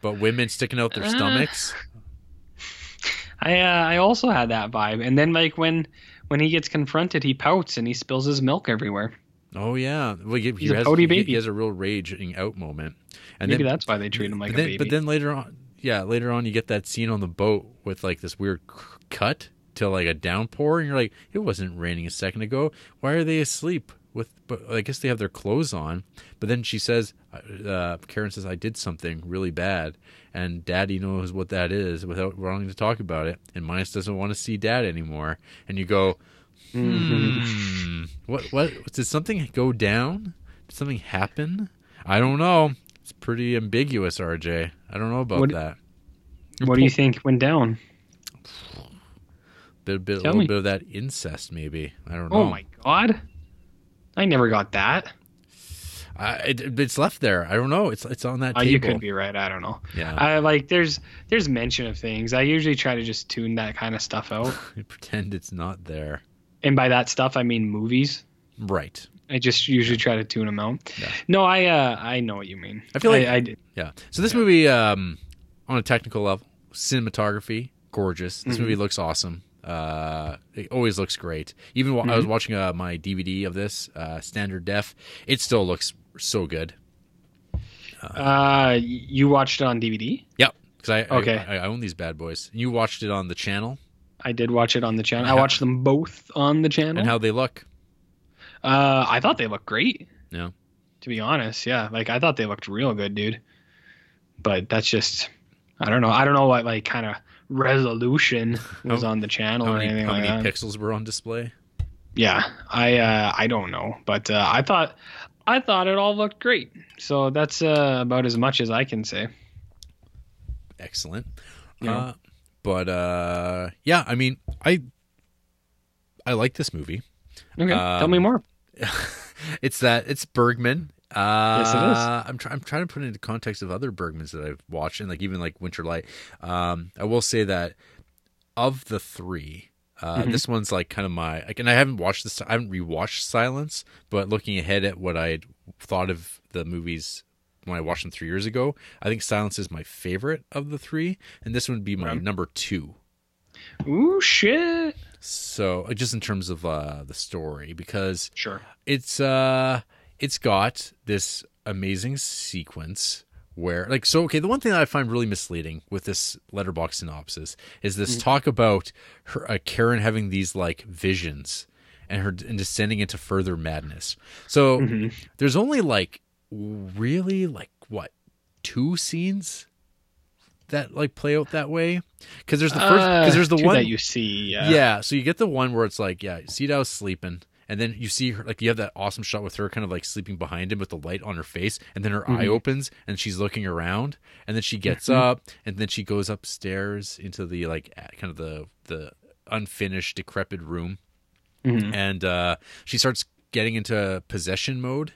but women sticking out their Uh, stomachs. I uh, I also had that vibe, and then like when when he gets confronted, he pouts and he spills his milk everywhere. Oh yeah, well, he, he has, he- baby. He has a real raging out moment, and Maybe then, that's why they treat him like a then, baby. But then later on, yeah, later on you get that scene on the boat with like this weird cut to like a downpour, and you're like, it wasn't raining a second ago. Why are they asleep? With, but I guess they have their clothes on. But then she says, uh, Karin says, I did something really bad, and Daddy knows what that is without wanting to talk about it. And Minus doesn't want to see Dad anymore. And you go, Hmm. What? What? Did something go down? Did something happen? I don't know. It's pretty ambiguous, RJ. I don't know about What- that. what do you think went down? Bit, bit, a little me. bit of that incest, maybe. I don't know. Oh my god. I never got that. I, it, it's left there. I don't know. It's it's on that Oh, table. you could be right. I don't know. Yeah. I like there's there's mention of things. I usually try to just tune that kind of stuff out. Pretend it's not there. And by that stuff I mean movies. Right. I just usually try to tune them out. Yeah. No, I uh I know what you mean. I feel like- I, did. Yeah. So this movie, um, on a technical level, cinematography, gorgeous. This Mm-hmm. movie looks awesome. Uh, it always looks great. Even while I Mm-hmm. was watching uh, my DVD of this, uh, standard def, it still looks so good. uh you watched it on DVD? Yep. Because I, I- Okay. I, I own these bad boys. You watched it on the channel I did watch it on the channel. I watched them both on the channel. and how they look. uh I thought they looked great. Yeah. To be honest, yeah. Like I thought they looked real good, dude. But that's just I don't know. I don't know what like kind of resolution was How- on the channel How or many, anything how like many pixels were on display? Yeah, I uh, I don't know, but uh, I thought I thought it all looked great. So that's uh, about as much as I can say. Excellent. Yeah. Uh, but uh, yeah, I mean, I I like this movie. Okay, tell me Um, more. it's that it's Bergman. Uh, Yes, it is. I'm, try- I'm trying to put it into context of other Bergmans that I've watched, and like even like Winter Light. Um, I will say that of the three, uh, Mm-hmm. this one's like kind of my. Like, and I haven't watched this. I haven't rewatched Silence, but looking ahead at what I thought of the movies when I watched them three years ago, I think Silence is my favorite of the three, and this one would be my Right. number two. Ooh shit. So uh, just in terms of uh, the story, because Sure. it's uh it's got this amazing sequence where like so okay the one thing that i find really misleading with this Letterboxd synopsis is this talk about her uh, karin having these like visions and her and descending into further madness so there's only like really like what two scenes that like play out that way because there's the first because there's the Uh, one that you see. Uh, yeah. So you get the one where it's like, yeah, Sydow's sleeping, and then you see her like you have that awesome shot with her kind of like sleeping behind him with the light on her face, and then her eye opens and she's looking around, and then she gets up, and then she goes upstairs into the like kind of the the unfinished, decrepit room, Mhm. and uh, she starts getting into possession mode.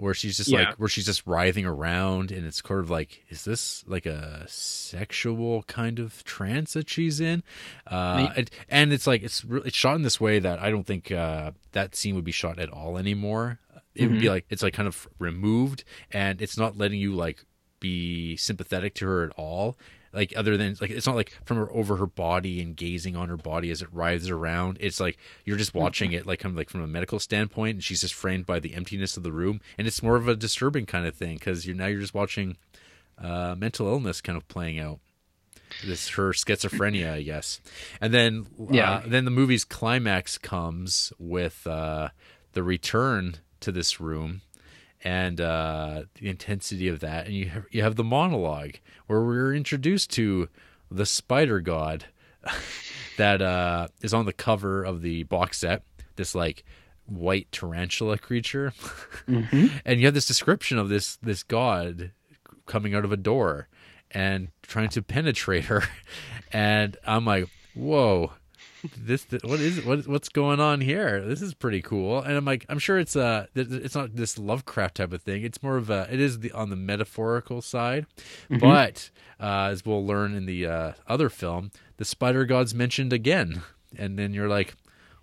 Where she's just Yeah. like, where she's just writhing around, and it's sort of like, is this like a sexual kind of trance that she's in? Uh, and, and it's like it's it's shot in this way that I don't think uh, that scene would be shot at all anymore. It would be like it's like kind of removed, and it's not letting you like be sympathetic to her at all. Like other than like it's not like from her over her body and gazing on her body as it writhes around. It's like you're just watching it like kind of like from a medical standpoint, and she's just framed by the emptiness of the room, and it's more of a disturbing kind of thing because you're now you're just watching uh, mental illness kind of playing out this her schizophrenia, I guess. And then Yeah. uh, then the movie's climax comes with uh, the return to this room and uh, the intensity of that, and you have, you have the monologue where we're introduced to the spider god that uh, is on the cover of the box set. This like white tarantula creature, and you have this description of this this god coming out of a door and trying to penetrate her, and I'm like, whoa. This what is what what's going on here? This is pretty cool, and I'm like, I'm sure it's uh it's not this Lovecraft type of thing. It's more of a it is the on the metaphorical side, but uh, as we'll learn in the uh, other film, the spider god's mentioned again, and then you're like,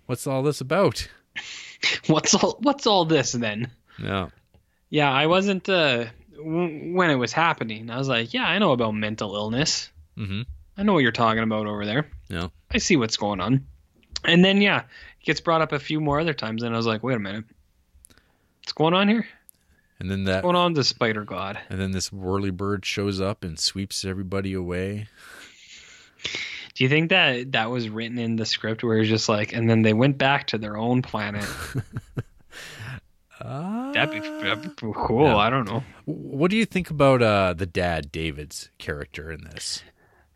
what's all this about? What's all What's all this then? Yeah, Yeah, I wasn't uh, w- when it was happening. I was like, yeah, I know about mental illness. mm-hmm. I know what you're talking about over there. yeah, I see what's going on. And then yeah, it gets brought up a few more other times, and I was like, wait a minute, what's going on here? And then that What's going on to Spider God? and then this whirly bird shows up and sweeps everybody away. Do you think that that was written in the script where it's just like, and then they went back to their own planet? That'd be, that'd be cool. Yeah. I don't know. What do you think about uh, the dad, David's character in this?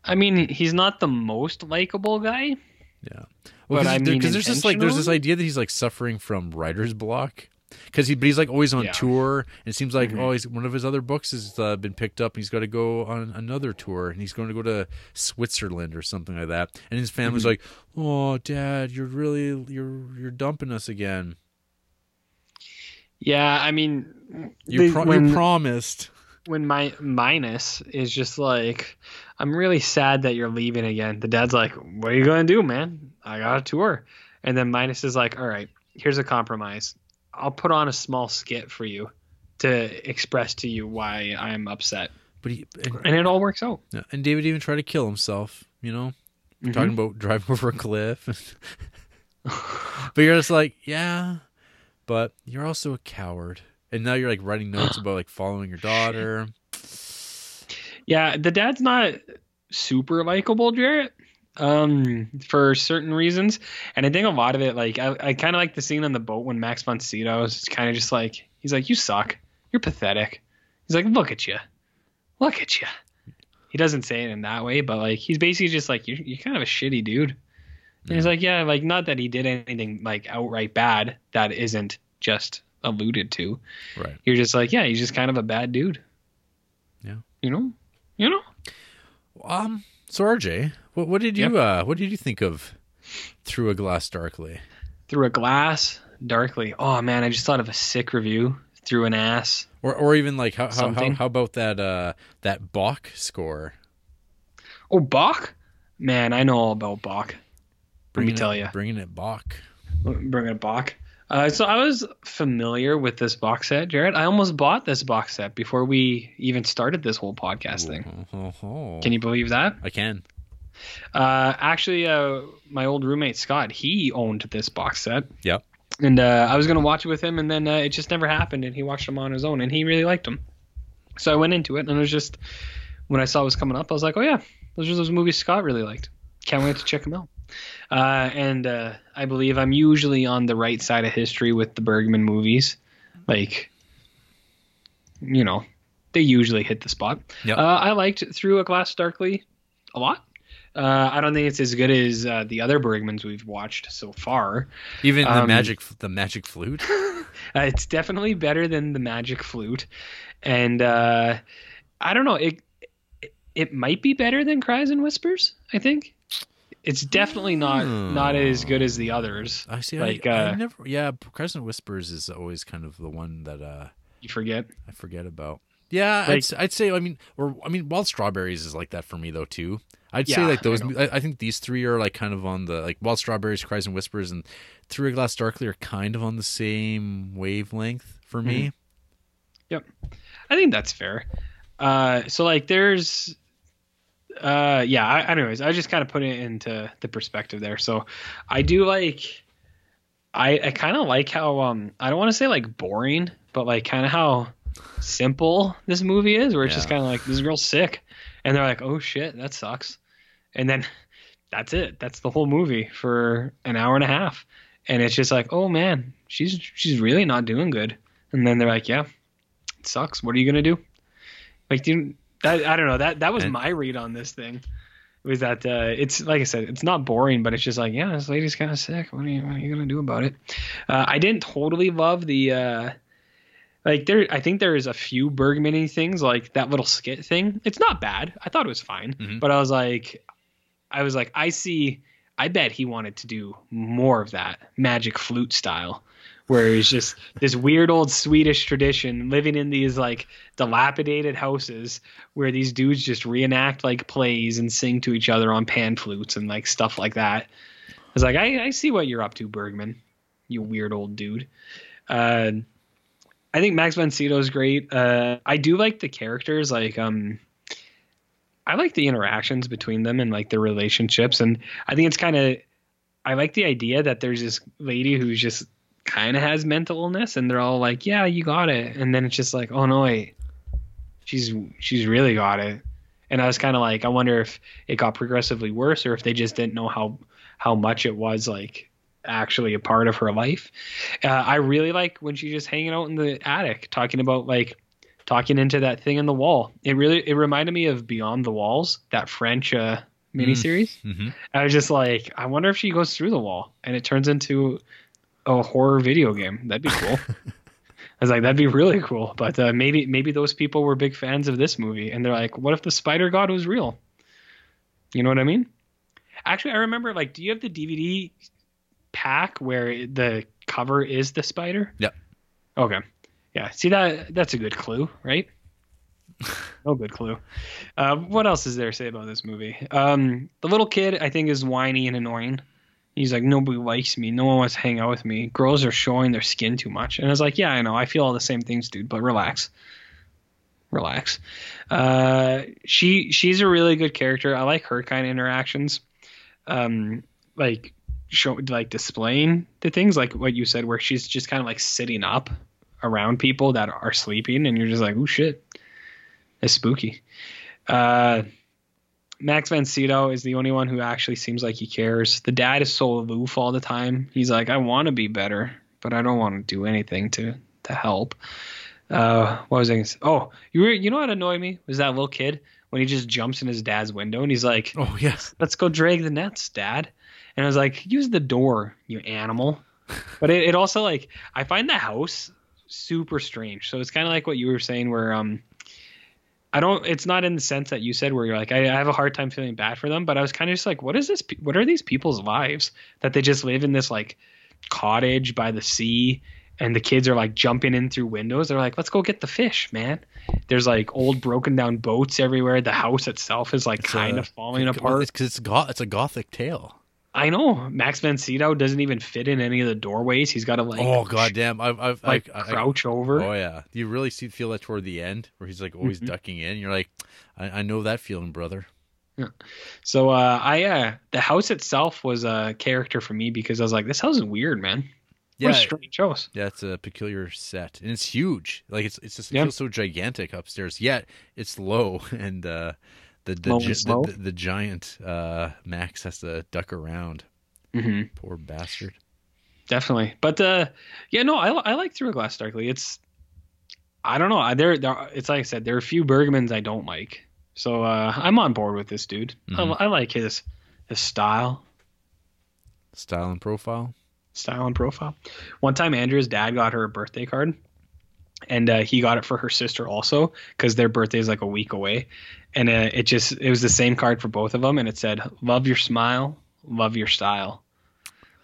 I mean, he's not the most likable guy. Yeah, But I mean, because there's just like there's this idea that he's like suffering from writer's block. Because he, but he's like always on Yeah. tour, and it seems like Mhm. oh, he's, one of his other books has uh, been picked up. and He's got to go on another tour, and he's going to go to Switzerland or something like that. And his family's Mhm. like, "Oh, Dad, you're really you're you're dumping us again. Yeah, I mean, You, the- pro- when, you promised." When my minus is just like, I'm really sad that you're leaving again. The dad's like, What are you gonna do, man? I got a tour. And then minus is like, All right, here's a compromise. I'll put on a small skit for you to express to you why I'm upset, But he and, and it all works out. yeah, and David even tried to kill himself. You know, Mhm. talking about driving over a cliff. but you're just like, yeah, but you're also a coward. And now you're like writing notes about like following your daughter. Yeah, the dad's not super likable, Jared, um, for certain reasons. And I think a lot of it, like, I, I kind of like the scene on the boat when Max von Sydow is kind of just like, he's like, you suck. You're pathetic. He's like, look at you. Look at you. He doesn't say it in that way, but like, he's basically just like, you're, you're kind of a shitty dude. And he's like, yeah, like, not that he did anything like outright bad that isn't just alluded to. Right. You're just like, yeah, he's just kind of a bad dude. Yeah. You know? You know? Um. So RJ, what what did you uh what did you think of Through a Glass Darkly? through a glass darkly. Oh man, I just thought of a sick review through an ass. Or or even like how how how, how about that uh that Bach score? Oh, Bach? Man, I know all about Bach. Let me Bringing tell you. bringing it Bach. Bring it Bach. Uh, so I was familiar with this box set, Jared. I almost bought this box set before we even started this whole podcast thing. Oh, oh, oh. Can you believe that? I can. Uh, actually, uh, my old roommate Scott, he owned this box set. Yep. And uh, I was gonna watch it with him, and then uh, it just never happened. And he watched them on his own, and he really liked them. So I went into it, and it was just when I saw it was coming up, I was like, "Oh yeah, those are those movies Scott really liked. Can't wait to check them out." Uh, and uh, I believe I'm usually on the right side of history with the Bergman movies, like you know, they usually hit the spot. Yep. Uh, I liked Through a Glass Darkly a lot. Uh, I don't think it's as good as uh, the other Bergmans we've watched so far. Even the Um, magic the magic flute. Uh, it's definitely better than the Magic Flute, and uh, I don't know it. It might be better than Cries and Whispers. I think it's definitely not not as good as the others. I see. Like, I, I uh, never. Yeah, Cries and Whispers is always kind of the one that uh You forget. I forget about. Yeah, I'd, Like- s- I'd say. I mean, or I mean, Wild Strawberries is like that for me though too. I'd say like those. I. I, I think these three are like kind of on the like Wild Strawberries, Cries and Whispers, and Through a Glass Darkly are kind of on the same wavelength for me. Mm-hmm. I think that's fair. Uh, so like, there's, uh, yeah. I, anyways, I just kind of put it into the perspective there. So I do like, I I kind of like how um I don't want to say like boring, but like kind of how simple this movie is, where it's just kind of like this girl's sick, and they're like, oh shit, that sucks, and then that's it. That's the whole movie for an hour and a half, and it's just like, oh man, she's she's really not doing good, and then they're like, yeah, it sucks. What are you gonna do? Like, do that I don't know. That that was And- my read on this thing. Was that uh, it's like I said, it's not boring, but it's just like, yeah, this lady's kind of sick. What are you what are you gonna do about it? Uh, I didn't totally love the uh, like there. I think there is a few Bergman things like that little skit thing. It's not bad. I thought it was fine, Mhm. but I was like, I was like, I see. I bet he wanted to do more of that magic flute style, where it's just this weird old Swedish tradition living in these like dilapidated houses where these dudes just reenact like plays and sing to each other on pan flutes and like stuff like that. I was like, I, I see what you're up to, Bergman, you weird old dude. Uh, I think Max Sydow is great. Uh, I do like the characters, like um, I like the interactions between them and like their relationships, and I think it's kind of I like the idea that there's this lady who's just kind of has mental illness, and they're all like, "Yeah, you got it," and then it's just like, "Oh no, wait, she's she's really got it." And I was kind of like, I wonder if it got progressively worse, or if they just didn't know how how much it was like actually a part of her life. Uh, I really like when she's just hanging out in the attic talking about like talking into that thing in the wall. It really it reminded me of Beyond the Walls, that French uh, miniseries. hmm I was just like, I wonder if she goes through the wall and it turns into a horror video game. That'd be cool. I was like, that'd be really cool. But uh, maybe maybe those people were big fans of this movie, and they're like, what if the Spider God was real? You know what I mean? Actually, I remember like, do you have the DVD pack where the cover is the spider? Yep. Okay. Yeah. See that that's a good clue, right? no good clue. Uh, what else is there to say about this movie? Um, the little kid, I think, is whiny and annoying. He's like, nobody likes me. No one wants to hang out with me. Girls are showing their skin too much. And I was like, yeah, I know. I feel all the same things, dude. But relax, relax. Uh, she she's a really good character. I like her kind of interactions. Um, like show like displaying the things like what you said, where she's just kind of like sitting up around people that are sleeping, and you're just like, oh shit, it's spooky. Uh, Max Van Sydow is the only one who actually seems like he cares. The dad is so aloof all the time. He's like, I want to be better, but I don't want to do anything to to help. Uh, what was I gonna say? Oh, you were, you know what annoyed me was that little kid when he just jumps in his dad's window and he's like, Oh yes. let's go drag the nets, dad. And I was like, use the door, you animal. But it, it also like I find the house super strange. So it's kind of like what you were saying, where um, I don't. It's not in the sense that you said, where you're like, I, I have a hard time feeling bad for them. But I was kind of just like, what is this? What are these people's lives that they just live in this like cottage by the sea? And the kids are like jumping in through windows. They're like, let's go get the fish, man. There's like old broken down boats everywhere. The house itself is like It's kind a- of uh, falling apart. It's because it's goth. It's a gothic tale. I know Max Van Sydow doesn't even fit in any of the doorways. He's got to like oh goddamn! I've, I've like I, I, crouch over. Oh yeah, do you really see feel that toward the end where he's like always Mm-hmm. ducking in. You're like, I, I know that feeling, brother. Yeah. So uh, I uh, the house itself was a character for me because I was like, this house is weird, man. Yeah, What a strange house. yeah, it's a peculiar set, and it's huge. Like it's it's just it Yeah. feels so gigantic upstairs. Yet it's low, and uh, the the, gi- the, the giant uh, Max has to duck around. hmm Poor bastard. Definitely, but uh, yeah, no, I, I like Through a Glass Darkly. It's I don't know. I- There, there, it's like I said, there are a few Bergmans I don't like. So uh, I'm on board with this dude. Mhm. I, I like his his style. Style and profile. style and profile. One time, Andrea's dad got her a birthday card, and uh, he got it for her sister also because their birthday is like a week away, and uh, it just it was the same card for both of them, and it said "Love your smile, love your style."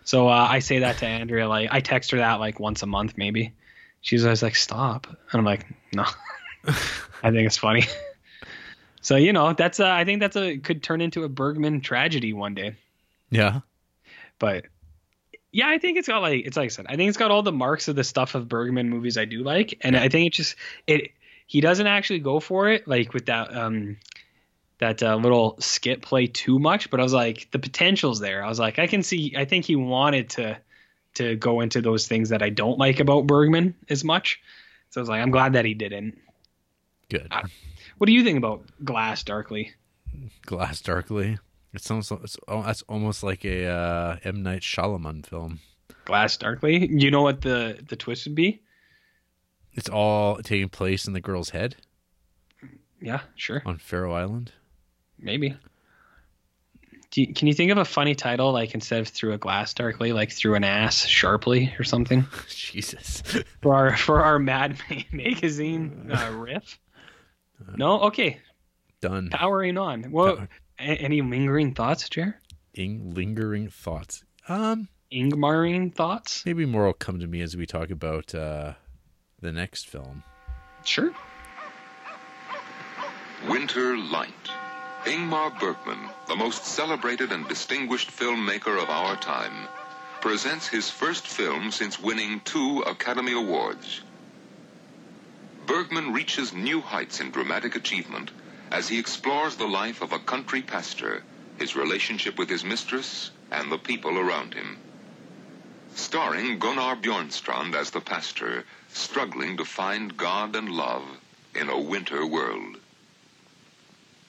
So uh, I say that to Andrea, like I text her that like once a month maybe. She's always like, "Stop," and I'm like, "No." I think it's funny. so you know, that's uh, I think that's a could turn into a Bergman tragedy one day Yeah. but yeah, I think it's got like it's like I said, I think it's got all the marks of the stuff of Bergman movies I do like, and I think it just it he doesn't actually go for it like with that um that uh, little skit play too much, but I was like the potential's there. I was like I can see. I think he wanted to to go into those things that I don't like about Bergman as much. So I was like, I'm glad that he didn't. Good. I- What do you think about Glass Darkly? Glass darkly. It sounds. It's, oh, that's almost like a uh, M Night Shyamalan film. Glass Darkly. You know what the the twist would be? It's all taking place in the girl's head Yeah, sure. on Fårö Island. Maybe. You, can you think of a funny title like instead of through a glass darkly, like through an ass sharply or something Jesus. for our for our Mad magazine uh, riff? No, okay. Done. Powering on. Well, any lingering thoughts, Jer? Ing- lingering thoughts. Um, Ingmaring thoughts? maybe more will come to me as we talk about uh, the next film. Sure. Winter Light. Ingmar Bergman, the most celebrated and distinguished filmmaker of our time, presents his first film since winning two Academy Awards. Bergman reaches new heights in dramatic achievement as he explores the life of a country pastor, his relationship with his mistress, and the people around him. Starring Gunnar Bjornstrand as the pastor, struggling to find God and love in a winter world.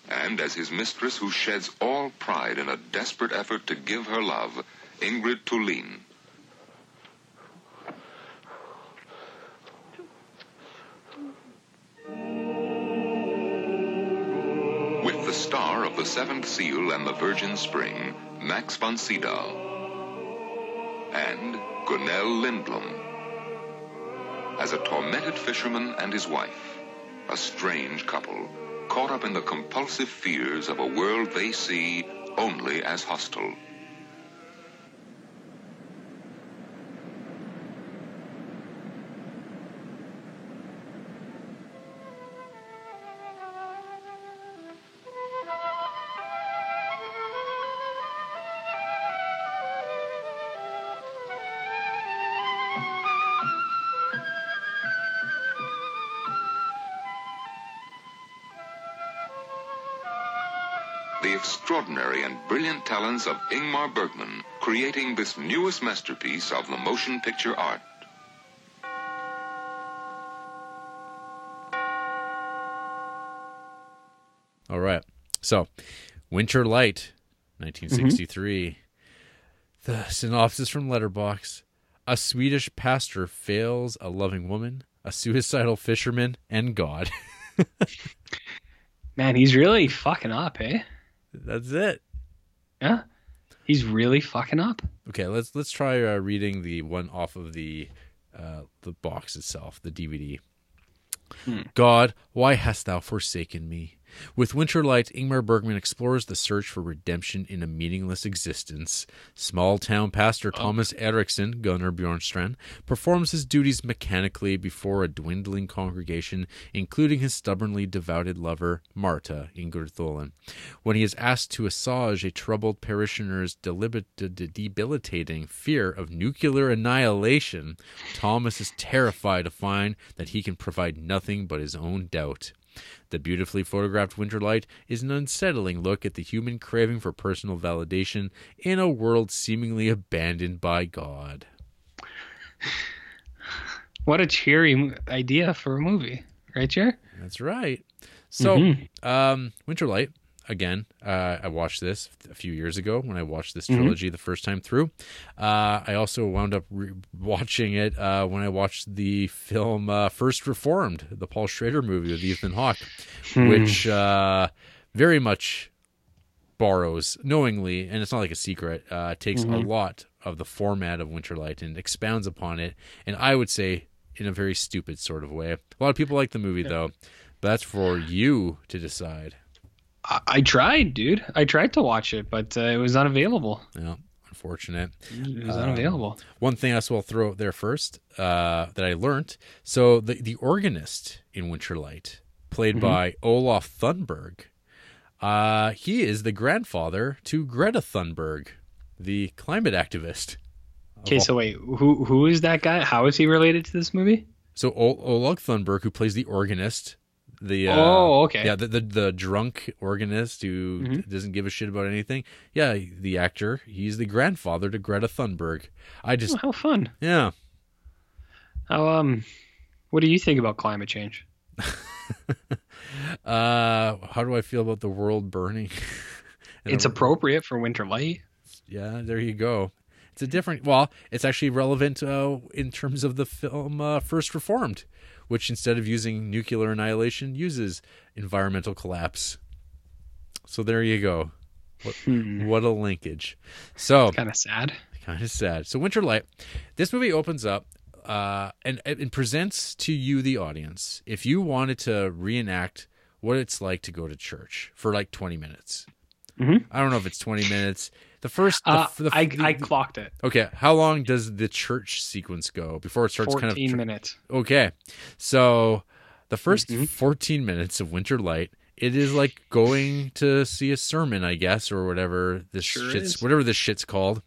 And as his mistress who sheds all pride in a desperate effort to give her love, Ingrid Thulin. Star of the Seventh Seal and the Virgin Spring, Max von Sydow. And Gunnel Lindblom. As a tormented fisherman and his wife, a strange couple, caught up in the compulsive fears of a world they see only as hostile. Brilliant talents of Ingmar Bergman, creating this newest masterpiece of the motion picture art. All right. So, Winter Light, 1963. The synopsis from Letterboxd: A Swedish pastor fails a loving woman, a suicidal fisherman, and God. Man, he's really fucking up, eh? That's it. Yeah. He's really fucking up. Okay, let's let's try uh, reading the one off of the uh, the box itself, the DVD. God, why hast thou forsaken me? With Winterlight, Ingmar Bergman explores the search for redemption in a meaningless existence. Small town pastor oh. Thomas Eriksson, Gunnar Bjornstrand, performs his duties mechanically before a dwindling congregation, including his stubbornly devoted lover, Marta Ingrid Thulin. When he is asked to assuage a troubled parishioner's deliberate, de- de- debilitating fear of nuclear annihilation, Thomas is terrified to find that he can provide nothing but his own doubt. The beautifully photographed Winterlight is an unsettling look at the human craving for personal validation in a world seemingly abandoned by God. What a cheery idea for a movie, right, Jer? That's right. So, um, Winterlight, again, uh, I watched this a few years ago when I watched this trilogy the first time through. Uh, I also wound up re- watching it uh, when I watched the film uh, First Reformed, the Paul Schrader movie with Ethan Hawke, which uh, very much borrows knowingly, and it's not like a secret, uh, takes a lot of the format of Winterlight and expounds upon it. And I would say in a very stupid sort of way. A lot of people like the movie though, but that's for you to decide. I, I tried, dude. I tried to watch it, but uh, it was unavailable. Yeah, unfortunate. It was unavailable. One thing I will throw out there first uh, that I learned. So the the organist in Winterlight, played by Olof Thunberg, uh, he is the grandfather to Greta Thunberg, the climate activist. Okay, so wait, who who is that guy? How is he related to this movie? So o- Oleg Thunberg, who plays the organist, the uh, Oh, okay. yeah, the, the the drunk organist who d- doesn't give a shit about anything. Yeah, the actor, he's the grandfather to Greta Thunberg. I Oh, just how fun. yeah, How um, what do you think about climate change? uh, how do I feel about the world burning? It's I'm- appropriate for winter light. yeah, there you go. It's a different. Well, it's actually relevant uh, in terms of the film uh, First Reformed, which instead of using nuclear annihilation uses environmental collapse. So there you go. What, what a linkage. So Kind of sad. kind of sad. So Winter Light, this movie opens up uh, and and presents to you the audience if you wanted to reenact what it's like to go to church for like 20 minutes. Mhm. I don't know if it's 20 minutes. The first, the, Uh, the, I the- I clocked it. okay. How long does the church sequence go before it starts Fourteen kind of? minutes. Okay, so the 1st Mm-hmm. 14 minutes of Winter Light, it is like going to see a sermon, I guess, or whatever this Sure shit's is. whatever this shit's called,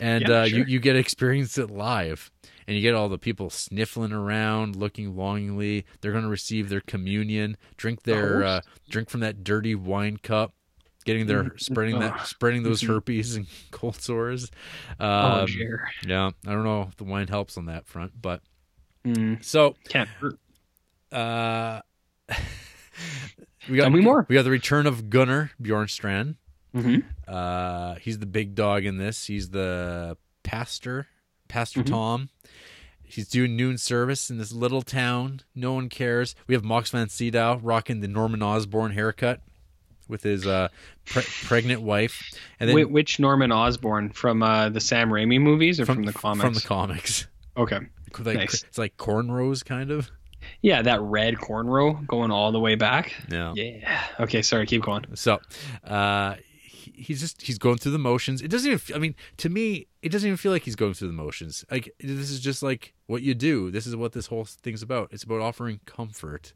and Yeah, uh, you sure. you get experience it live. And you get all the people sniffling around, looking longingly. They're going to receive their communion, drink their uh, drink from that dirty wine cup. Getting their spreading that Oh. spreading those herpes and cold sores. oh, Um, Jer. yeah, I don't know if the wine helps on that front, but Mm, so can't hurt. uh, we got Tell me more. We got the return of Gunnar Bjornstrand. hmm Uh, he's the big dog in this. He's the pastor, Pastor Mm-hmm. Tom. He's doing noon service in this little town. No one cares. We have Mox Van Sydow rocking the Norman Osborn haircut with his uh, pre- pregnant wife, and then Wh- which Norman Osborn from uh, the Sam Raimi movies or from, the comics? From the comics, okay. like Nice. it's like cornrows, kind of. Yeah, that red cornrow going all the way back. Yeah. Yeah. Okay, sorry, keep going. So, uh, he's just he's going through the motions. It doesn't even. I mean, to me, it doesn't even feel like he's going through the motions. Like this is just like what you do. This is what this whole thing's about. It's about offering comfort.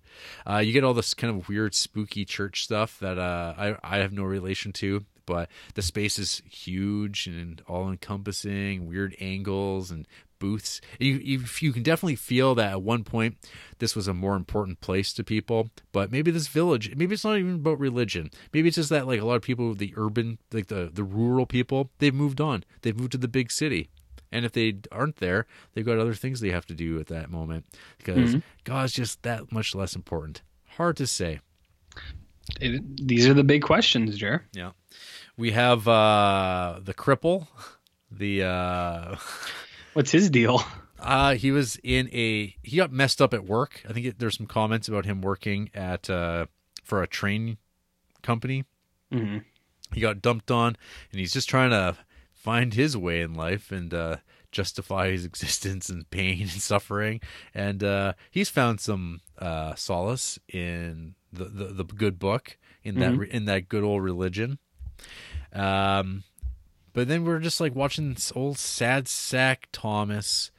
Uh, you get all this kind of weird, spooky church stuff that uh, I I have no relation to. But the space is huge and all encompassing, weird angles and booths. You, you you can definitely feel that at one point this was a more important place to people. But maybe this village, maybe it's not even about religion. Maybe it's just that like a lot of people, the urban, like the the rural people, they've moved on. They've moved to the big city. And if they aren't there, they've got other things they have to do at that moment because God's just that much less important. Hard to say. It, these are the big questions, Jer. Yeah. We have uh the cripple. The uh What's his deal? uh he was in a he got messed up at work. I think it, there's some comments about him working at uh for a train company. hmm He got dumped on and he's just trying to find his way in life and uh justify his existence and pain and suffering and uh he's found some uh solace in the the, the good book in that in that good old religion um but then we're just like watching this old sad sack Thomas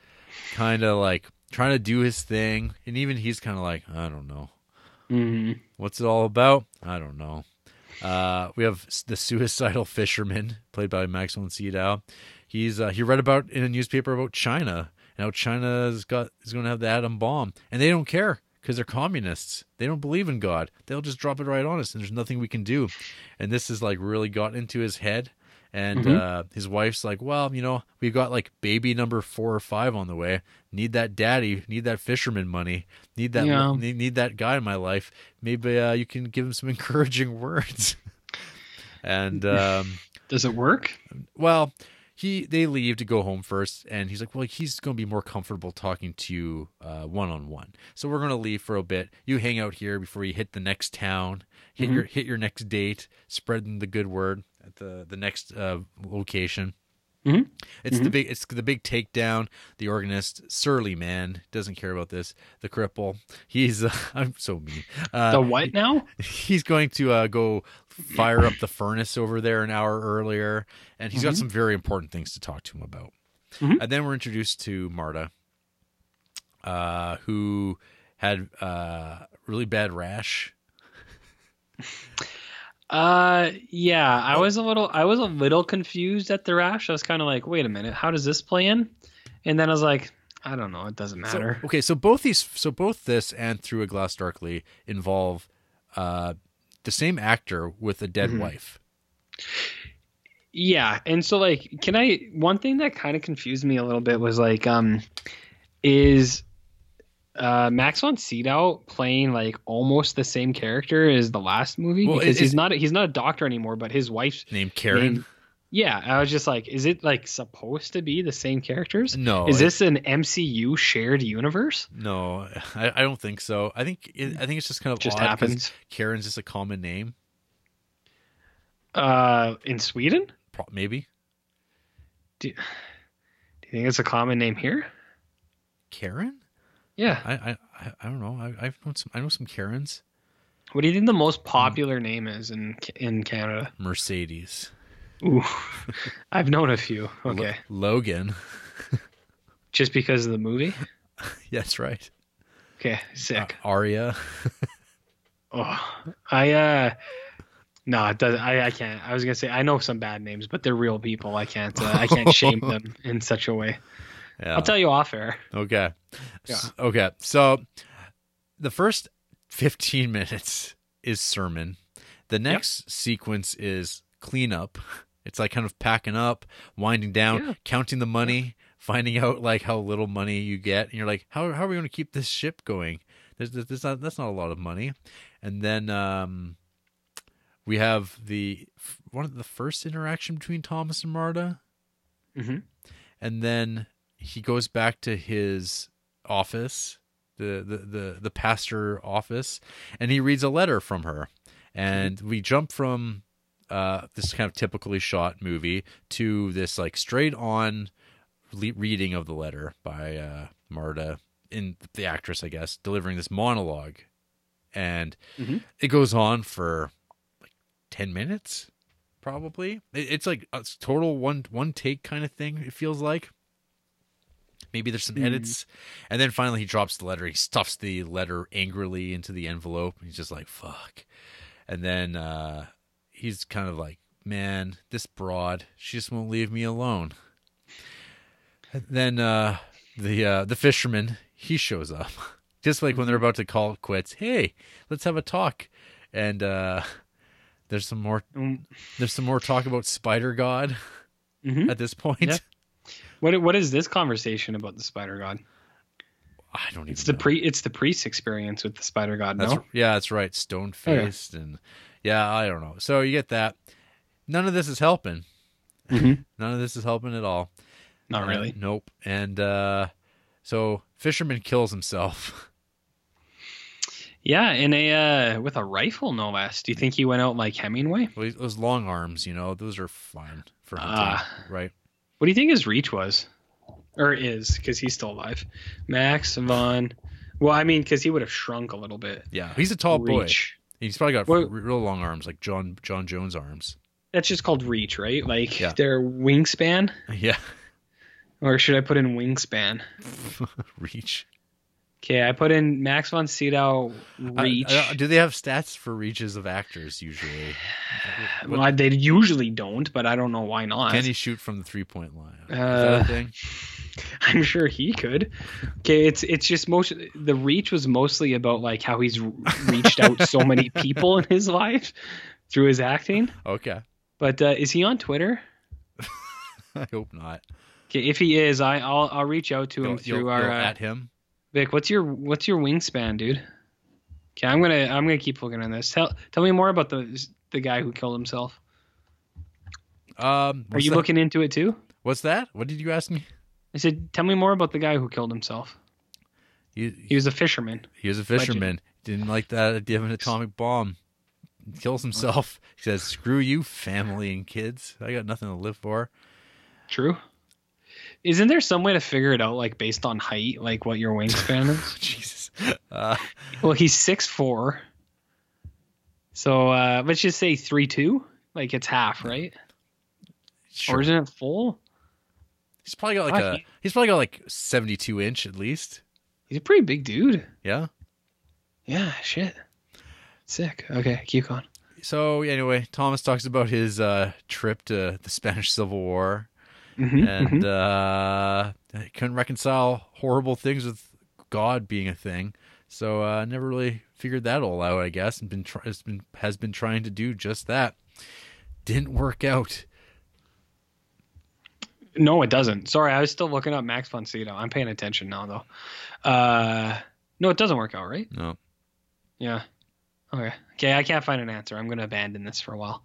kind of like trying to do his thing and even he's kind of like I don't know hmm What's it all about? I don't know. Uh, we have the suicidal fisherman, played by Max von Sydow. He's uh, he read about in a newspaper about China and how China's got is going to have the atom bomb, and they don't care because they're communists. They don't believe in God. They'll just drop it right on us, and there's nothing we can do. And this has like really got into his head. And uh, his wife's like, well, you know, we've got like baby number four or five on the way. Need that daddy. Need that fisherman money. Need that. Yeah. Need, need that guy in my life. Maybe uh, you can give him some encouraging words. and um, Does it work? well, he they leave to go home first, and he's like, well, he's going to be more comfortable talking to you one on one. So we're going to leave for a bit. You hang out here before you hit the next town, hit your hit your next date, spreading the good word at the the next uh, location. Mhm. It's the big it's the big takedown. The organist, surly man, doesn't care about this. The cripple, he's uh, I'm so mean. Uh, the what now? he's going to uh, go fire up the furnace over there an hour earlier, and he's got some very important things to talk to him about. Mhm. And then we're introduced to Marta, uh, who had uh, really bad rash. Uh, yeah, I was a little, I was a little confused at the rash. I was kind of like, wait a minute, how does this play in? And then I was like, I don't know, it doesn't So, matter. okay, so both these, so both this and Through a Glass Darkly involve uh, the same actor with a dead wife. Yeah, and so like, can I? One thing that kind of confused me a little bit was like, um, is uh Max von Sydow playing like almost the same character as the last movie Well, because he's not he's not a doctor anymore, but his wife's Named Karen. Yeah, I was just like, is it like supposed to be the same characters? No, Is this an MCU shared universe? No, I, I don't think so. I think it, I think it's just kind of Just happens. Karen's just a common name, Uh, in Sweden? Pro- maybe Do, do you think it's a common name here? Karen. Yeah. I I, I- don't know. I I've known some, I know some Karens. What do you think the most popular name is in in Canada? Mercedes. Ooh, I've known a few. Okay, Logan. just because of the movie. that's right. Okay, Uh, sick. Aria. oh, I uh, no, it doesn't. I I can't. I was gonna say I know some bad names, but they're real people. I can't. Uh, I can't shame them in such a way. Yeah. I'll tell you off air. Okay. Yeah. S- Okay. So the first 15 minutes is sermon. The next sequence is cleanup. It's like kind of packing up, winding down, Yeah. counting the money, finding out like how little money you get, and you're like, how how are we going to keep this ship going? There's, there's, not, that's not a lot of money. And then um, we have the one of the first interaction between Thomas and Marta, Mhm. and then he goes back to his office, the the the, the pastor office, and he reads a letter from her, and we jump from uh, this kind of typically shot movie to this like straight on le- reading of the letter by uh, Marta in the actress, I guess, delivering this monologue, and Mhm. it goes on for like ten minutes, probably. It, it's like a total one one take kind of thing. It feels like. Maybe there's some edits, and then finally he drops the letter. He stuffs the letter angrily into the envelope. He's just like "fuck," and then uh, he's kind of like, "Man, this broad, she just won't leave me alone." And then uh, the uh, the fisherman he shows up, just like when they're about to call it quits. Hey, let's have a talk, and uh, there's some more. Um, There's some more talk about Spider God Mhm. at this point. Yeah. What what is this conversation about the Spider God? I don't even. It's the know. pre it's the priest experience with the Spider God. That's No, yeah, that's right. Stone faced and yeah, I don't know. So you get that. None of this is helping. Mhm. None of this is helping at all. not Uh, really. nope. And uh so fisherman kills himself. Yeah, in a uh, with a rifle, no less. Do you think he went out like Hemingway? Well, those long arms, you know, those are fine for hunting, Ah. right? What do you think his reach was, or is? Because he's still alive. Max Von. Well, I mean, because he would have shrunk a little bit. Yeah, he's a tall boy. He's probably got Well- real long arms, like Jon Jon Jones arms. That's just called reach, right? Like Yeah. their wingspan, Yeah, or should I put in wingspan? reach. Okay, I put in Max von Sydow I- reach. I- do they have stats for reaches of actors usually? well, they usually don't, but I don't know why not. Can he shoot from the three point line? Is that Uh, a thing? I'm sure he could. Okay, it's it's just most the reach was mostly about like how he's reached out so many people in his life through his acting. Okay. But uh, is he on Twitter? I hope not. Okay, if he is, I I'll I'll reach out to him You'll- through you'll- our you'll uh, at him. Vic. What's your what's your wingspan, dude? Okay, I'm gonna I'm gonna keep looking on this. Tell tell me more about the the guy who killed himself. Um, Are you that? looking into it too? What's that? What did you ask me? I said, tell me more about the guy who killed himself. He, He was a fisherman. he was a fisherman. Didn't like that idea of an atomic bomb. Kills himself. He says, "Screw you, family and kids. I got nothing to live for." True. Isn't there some way to figure it out, like based on height, like what your wingspan is? Jesus. Uh, well, he's six four. So uh, let's just say three two. Like it's half, right? sure. Or isn't it full? He's probably got like Ah, a. he- He's probably got like seventy-two inch at least. He's a pretty big dude. Yeah. Yeah, shit. Sick. Okay, keep going. So anyway, Thomas talks about his uh, trip to the Spanish Civil War, Mhm, and uh, couldn't reconcile horrible things with God being a thing. So uh, never really figured that all out, I guess, and been try- has been has been trying to do just that. Didn't work out. No, it doesn't. Sorry, I was still looking up Max von Sydow. I'm paying attention now, though. Uh, no, it doesn't work out, right? No. Yeah. Okay. Okay, I can't find an answer. I'm gonna abandon this for a while.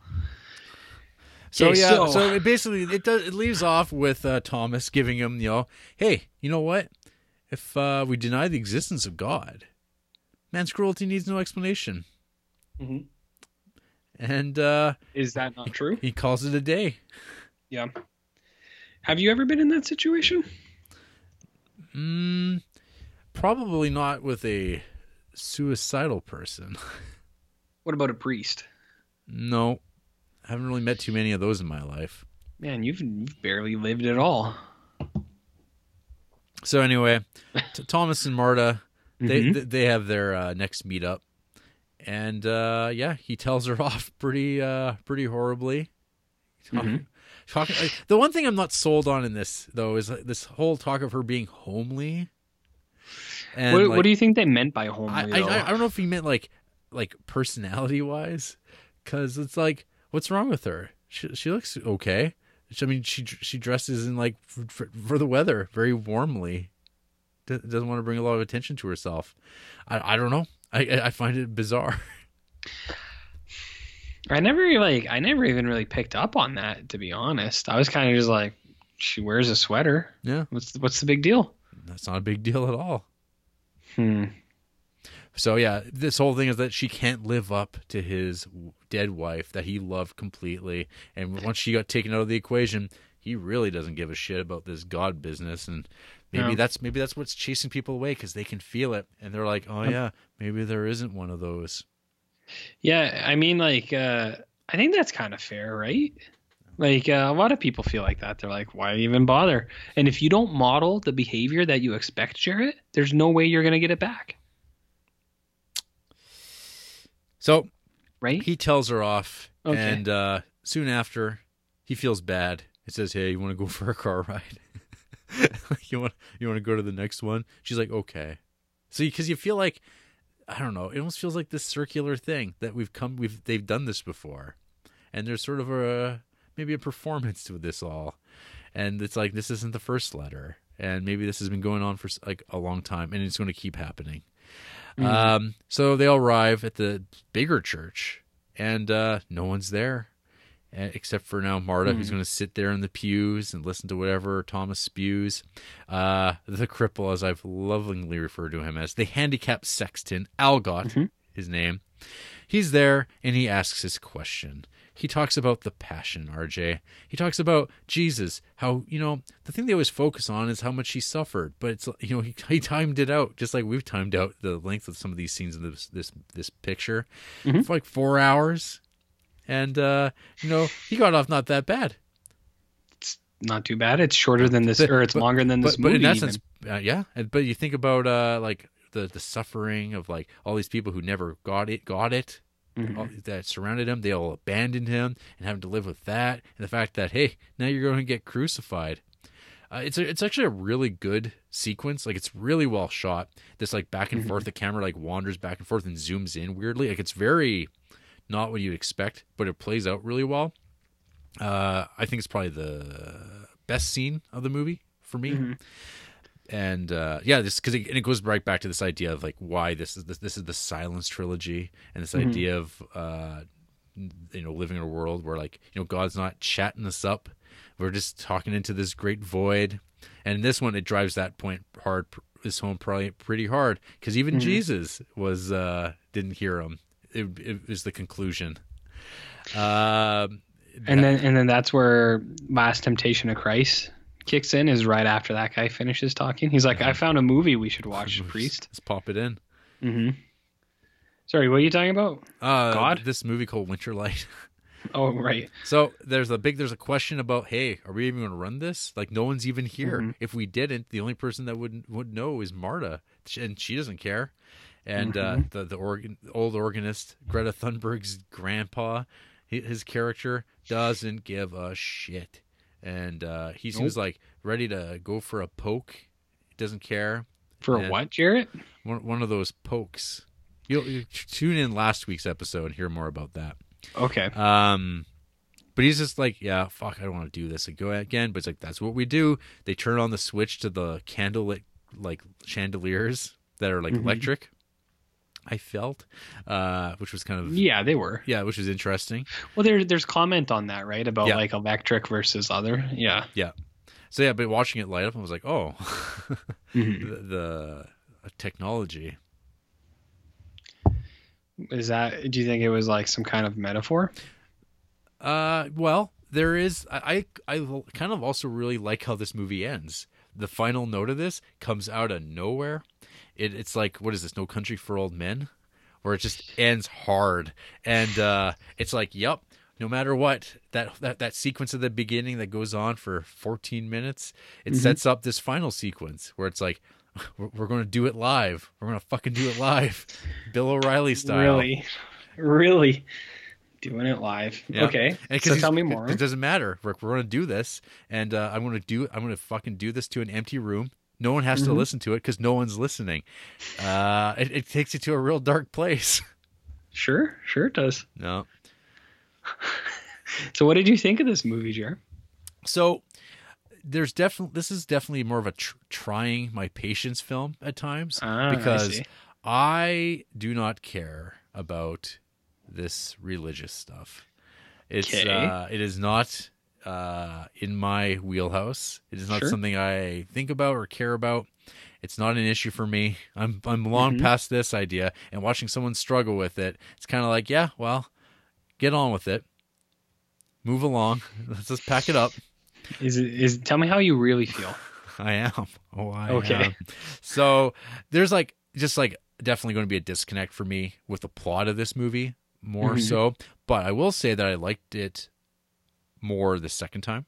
So Okay, yeah, so- so, it basically it does it leaves off with uh, Thomas giving him, you know, hey, you know what? If uh, we deny the existence of God, man's cruelty needs no explanation. Mhm. And uh, Is that not true? he calls it a day. Yeah. Have you ever been in that situation? Mm, probably not with a suicidal person. What about a priest? no, I haven't really met too many of those in my life. Man, you've, you've barely lived at all. So anyway, t- Thomas and Marta, they Mhm. th they have their uh, next meetup, and uh, yeah, he tells her off pretty uh, pretty horribly. Mhm. Talking, like, the one thing I'm not sold on in this though is like, this whole talk of her being homely. And What, like, what do you think they meant by homely? I, I? I don't know if he meant like like personality wise, because it's like, what's wrong with her? She she looks okay. I mean, she she dresses in like for, for, the weather very warmly. D- doesn't want to bring a lot of attention to herself. I I don't know. I I I find it bizarre. I never like I never even really picked up on that to be honest. I was kind of just like she wears a sweater. Yeah, What's what's the big deal? that's not a big deal at all. Hmm. So yeah, this whole thing is that she can't live up to his dead wife that he loved completely, and once she got taken out of the equation, he really doesn't give a shit about this god business, and maybe No. that's maybe that's what's chasing people away because they can feel it, and they're like, oh yeah, maybe there isn't one of those. Yeah, I mean like uh I think that's kind of fair, right? Like uh, a lot of people feel like that. They're like, why even bother? And if you don't model the behavior that you expect, Jarrett, there's no way you're gonna get it back, So right? he tells her off, Okay. and uh, soon after, he feels bad. He says, "Hey, you want to go for a car ride? you want you want to go to the next one?" She's like, "Okay." So because you feel like I don't know, it almost feels like this circular thing that we've come we've they've done this before, and there's sort of a maybe a performance to this all, and it's like this isn't the first letter, and maybe this has been going on for like a long time, and it's going to keep happening. Um, so they all arrive at the bigger church, and uh, no one's there, except for now Marta, who's going to sit there in the pews and listen to whatever Thomas spews. Uh, the cripple, as I've lovingly referred to him as, the handicapped sexton, Algot, his name. He's there, and he asks his question. He talks about the passion, RJ. He talks about Jesus, how, you know, the thing they always focus on is how much he suffered, but it's, you know, he, he timed it out, just like we've timed out the length of some of these scenes in this, this, this picture for like four hours. And, uh, you know, he got off not that bad. It's not too bad. It's shorter than this, But- or it's but- longer than this but, but movie. in even. essence, uh, yeah. And, but you think about, uh, like, the, the suffering of like all these people who never got it, got it, Mm-hmm. all, that surrounded him. They all abandoned him and having to live with that, and the fact that hey, now you're going to get crucified. Uh, it's a, it's actually a really good sequence. Like it's really well shot. This like back and Mm-hmm. forth. The camera like wanders back and forth and zooms in weirdly. Like it's very not what you'd expect, but it plays out really well. Uh, I think it's probably the best scene of the movie for me. Mm-hmm. And uh, yeah, this because it, and it goes right back to this idea of like why this is this, this is the Silence trilogy and this idea of uh, you know living in a world where like you know God's not chatting us up, we're just talking into this great void. And in this one, it drives that point hard this home probably pretty hard because even Jesus was uh, didn't hear him. It, it was the conclusion. Um, and then and then that's where Last Temptation of Christ kicks in. Is right after that guy finishes talking. He's like, I found a movie we should watch, priest. Let's pop it in. Mm-hmm. Sorry, what are you talking about? Uh, God? This movie called Winter Light. Oh, right. So there's a big there's a question about hey, are we even going to run this? Like no one's even here. Mm-hmm. If we didn't, the only person that would would know is Marta, and she doesn't care. And uh, Mm-hmm. the the organ, old organist Greta Thunberg's grandpa, his character doesn't give a shit, and uh, he seems like ready to go for a poke. He doesn't care. For Yeah. what, Jarrett? One one of those pokes. You'll, you tune in last week's episode and hear more about that. Okay. Um, but he's just like, yeah, fuck, I don't want to do this and go again. But it's like that's what we do. They turn on the switch to the candlelit like chandeliers that are like Mm-hmm. electric. I felt, uh, which was kind of Yeah, they were. yeah, which was interesting. Well, there, there's comment on that, right? About Yeah. like electric versus other. Yeah. Yeah. So yeah, but watching it light up, I was like, oh, Mhm. the, the technology. Is that? Do you think it was like some kind of metaphor? Uh, well, there is. I I I kind of also really like how this movie ends. The final note of this comes out of nowhere. It, it's like what is this? No Country for Old Men, where it just ends hard, and uh, it's like, yep. No matter what, that, that that sequence at the beginning that goes on for 14 minutes, it sets up this final sequence where it's like, we're, we're going to do it live. We're going to fucking do it live, Bill O'Reilly style. Really, really doing it live. Yeah. Okay. So tell me more. It doesn't matter. We're, we're going to do this, and uh, I'm going to do. I'm going to fucking do this to an empty room. No one has Mm-hmm. to listen to it because no one's listening. Uh, it, it takes you to a real dark place. Sure, sure it does. no, So what did you think of this movie, Jer? So there's definitely this is definitely more of a tr- trying my patience film at times Ah, because see. I do not care about this religious stuff. It's Okay. uh, it is not uh, in my wheelhouse. It is not Sure. something I think about or care about. It's not an issue for me. I'm I'm long Mm-hmm. past this idea, and watching someone struggle with it, it's kind of like, yeah, well, get on with it. Move along. Let's just pack it up. Is it is tell me how you really feel. I am. Oh, I Okay. am. So there's like just like definitely going to be a disconnect for me with the plot of this movie more Mhm. so. But I will say that I liked it more the second time.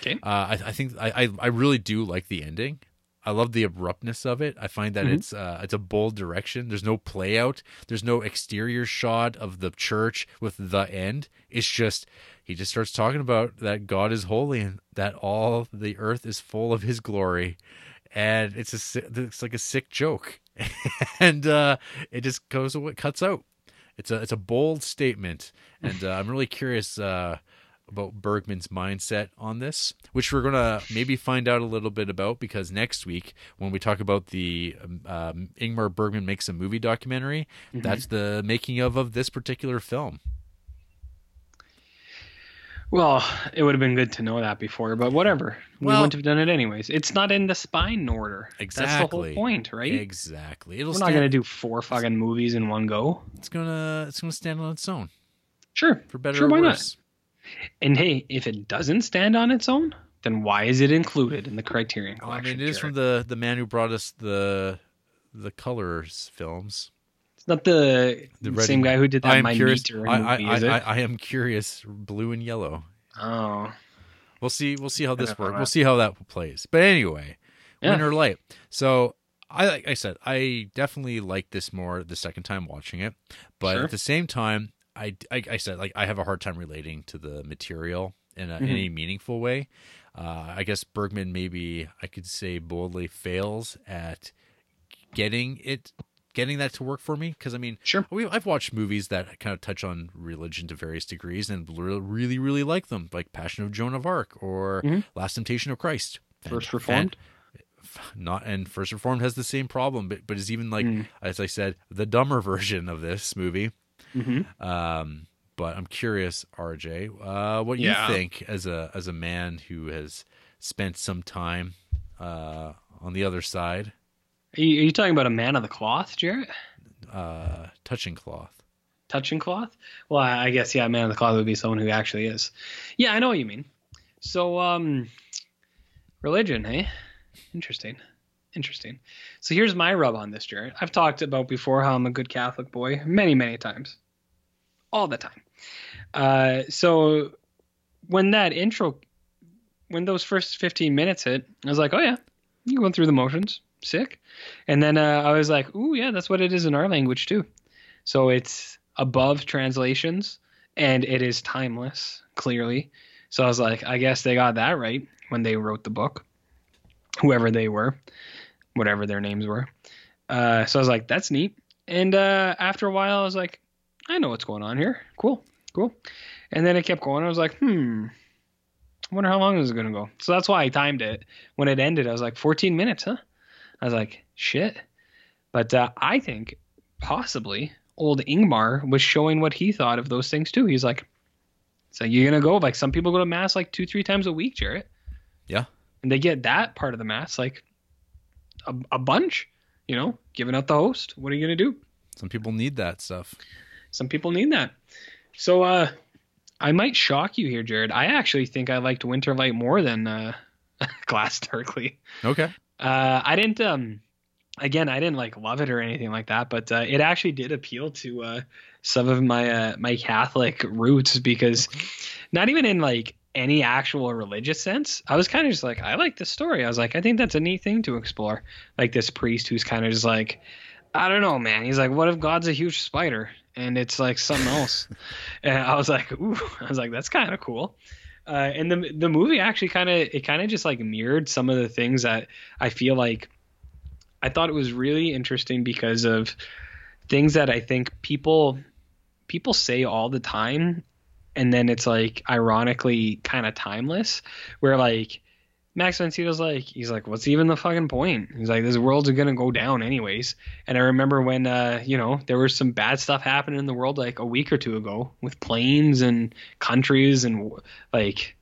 Okay. Uh, I, I think I, I really do like the ending. I love the abruptness of it. I find that Mhm. it's uh, it's a bold direction. There's no play out. There's no exterior shot of the church with the end. It's just he just starts talking about that God is holy and that all the earth is full of His glory, and it's a it's like a sick joke, and uh, it just goes away, cuts out. It's a it's a bold statement, and uh, I'm really curious. Uh, about Bergman's mindset on this, which we're gonna maybe find out a little bit about because next week when we talk about the um, um, Ingmar Bergman makes a movie documentary, that's the making of of this particular film. Well, it would have been good to know that before, but whatever. We Well- wouldn't have done it anyways. It's not in the spine order. Exactly. That's the whole point, right? Exactly. It'll We're not gonna do four fucking movies in one go. It's gonna it's gonna stand on its own Sure. for better Sure, or why not? And hey, if it doesn't stand on its own, then why is it included in the Criterion Well, I collection? mean, it is from the the man who brought us the the colors films. It's not the, The same guy who did that. I am My curious. Meter I, movie, I, I. I, I am curious. Blue and yellow. oh, We'll see. We'll see how this works. We'll see how that plays. But anyway, Yeah. winter light. So I like I said, I definitely like this more the second time watching it. But Sure. at the same time, I, I I said like I have a hard time relating to the material in a, Mhm. any meaningful way. Uh, I guess Bergman maybe I could say boldly fails at getting it getting that to work for me because I mean Sure. we, I've watched movies that kind of touch on religion to various degrees and re- really really like them like Passion of Joan of Arc or Mhm. Last Temptation of Christ First And- Reformed? and- not and First Reformed has the same problem but but is even like Mm. as I said the dumber version of this movie hmm um but I'm curious RJ uh what Yeah. you think as a as a man who has spent some time uh on the other side Are you, are you talking about a man of the cloth, Jarrett? uh touching cloth Touching cloth? Well, I I guess yeah, man of the cloth would be someone who actually is. Yeah, I know what you mean. So, um, religion, hey, interesting, interesting. So here's my rub on this, Jarrett. I've talked about before how I'm a good Catholic boy many, many times, all the time. Uh, so when that intro, when those first 15 minutes hit, I was like, oh yeah, you going through the motions, sick. And then uh, I was like, ooh yeah, that's what it is in our language too. So it's above translations and it is timeless, clearly. So I was like, I guess they got that right when they wrote the book, whoever they were, whatever their names were. Uh, so I was like, that's neat. And uh, after a while, I was like, I know what's going on here. Cool, cool. And then it kept going. I was like, hmm, I wonder how long this is going to go. So that's why I timed it. When it ended, I was like, 14 minutes, huh? I was like, shit. But uh, I think possibly old Ingmar was showing what he thought of those things too. He's like, so you're gonna go like some people go to mass like two, three times a week, Jarrett. And they get that part of the mass like a, a bunch, you know, giving out the host. What are you gonna do? some people need that stuff Some people need that. So uh I might shock you here, Jared. I actually think I liked Winterlight more than uh Glass Darkly. okay Uh, I didn't. Um, again, I didn't like love it or anything like that, but uh, it actually did appeal to uh, some of my uh, my Catholic roots because not even in like any actual religious sense. I was kind of just like, I like this story. I was like, I think that's a neat thing to explore. Like this priest who's kind of just like, I don't know, man. He's like, what if God's a huge spider and it's like something else? and I was like, ooh, I was like, that's kind of cool. Uh, and the the movie actually kind of it kind of just like mirrored some of the things that I feel like I thought it was really interesting because of things that I think people people say all the time and then it's like ironically kind of timeless, where like Max von like he's like what's even the fucking point? He's like this world's gonna go down anyways. And I remember when uh you know there was some bad stuff happening in the world like a week or two ago with planes and countries and like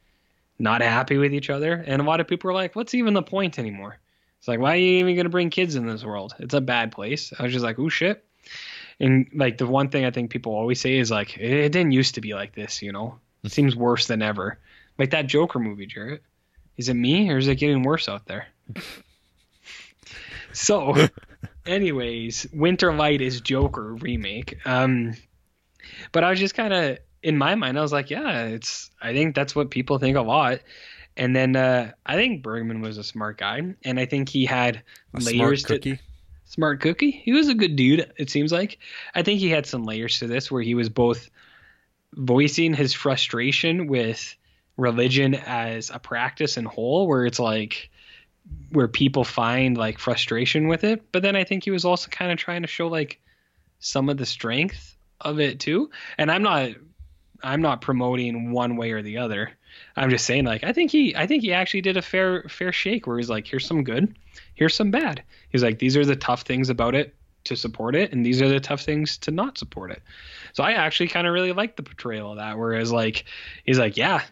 not happy with each other, and a lot of people were like what's even the point anymore? It's like why are you even gonna bring kids in this world? It's a bad place. I was just like oh shit. And like the one thing I think people always say is like it, didn't used to be like this, you know. It seems worse than ever. Like that Joker movie, Jarrett. Is it me or is it getting worse out there? so, anyways, Winter Light is Joker remake. Um, but I was just kind of in my mind, I was like, yeah, it's. I think that's what people think a lot. And then uh, I think Bergman was a smart guy, and I think he had A layers to. Smart cookie. He was a good dude. It seems like. I think he had some layers to this where he was both voicing his frustration with religion as a practice and whole, where it's like where people find like frustration with it. But then I think he was also kind of trying to show like some of the strength of it too. And I'm not I'm not promoting one way or the other. I'm just saying like I think he I think he actually did a fair fair shake where he's like here's some good, here's some bad. He's like these are the tough things about it to support it and these are the tough things to not support it. So I actually kind of really like the portrayal of that whereas like he's like yeah,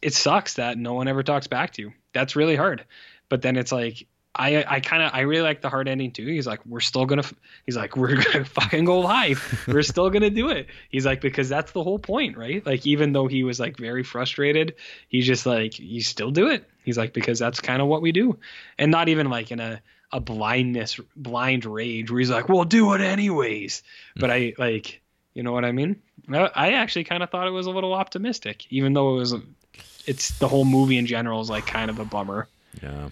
it sucks that no one ever talks back to you. That's really hard. But then it's like I I kind of I really like the hard ending too. He's like we're still gonna he's like we're gonna fucking go live. We're still gonna do it. He's like because that's the whole point, right? Like even though he was like very frustrated, he's just like you still do it. He's like because that's kind of what we do, and not even like in a a blindness blind rage where he's like we'll do it anyways. But I like you know what I mean. I, I actually kind of thought it was a little optimistic, even though it was. It's the whole movie in general is like kind of a bummer. Yeah.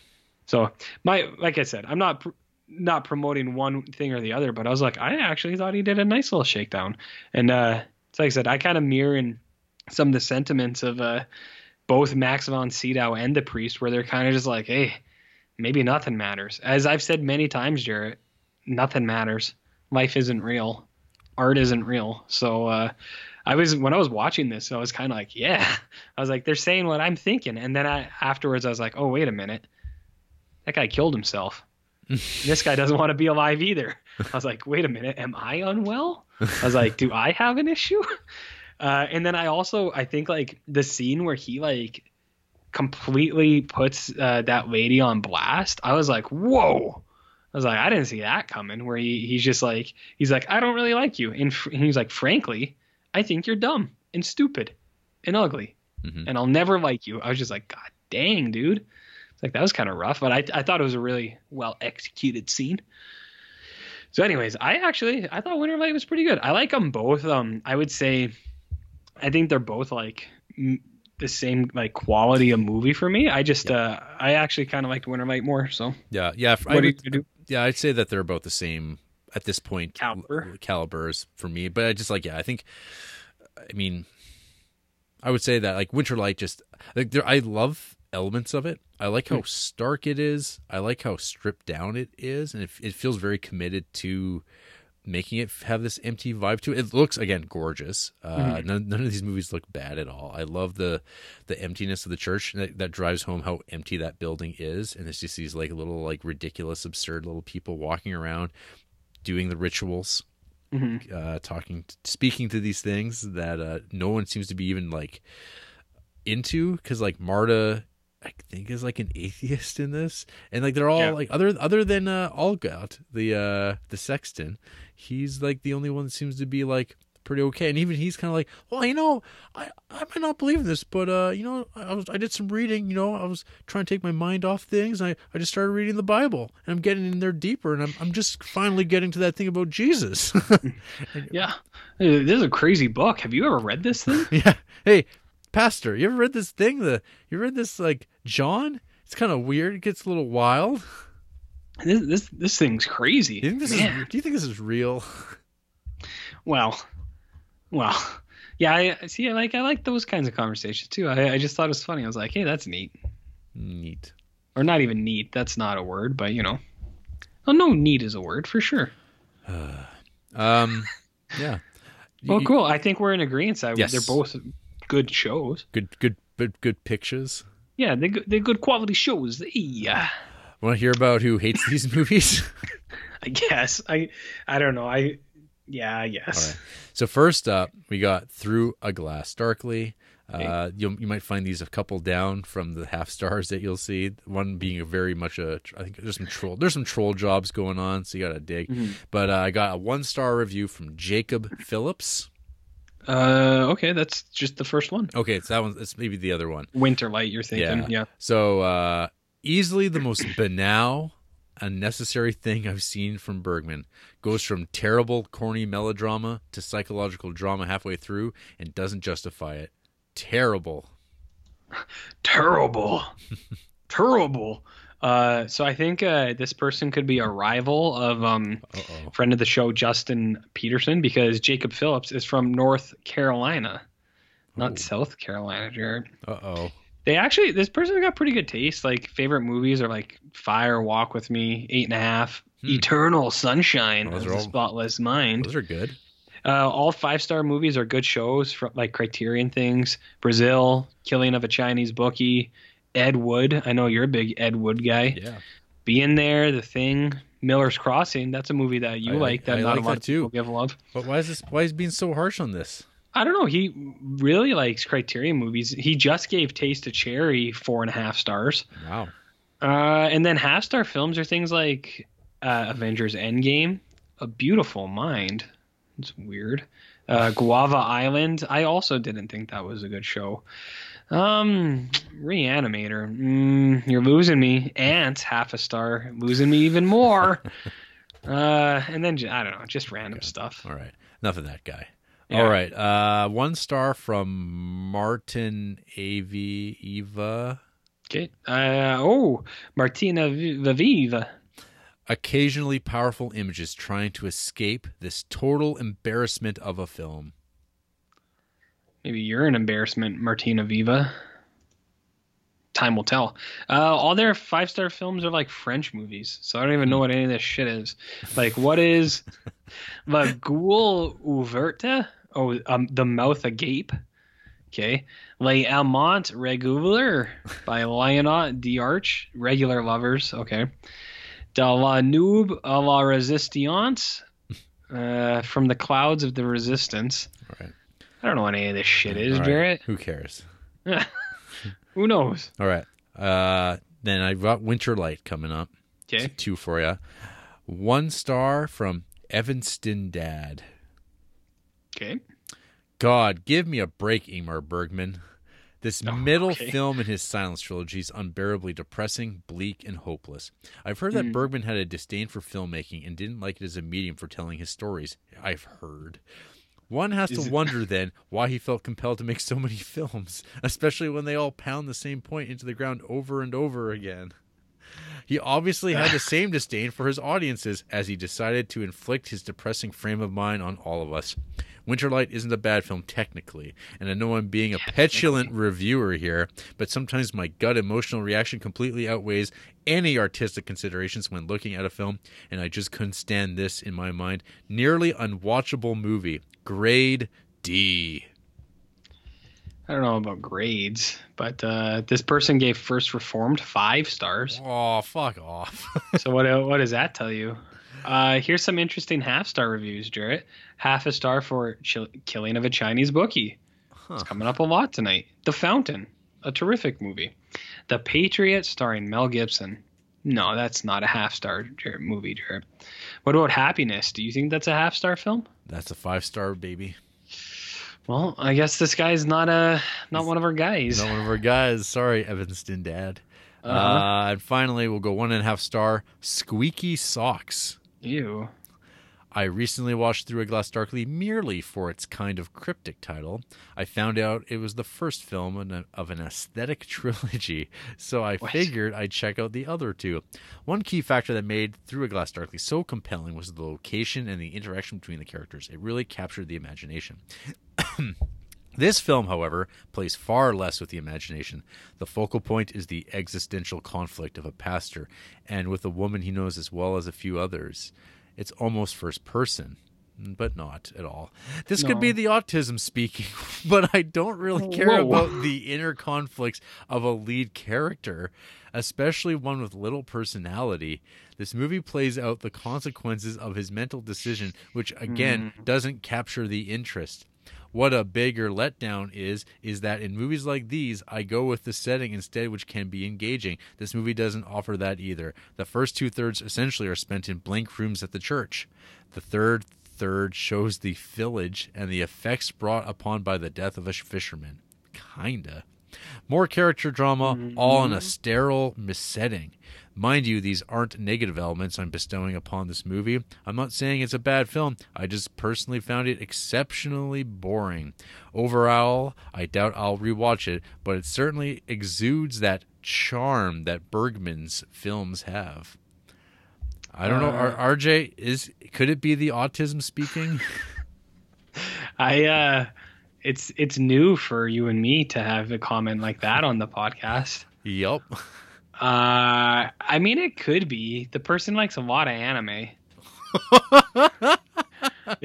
So my like I said, I'm not pr- not promoting one thing or the other, but I was like, I actually thought he did a nice little shakedown, and uh, it's like I said, I kind of mirror in some of the sentiments of uh, both Max von Sydow and the priest, where they're kind of just like, hey, maybe nothing matters. As I've said many times, Jarrett, nothing matters. Life isn't real. Art isn't real. So uh, I was when I was watching this, I was kind of like, yeah. I was like, they're saying what I'm thinking, and then I afterwards I was like, oh wait a minute, that guy killed himself. this guy doesn't want to be alive either. I was like, wait a minute, am I unwell? I was like, do I have an issue? Uh, and then I also I think like the scene where he like completely puts uh, that lady on blast. I was like, whoa. I was like, I didn't see that coming. Where he he's just like he's like, I don't really like you, and, fr- and he's like, frankly, I think you're dumb and stupid and ugly, Mhm. and I'll never like you. I was just like, God dang, dude. It's like that was kind of rough, but I I thought it was a really well executed scene. So, anyways, I actually I thought Winter Light was pretty good. I like them both. Um, I would say, I think they're both like m- the same like quality of movie for me. I just uh I actually kind of liked Winter Light more. So, Yeah. Yeah. I what do would- you do? yeah, I'd say that they're about the same at this point Caliber. calibers for me. But I just like yeah, I think I mean I would say that like Winter Light just like there I love elements of it. I like how stark it is. I like how stripped down it is and it, it feels very committed to making it have this empty vibe to it. It looks again gorgeous. Uh, none, none of these movies look bad at all. I love the the emptiness of the church that, that drives home how empty that building is, and it's just these like little like ridiculous, absurd little people walking around doing the rituals, uh, talking, speaking to these things that uh, no one seems to be even like into because like Marta. I think is like an atheist in this, and like they're all Yeah. like other other than uh, Algot, the uh, the sexton, he's like the only one that seems to be like pretty okay. And even he's kind of like, well, you know, I I might not believe in this, but uh, you know, I was I did some reading. You know, I was trying to take my mind off things. And I I just started reading the Bible, and I'm getting in there deeper, and I'm I'm just finally getting to that thing about Jesus. Yeah, this is a crazy book. Have you ever read this thing? yeah. Hey, Pastor, you ever read this thing? The you read this like John? It's kind of weird. It gets a little wild. this this this thing's crazy. Do you think this Man. is? Do you think this is real? Well, well, yeah. I I see. I like I like those kinds of conversations too. I I just thought it was funny. I was like, hey, that's neat, Neat. or not even neat. That's not a word, but you know, oh no, neat is a word for sure. Um, yeah. Well, You- cool. I think we're in agreement. Yes. they're both good shows. Good, good, good, good pictures. Yeah, they're good, they're good quality shows. Yeah, Want to hear about who hates these movies? I guess. I I don't know. I yeah, I guess. All right. So first up, we got Through a Glass Darkly. Uh, you you might find these a couple down from the half stars that you'll see. One being a very much a I think there's some troll there's some troll jobs going on, so you got to dig. Mm-hmm. But uh, I got a one star review from Jacob Phillips. Uh, okay, that's just the first one. Okay, it's that one it's maybe the other one. Winter Light, you're thinking? Yeah. So uh, easily the most banal, unnecessary thing I've seen from Bergman goes from terrible, corny melodrama to psychological drama halfway through and doesn't justify it. Terrible. Terrible, terrible. Uh, so I think uh, this person could be a rival of um, Uh-oh. friend of the show Justin Peterson because Jacob Phillips is from North Carolina, not South Carolina, Jared. Uh oh. They actually, this person got pretty good taste. Like favorite movies are like Fire, Walk with Me, Eight and a Half, Eternal Sunshine, Hmm. Those are all- Spotless Mind. Those are good. Uh, all five star movies are good shows from like Criterion things. Brazil, Killing of a Chinese Bookie, Ed Wood. I know you're a big Ed Wood guy. Yeah. Being there, The Thing, Miller's Crossing. That's a movie that you I like that I not like a lot that of people too. give love. But why is this? Why is he being so harsh on this? I don't know. He really likes Criterion movies. He just gave Taste of Cherry four and a half stars. Wow. Uh, and then half star films are things like uh, Avengers Endgame, A Beautiful Mind. It's weird. Uh, Guava Island. I also didn't think that was a good show. Um, Reanimator. Mm, you're losing me. Ants, half a star. Losing me even more. uh, and then, I don't know, just random stuff. All right. Enough of that guy. Yeah. All right. Uh, one star from Martin Av Eva. Okay. Uh, oh, Martina V- Vaviva. Occasionally powerful images trying to escape this total embarrassment of a film. Maybe you're an embarrassment, Martina Viva. Time will tell. Uh, all their five star films are like French movies, so I don't even know what any of this shit is. Like, what is La Gueule Ouverte? Oh, um, The Mouth Agape. Okay. Les Amants Regular by Lionot D'Arch. Regular Lovers. Okay. De la Noob à la Resistance. Uh, from the Clouds of the Resistance. All right. I don't know what any of this shit is, right. Jarrett. Who cares? Who knows? All right. Uh, then I've got Winter Light coming up. Okay. Two for you. One star from Evanston Dad. Okay. God, give me a break, Ingmar Bergman. This middle Oh, okay. film in his Silence trilogy is unbearably depressing, bleak, and hopeless. I've heard Hmm. that Bergman had a disdain for filmmaking and didn't like it as a medium for telling his stories. I've heard. One has to wonder then why he felt compelled to make so many films, especially when they all pound the same point into the ground over and over again. He obviously had the same disdain for his audiences as he decided to inflict his depressing frame of mind on all of us. Winterlight isn't a bad film technically, and I know I'm being a petulant reviewer here, but sometimes my gut emotional reaction completely outweighs any artistic considerations when looking at a film, and I just couldn't stand this in my mind. Nearly unwatchable movie. Grade D. I don't know about grades, but uh, this person gave First Reformed five stars. Oh, fuck off. so what? What does that tell you? Uh, here's some interesting half star reviews, Jarrett. Half a star for Chil- Killing of a Chinese Bookie. It's coming up a lot tonight. The Fountain, a terrific movie. The Patriot, starring Mel Gibson. No, that's not a half star Jarrett, movie, Jarrett. What about Happiness? Do you think that's a half star film? That's a five star baby. Well, I guess this guy's not a not one of our guys. Not one of our guys. Sorry, Evanston Dad. uh Uh-huh. and finally, we'll go one and a half star. Squeaky Socks. Ew. I recently watched Through a Glass Darkly merely for its kind of cryptic title. I found out it was the first film of an aesthetic trilogy, so I figured I'd check out the other two. One key factor that made Through a Glass Darkly so compelling was the location and the interaction between the characters. It really captured the imagination. This film, however, plays far less with the imagination. The focal point is the existential conflict of a pastor and with a woman he knows as well as a few others. It's almost first person. but not at all. This could be the autism speaking, but I don't really oh, care Whoa. about the inner conflicts of a lead character, especially one with little personality. This movie plays out the consequences of his mental decision, which again hmm. doesn't capture the interest. What a bigger letdown is, is that in movies like these, I go with the setting instead, which can be engaging. This movie doesn't offer that either. The first two thirds essentially are spent in blank rooms at the church. The third third shows the village and the effects brought upon by the death of a fisherman. Kinda. More character drama, all in a sterile missetting. Mind you, these aren't negative elements I'm bestowing upon this movie. I'm not saying it's a bad film. I just personally found it exceptionally boring. Overall, I doubt I'll rewatch it, but it certainly exudes that charm that Bergman's films have. I don't know, Uh, R- RJ is could it be the autism speaking? I uh it's it's new for you and me to have a comment like that on the podcast. yep. Uh I mean it could be. The person likes a lot of anime. I,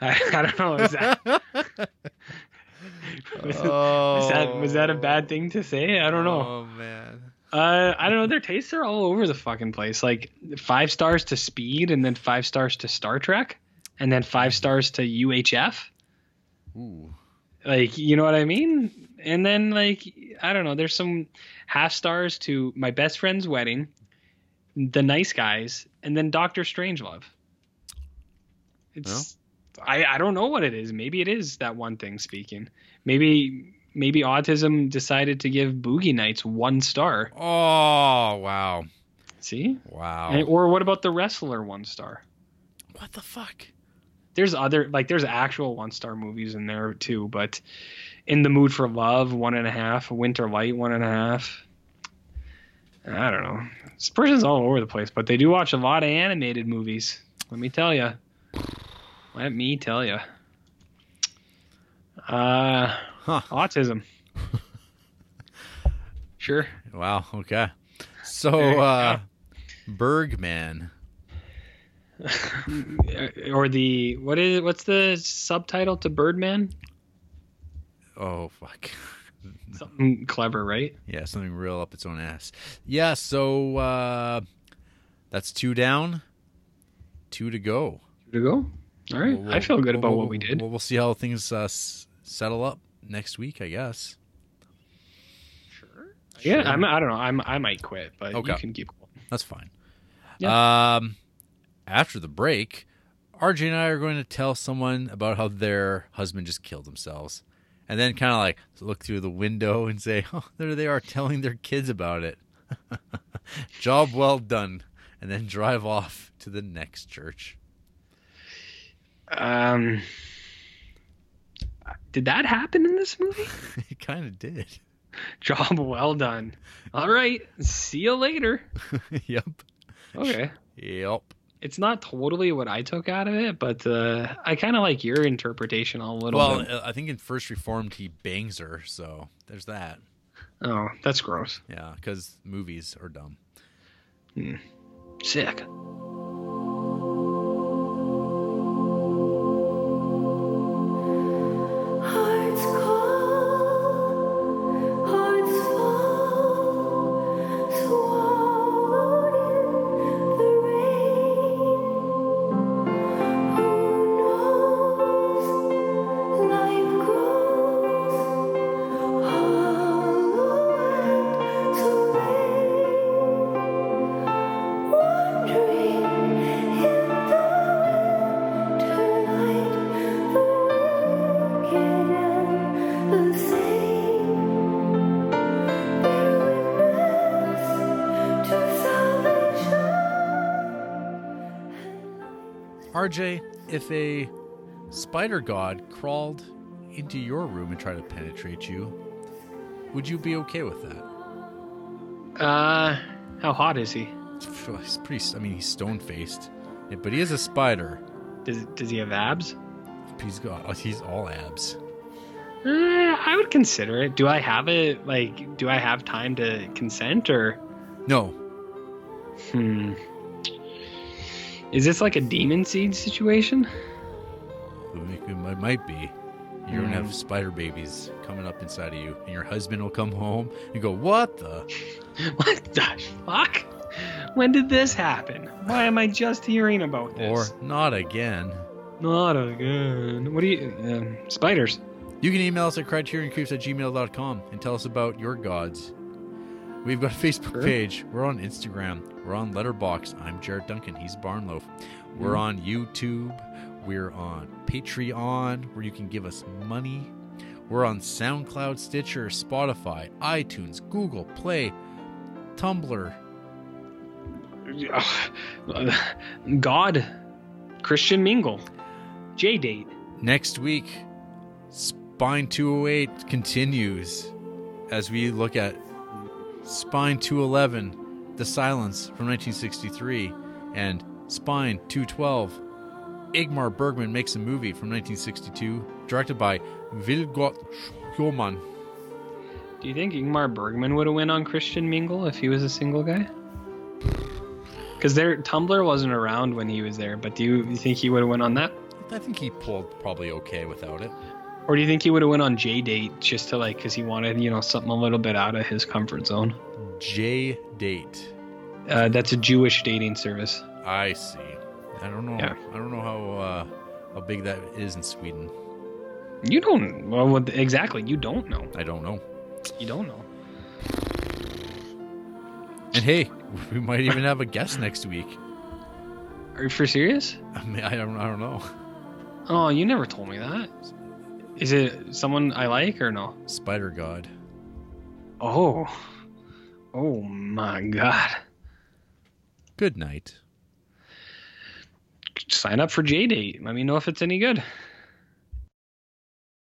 I don't know. Is that, was, was that was that a bad thing to say? I don't know. Oh man. Uh, I don't know. Their tastes are all over the fucking place. Like five stars to Speed, and then five stars to Star Trek, and then five stars to UHF. Ooh. Like, you know what I mean? And then like, I don't know. There's some half stars to My Best Friend's Wedding, The Nice Guys, and then Doctor Strangelove. It's I I don't know what it is. Maybe it is that one thing speaking. Maybe maybe autism decided to give Boogie Nights one star. Oh wow. See? Wow. And, or what about the wrestler one star? what the fuck? There's other like there's actual one star movies in there too, but In the Mood for Love, one and a half, Winter Light, one and a half. I don't know. This person's all over the place, but they do watch a lot of animated movies. Let me tell you. Let me tell you. Uh, Huh. autism. sure. Wow. Okay. So, uh, Bergman. or the what is what's the subtitle to Birdman? Oh fuck. Something clever, right? Yeah, something real up its own ass. Yeah. So uh, that's two down, two to go. To go. All right. We'll- I feel good we'll- about what we did. We'll, we'll see how things uh, s- settle up next week, I guess. Sure. Yeah, I'm, I don't know. I'm I might quit, but Okay. you can keep going. That's fine. Yeah. Um, after the break, RJ and I are going to tell someone about how their husband just killed themselves, and then kind of like look through the window and say, "Oh, there they are telling their kids about it." Job well done, and then drive off to the next church. Um, did that happen in this movie? it kind of did. Job well done. All right. See you later. yep. Okay. Yep. It's not totally what I took out of it, but uh, I kind of like your interpretation a little Well, bit. uh, I think in First Reformed he bangs her, so there's that. Oh, that's gross. Yeah, because movies are dumb. Sick. If a spider god crawled into your room and tried to penetrate you, would you be okay with that? Uh, how hot is he? He's pretty. I mean, he's stone faced, but he is a spider. Does does he have abs? He's got. He's all abs. Uh, I would consider it. Do I have it? Like, do I have time to consent or? No, Hmm. Is this like a demon seed situation? It might, be. You're gonna have spider babies coming up inside of you, and your husband will come home and go, "What the?" What the fuck? When did this happen? Why am I just hearing about this?" Or not again. not again. What do you? Um, spiders. You can email us at criterioncreeps at gmail.com and tell us about your gods. We've got a Facebook Sure. page. We're on Instagram. We're on Letterboxd. I'm Jared Duncan. He's Barnloaf. We're mm-hmm. on YouTube. We're on Patreon, where you can give us money. We're on SoundCloud, Stitcher, Spotify, iTunes, Google Play, Tumblr. God. Christian Mingle. J date. Next week, Spine 208 continues as we look at Spine 211, The Silence from 1963, and Spine 212. Ingmar Bergman makes a movie from 1962, directed by Vilgot Sjöman. Do you think Ingmar Bergman would have went on Christian Mingle if he was a single guy? Because their Tumblr wasn't around when he was there, but do you, you think he would have went on that? I think he pulled probably okay without it. Or do you think he would have went on J date just to like, because he wanted you know something a little bit out of his comfort zone? J Date. Uh, that's a Jewish dating service. I see. I don't know. Yeah. I don't know how uh, how big that is in Sweden. You don't. Well, what- exactly. You don't know. I don't know. You don't know. And hey, we might even have a guest next week. Are you for serious? I mean, I don't. I don't know. Oh, you never told me that. Is it someone I like or no? Spider God. Oh. Oh my god. Good night. Sign up for J date. Let me know if it's any good.